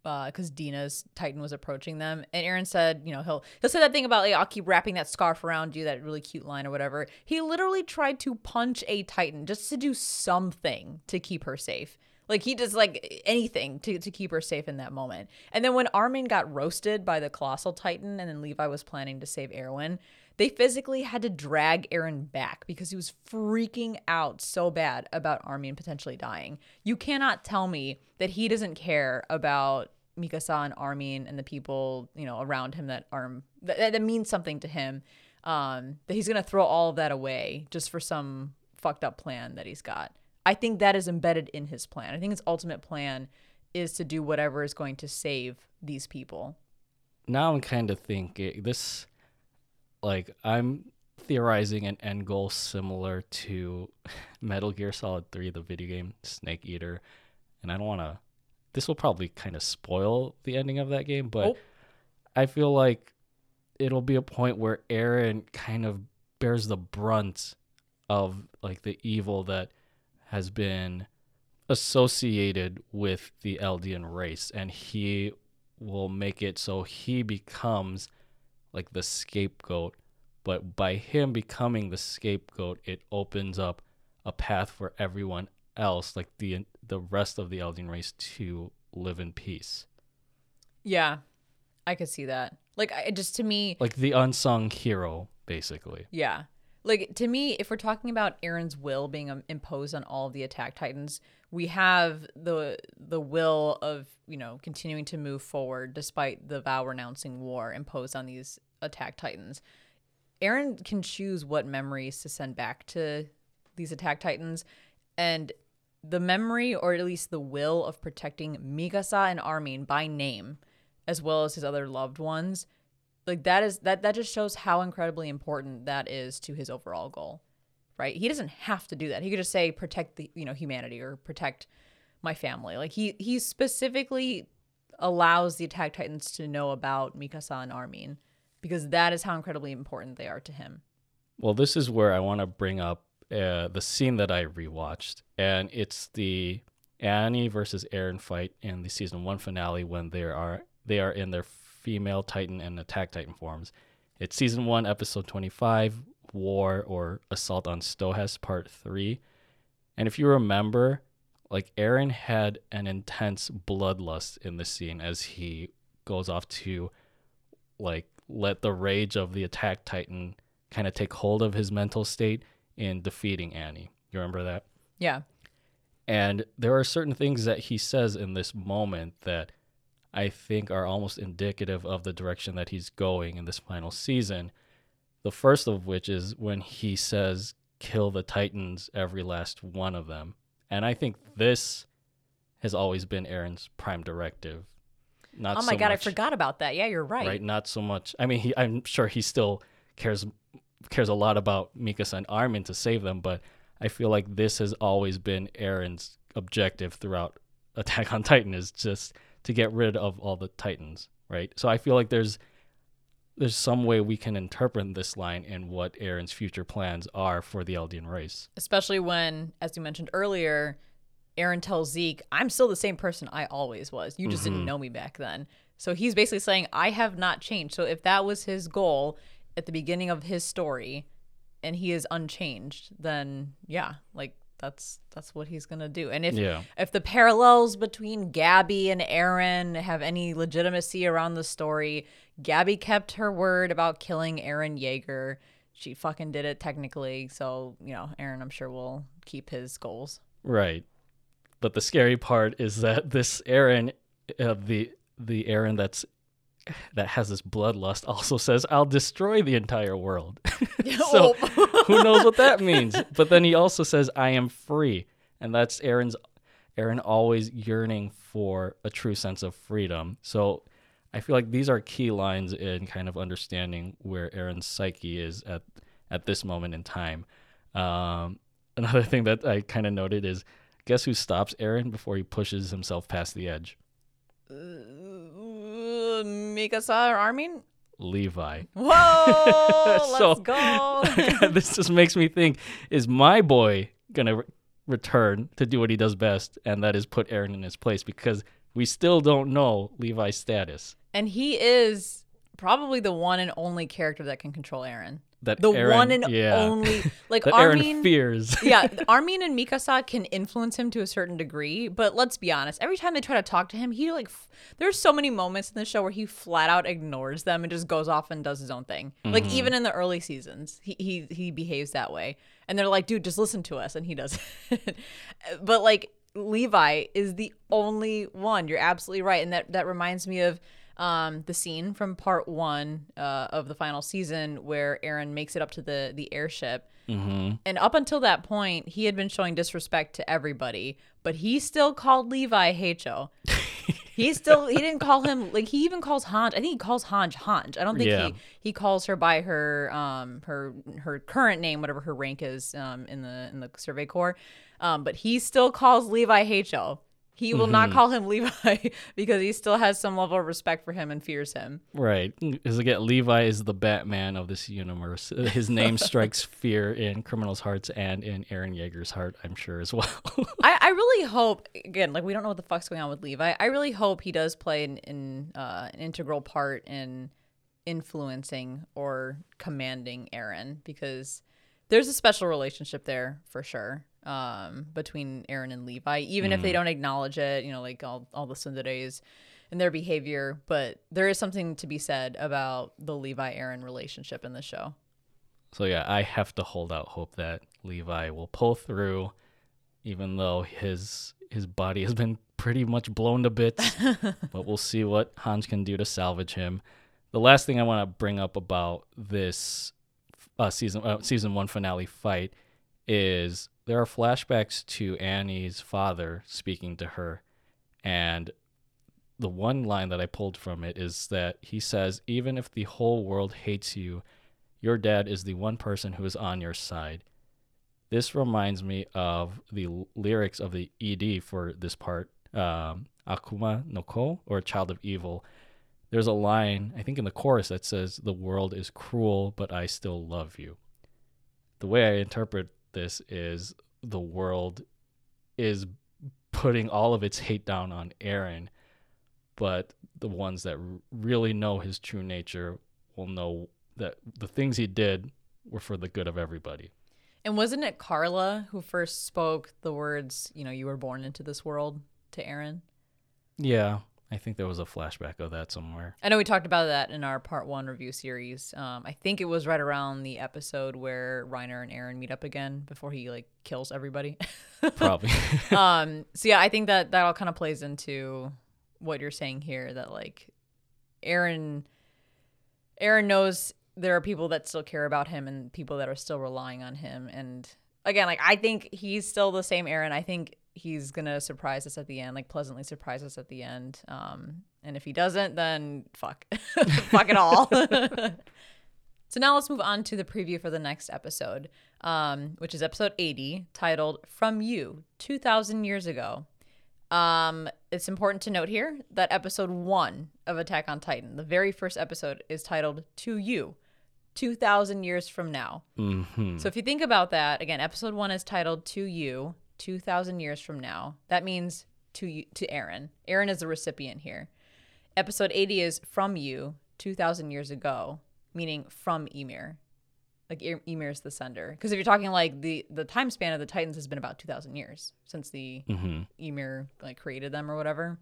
because Dina's Titan was approaching them, and Eren said, you know, he'll he'll say that thing about like I'll keep wrapping that scarf around you, that really cute line or whatever. He literally tried to punch a Titan just to do something to keep her safe. Like he does like anything to, to keep her safe in that moment. And then when Armin got roasted by the colossal titan and then Levi was planning to save Erwin, they physically had to drag Eren back because he was freaking out so bad about Armin potentially dying. You cannot tell me that he doesn't care about Mikasa and Armin and the people, you know, around him that are that, that means something to him. Um, that he's gonna throw all of that away just for some fucked up plan that he's got. I think that is embedded in his plan. I think his ultimate plan is to do whatever is going to save these people. Now I'm kind of thinking this, like I'm theorizing an end goal similar to Metal Gear Solid 3, the video game Snake Eater, and I don't want to. This will probably kind of spoil the ending of that game, but Oh. I feel like it'll be a point where Eren kind of bears the brunt of like the evil that has been associated with the Eldian race, and he will make it so he becomes like the scapegoat. But by him becoming the scapegoat, it opens up a path for everyone else, like the the rest of the Eldian race, to live in peace. Yeah, I could see that. Like, I, just to me, Like the unsung hero, basically. yeah. Like to me, if we're talking about Eren's will being um, imposed on all of the Attack Titans, we have the the will of you know continuing to move forward despite the vow renouncing war imposed on these Attack Titans. Eren can choose what memories to send back to these Attack Titans, and the memory, or at least the will, of protecting Mikasa and Armin by name, as well as his other loved ones, like that is that that just shows how incredibly important that is to his overall goal right? He doesn't have to do that. He could just say protect the you know humanity or protect my family. Like he he specifically allows the attack titans to know about mikasa and armin because that is how incredibly important they are to him. Well, this is where I want to bring up uh, the scene that I rewatched, and it's the Annie versus Eren fight in the season one finale when they are they are in their female Titan and Attack Titan forms. It's season one, episode twenty-five, War or Assault on Stohess, part three. And if you remember, like Eren had an intense bloodlust in the scene as he goes off to like let the rage of the attack titan kind of take hold of his mental state in defeating Annie. You remember that? yeah And there are certain things that he says in this moment that I think are almost indicative of the direction that he's going in this final season. The first of which is when he says, kill the Titans, every last one of them. And I think this has always been Eren's prime directive. Not oh my so god much- i forgot about that yeah you're right, right? Not so much. I mean, he, I'm sure he still cares cares a lot about Mikasa and Armin to save them, but I feel like this has always been Eren's objective throughout Attack on Titan is just to get rid of all the Titans, right? So I feel like there's there's some way we can interpret this line and what Eren's future plans are for the Eldian race. especially when as you mentioned earlier eren tells zeke i'm still the same person i always was you just didn't mm-hmm. know me back then so he's basically saying i have not changed so if that was his goal at the beginning of his story and he is unchanged then yeah like that's that's what he's gonna do and if Yeah. if the parallels between gabby and eren have any legitimacy around the story gabby kept her word about killing eren yeager she fucking did it technically so you know eren i'm sure will keep his goals Right. But the scary part is that this Eren, uh, the the Eren that's that has this bloodlust, also says, "I'll destroy the entire world." so who knows what that means? But then he also says, "I am free," and that's Eren's Eren always yearning for a true sense of freedom. So I feel like these are key lines in kind of understanding where Eren's psyche is at at this moment in time. Um, another thing that I kind of noted is guess who stops Aaron before he pushes himself past the edge? Uh, mikasa or armin Levi. whoa So- let's go this just makes me think is my boy going to re- return to do what he does best and that is put Eren in his place because we still don't know Levi's status. and he is probably the one and only character that can control eren That the Eren- one and yeah. only like that armin Eren fears. yeah, Armin and Mikasa can influence him to a certain degree, but let's be honest. Every time they try to talk to him, he like f- there's so many moments in the show where he flat out ignores them and just goes off and does his own thing. Like Mm-hmm. even in the early seasons, he he he behaves that way. And they're like, "Dude, just listen to us." And he does. It. But like Levi is the only one. You're absolutely right. And that that reminds me of um, the scene from part one uh, of the final season where Eren makes it up to the the airship. And up until that point, he had been showing disrespect to everybody, but he still called Levi Heicho. he still he didn't call him like he even calls Hange. I think he calls Hange Hange. I don't think Yeah. he he calls her by her um her her current name, whatever her rank is um in the in the Survey Corps. Um, but he still calls Levi Heicho. He will not call him Levi because he still has some level of respect for him and fears him. Right. Because again, Levi is the Batman of this universe. His name strikes fear in criminals' hearts and in Eren Yeager's heart, I'm sure, as well. I, I really hope again, like we don't know what the fuck's going on with Levi. I really hope he does play an, in, uh, an integral part in influencing or commanding Eren because there's a special relationship there for sure um, between Eren and Levi, even if they don't acknowledge it. You know, like all all the tsunderes and their behavior, but there is something to be said about the Levi Eren relationship in the show. So yeah, I have to hold out hope that Levi will pull through, even though his his body has been pretty much blown to bits. but we'll see what Hans can do to salvage him. The last thing I want to bring up about this uh, season uh, season one finale fight is there are flashbacks to Annie's father speaking to her, and the one line that I pulled from it is that he says, "Even if the whole world hates you." Your dad is the one person who is on your side. This reminds me of the l- lyrics of the ED for this part, um, Akuma no Ko, or Child of Evil. There's a line, I think in the chorus, that says, The world is cruel, but I still love you. The way I interpret this is the world is putting all of its hate down on Eren, but the ones that really know his true nature will know that the things he did were for the good of everybody. And wasn't it Carla who first spoke the words, you know, you were born into this world to Eren? Yeah, I think there was a flashback of that somewhere. I know we talked about that in our part one review series. Um, I think it was right around the episode where Reiner and Eren meet up again before he like kills everybody. Probably. um, so yeah, I think that that all kind of plays into what you're saying here. That like Eren, Eren knows there are people that still care about him and people that are still relying on him. And again, like I think he's still the same Eren. I think he's gonna surprise us at the end, like pleasantly surprise us at the end. Um, and if he doesn't, then fuck, fuck it all. so now let's move on to the preview for the next episode, um, which is episode 80, titled "From You, 2,000 Years Ago." Um, it's important to note here that episode one of Attack on Titan, the very first episode, is titled "To You." 2000 years from now. hmm So if you think about that, again, episode 1 is titled To You, 2000 years from now. That means to you, to Eren. Eren is the recipient here. Episode 80 is From You, 2000 years ago, meaning from Ymir. Like Ymir is the sender. Because if you're talking like the the time span of the Titans has been about 2000 years since the hmm Ymir like created them or whatever.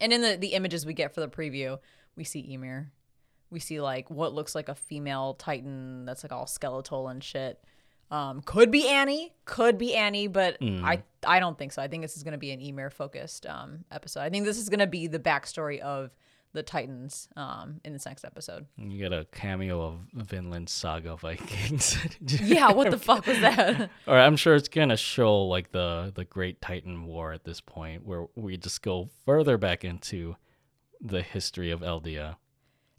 And in the the images we get for the preview, we see Ymir. We see like what looks like a female Titan that's like all skeletal and shit. Um, could be Annie, could be Annie, but I I don't think so. I think this is gonna be an Ymir focused um episode. I think this is gonna be the backstory of the Titans um in this next episode. You get a cameo of Vinland Saga Vikings. Yeah, what the fuck was that? or I'm sure it's gonna show like the the Great Titan War at this point, where we just go further back into the history of Eldia.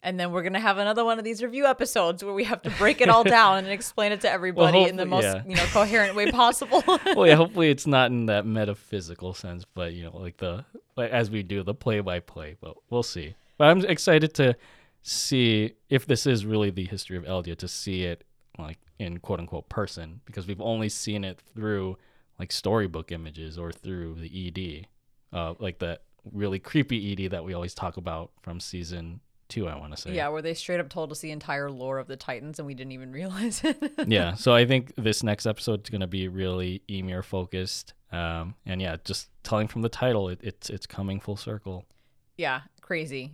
And then we're gonna have another one of these review episodes where we have to break it all down and explain it to everybody in the most yeah. you know coherent way possible. well, yeah, hopefully it's not in that metaphysical sense, but you know, like the like as we do the play by play. But we'll see. But I'm excited to see if this is really the history of Eldia to see it like in quote unquote person because we've only seen it through like storybook images or through the ED, uh, like that really creepy ED that we always talk about from season two. I want to say. yeah, where they straight up told us the entire lore of the Titans and we didn't even realize it. yeah so i think this next episode is going to be really ymir focused um and yeah just telling from the title it, it's it's coming full circle yeah, crazy.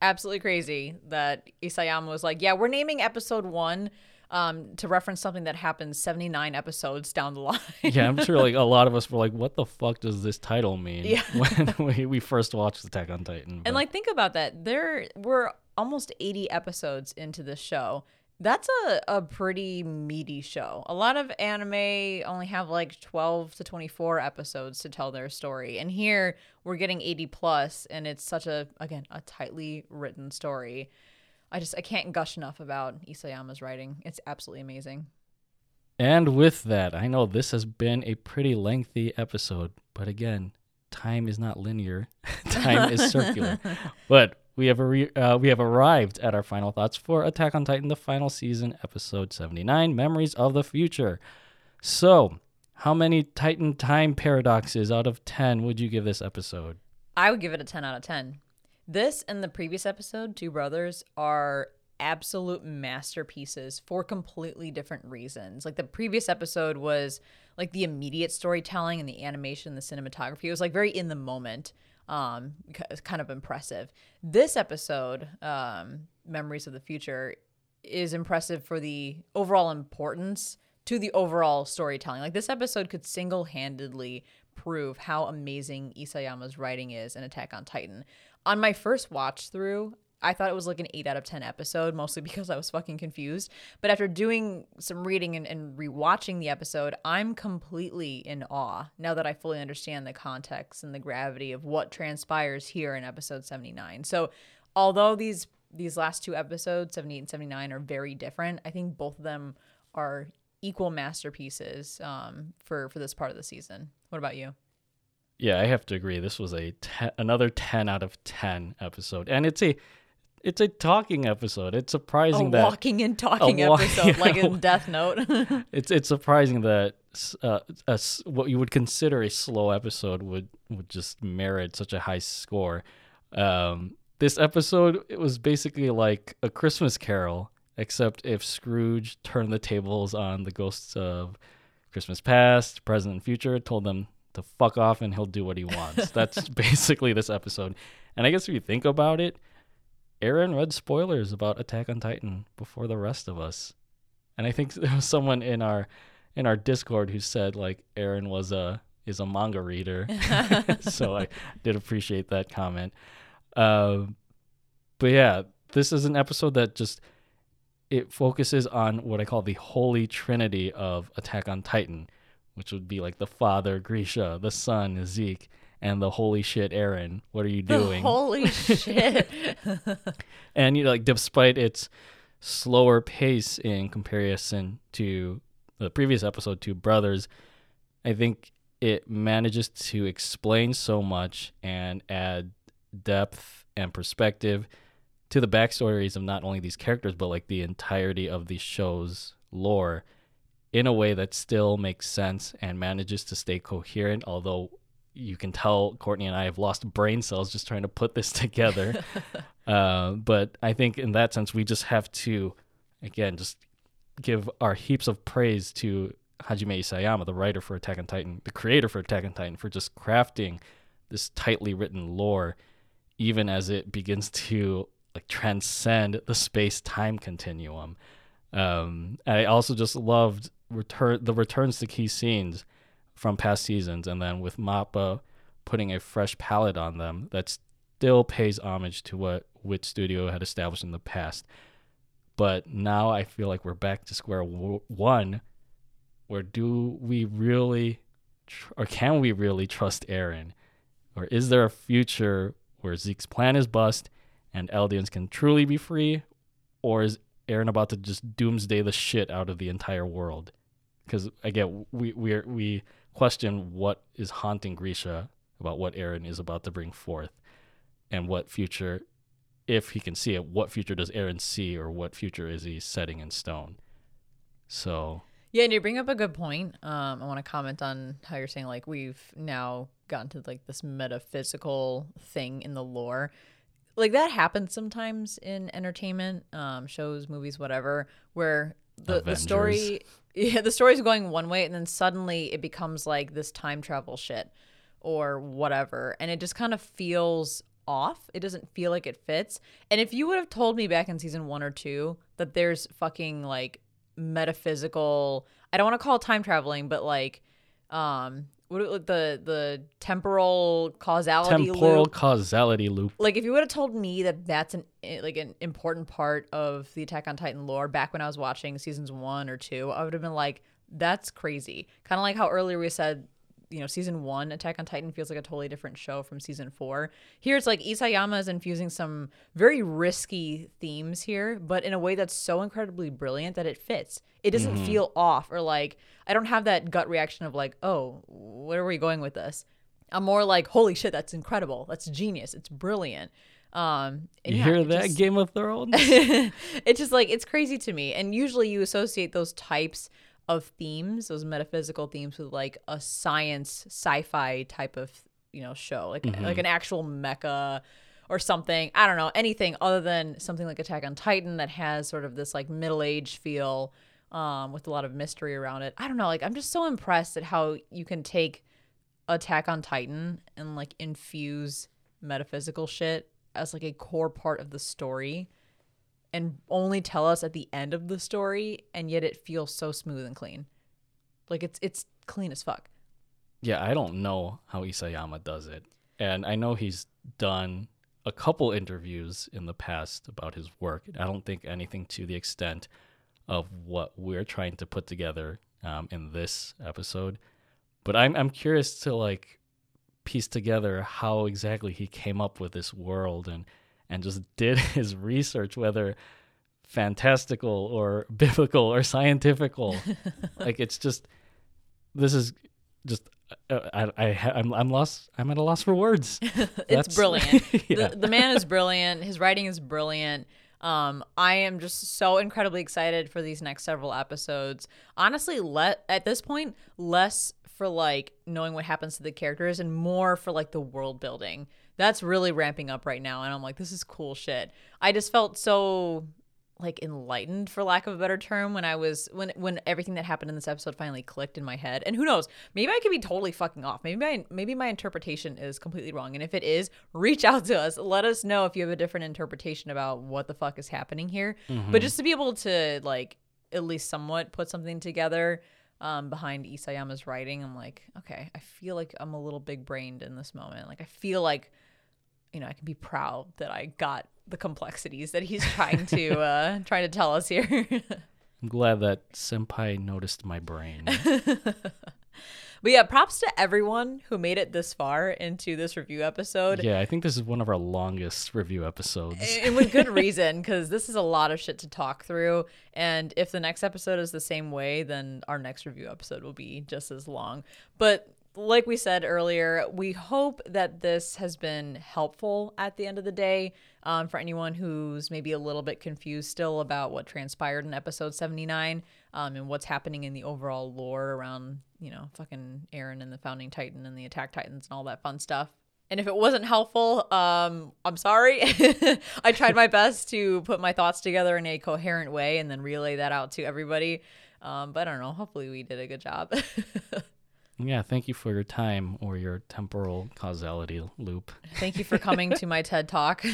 Absolutely crazy that Isayama was like, yeah, we're naming episode one um, to reference something that happened 79 episodes down the line. yeah i'm sure like a lot of us were like what the fuck does this title mean Yeah. when we, first watched attack on titan but- And like think about that. There we're almost 80 episodes into this show. That's a, a pretty meaty show. A lot of anime only have like 12 to 24 episodes to tell their story. And here we're getting 80 plus and it's such a again, a tightly written story. I just I can't gush enough about Isayama's writing. It's absolutely amazing. and with that i know this has been a pretty lengthy episode but again time is not linear time is circular but we have a uh, we have arrived at our final thoughts for Attack on Titan, the final season, episode seventy nine, Memories of the Future. So, how many Titan time paradoxes out of ten would you give this episode? I would give it a 10 out of 10. This and the previous episode, Two Brothers, are absolute masterpieces for completely different reasons. Like the previous episode was like the immediate storytelling and the animation, the cinematography. It was like very in the moment. um, kind of impressive. This episode, um, Memories of the Future, is impressive for the overall importance to the overall storytelling. Like this episode could single handedly prove how amazing Isayama's writing is in Attack on Titan. On my first watch through, I thought it was like an 8 out of 10 episode, mostly because I was fucking confused. But after doing some reading and, and rewatching the episode, I'm completely in awe now that I fully understand the context and the gravity of what transpires here in episode 79. So, although these these last two episodes, 78 and 79, are very different, I think both of them are equal masterpieces um, for for this part of the season. What about you? Yeah, I have to agree. This was a te- another 10 out of 10 episode. And it's a it's a talking episode. It's surprising a that walking and talking walk- episode, like in Death Note. it's it's surprising that uh, a what you would consider a slow episode would would just merit such a high score. Um, this episode it was basically like a Christmas Carol, except if Scrooge turned the tables on the ghosts of Christmas past, present, and future, told them to fuck off, and he'll do what he wants. That's basically this episode. And I guess if you think about it, Eren read spoilers about Attack on Titan before the rest of us. And I think there was someone in our in our Discord who said like Eren was a is a manga reader. so I did appreciate that comment. Um, but yeah, this is an episode that just it focuses on what I call the holy trinity of Attack on Titan, which would be like the father Grisha, the son Zeke, and the holy shit Eren. What are you doing? Holy shit. and you know, like despite its slower pace in comparison to the previous episode two brothers i think it manages to explain so much and add depth and perspective to the backstories of not only these characters but like the entirety of the show's lore in a way that still makes sense and manages to stay coherent although you can tell Courtney and I have lost brain cells just trying to put this together. uh, but I think in that sense, we just have to, again, just give our heaps of praise to Hajime Isayama, the writer for Attack on Titan, the creator for Attack on Titan, for just crafting this tightly written lore, even as it begins to like transcend the space time continuum. Um, I also just loved return the returns to key scenes from past seasons, and then with Mappa putting a fresh palette on them that still pays homage to what Wit Studio had established in the past. But now I feel like we're back to square one, where do we really, tr- or can we really trust Eren, Or is there a future where Zeke's plan is bust and Eldians can truly be free? Or is Eren about to just doomsday the shit out of the entire world? Because again, we we we question what is haunting Grisha about what Eren is about to bring forth, and what future, if he can see it, what future does Eren see, or what future is he setting in stone? So yeah, and you bring up a good point. Um, I want to comment on how you're saying like we've now gotten to like this metaphysical thing in the lore. Like that happens sometimes in entertainment, um, shows, movies, whatever, where the, the story yeah, the story's going one way and then suddenly it becomes like this time travel shit or whatever. And it just kind of feels off. It doesn't feel like it fits. And if you would have told me back in season one or two that there's fucking like metaphysical I don't want to call it time traveling, but like um what the the temporal causality temporal loop. causality loop. Like if you would have told me that that's an eh, like an important part of the Attack on Titan lore back when I was watching seasons 1 or 2, I would have been like that's crazy. Kind of like how earlier we said you know, season one, Attack on Titan feels like a totally different show from season four. Here it's like Isayama is infusing some very risky themes here, but in a way that's so incredibly brilliant that it fits. It doesn't mm-hmm. feel off or like I don't have that gut reaction of like, oh, where are we going with this? I'm more like, holy shit, that's incredible. That's genius. It's brilliant. Um, you yeah, hear that just, Game of Thrones? it's just like it's crazy to me. And usually you associate those types of themes, those metaphysical themes, with like a science sci-fi type of you know show, like mm-hmm. like an actual mecha or something. I don't know anything other than something like Attack on Titan that has sort of this like middle age feel um, with a lot of mystery around it. I don't know. Like I'm just so impressed at how you can take Attack on Titan and like infuse metaphysical shit as like a core part of the story and only tell us at the end of the story and yet it feels so smooth and clean. Like it's it's clean as fuck. Yeah, I don't know how Isayama does it. And I know he's done a couple interviews in the past about his work. I don't think anything to the extent of what we're trying to put together um, in this episode. But I'm I'm curious to like piece together how exactly he came up with this world and and just did his research, whether fantastical or biblical or scientifical. like it's just this is just uh, I, I I'm I'm lost. I'm at a loss for words. it's brilliant. yeah. the, the man is brilliant. His writing is brilliant. Um, I am just so incredibly excited for these next several episodes. Honestly, let at this point, less for like knowing what happens to the characters and more for like the world building. That's really ramping up right now, and I'm like, this is cool shit. I just felt so like enlightened for lack of a better term when I was when when everything that happened in this episode finally clicked in my head. And who knows, maybe I could be totally fucking off. Maybe my maybe my interpretation is completely wrong. And if it is, reach out to us. Let us know if you have a different interpretation about what the fuck is happening here. Mm-hmm. But just to be able to like at least somewhat put something together um, behind Isayama's writing, I'm like, okay, I feel like I'm a little big brained in this moment. Like I feel like you know, I can be proud that I got the complexities that he's trying to uh, trying to tell us here. I'm glad that Senpai noticed my brain. But yeah, props to everyone who made it this far into this review episode. Yeah, I think this is one of our longest review episodes. And with good reason, because this is a lot of shit to talk through. And if the next episode is the same way, then our next review episode will be just as long. But like we said earlier, we hope that this has been helpful at the end of the day um, for anyone who's maybe a little bit confused still about what transpired in episode 79 um, and what's happening in the overall lore around, you know, fucking Eren and the Founding Titan and the Attack Titans and all that fun stuff. And if it wasn't helpful, um, I'm sorry. I tried my best to put my thoughts together in a coherent way and then relay that out to everybody. Um, but I don't know. Hopefully, we did a good job. Yeah, thank you for your time or your temporal causality loop. Thank you for coming to my TED talk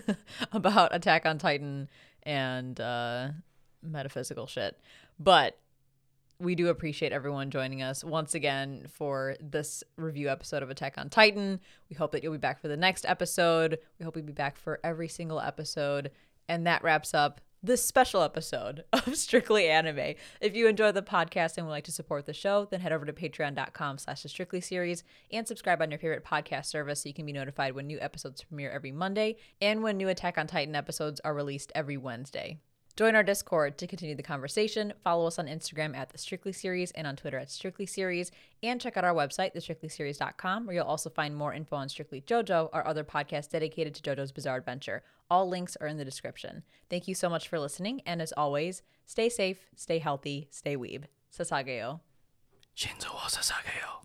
about Attack on Titan and uh, metaphysical shit. But we do appreciate everyone joining us once again for this review episode of Attack on Titan. We hope that you'll be back for the next episode. We hope you'll be back for every single episode. And that wraps up this special episode of Strictly Anime. If you enjoy the podcast and would like to support the show, then head over to patreon.com slash the Strictly series and subscribe on your favorite podcast service so you can be notified when new episodes premiere every Monday and when new Attack on Titan episodes are released every Wednesday. Join our Discord to continue the conversation. Follow us on Instagram at the Strictly Series and on Twitter at Strictly Series. And check out our website, thestrictlyseries.com, where you'll also find more info on Strictly JoJo, our other podcast dedicated to JoJo's Bizarre Adventure. All links are in the description. Thank you so much for listening, and as always, stay safe, stay healthy, stay weeb. Sasageyo. Shinzou wo Sasageyo.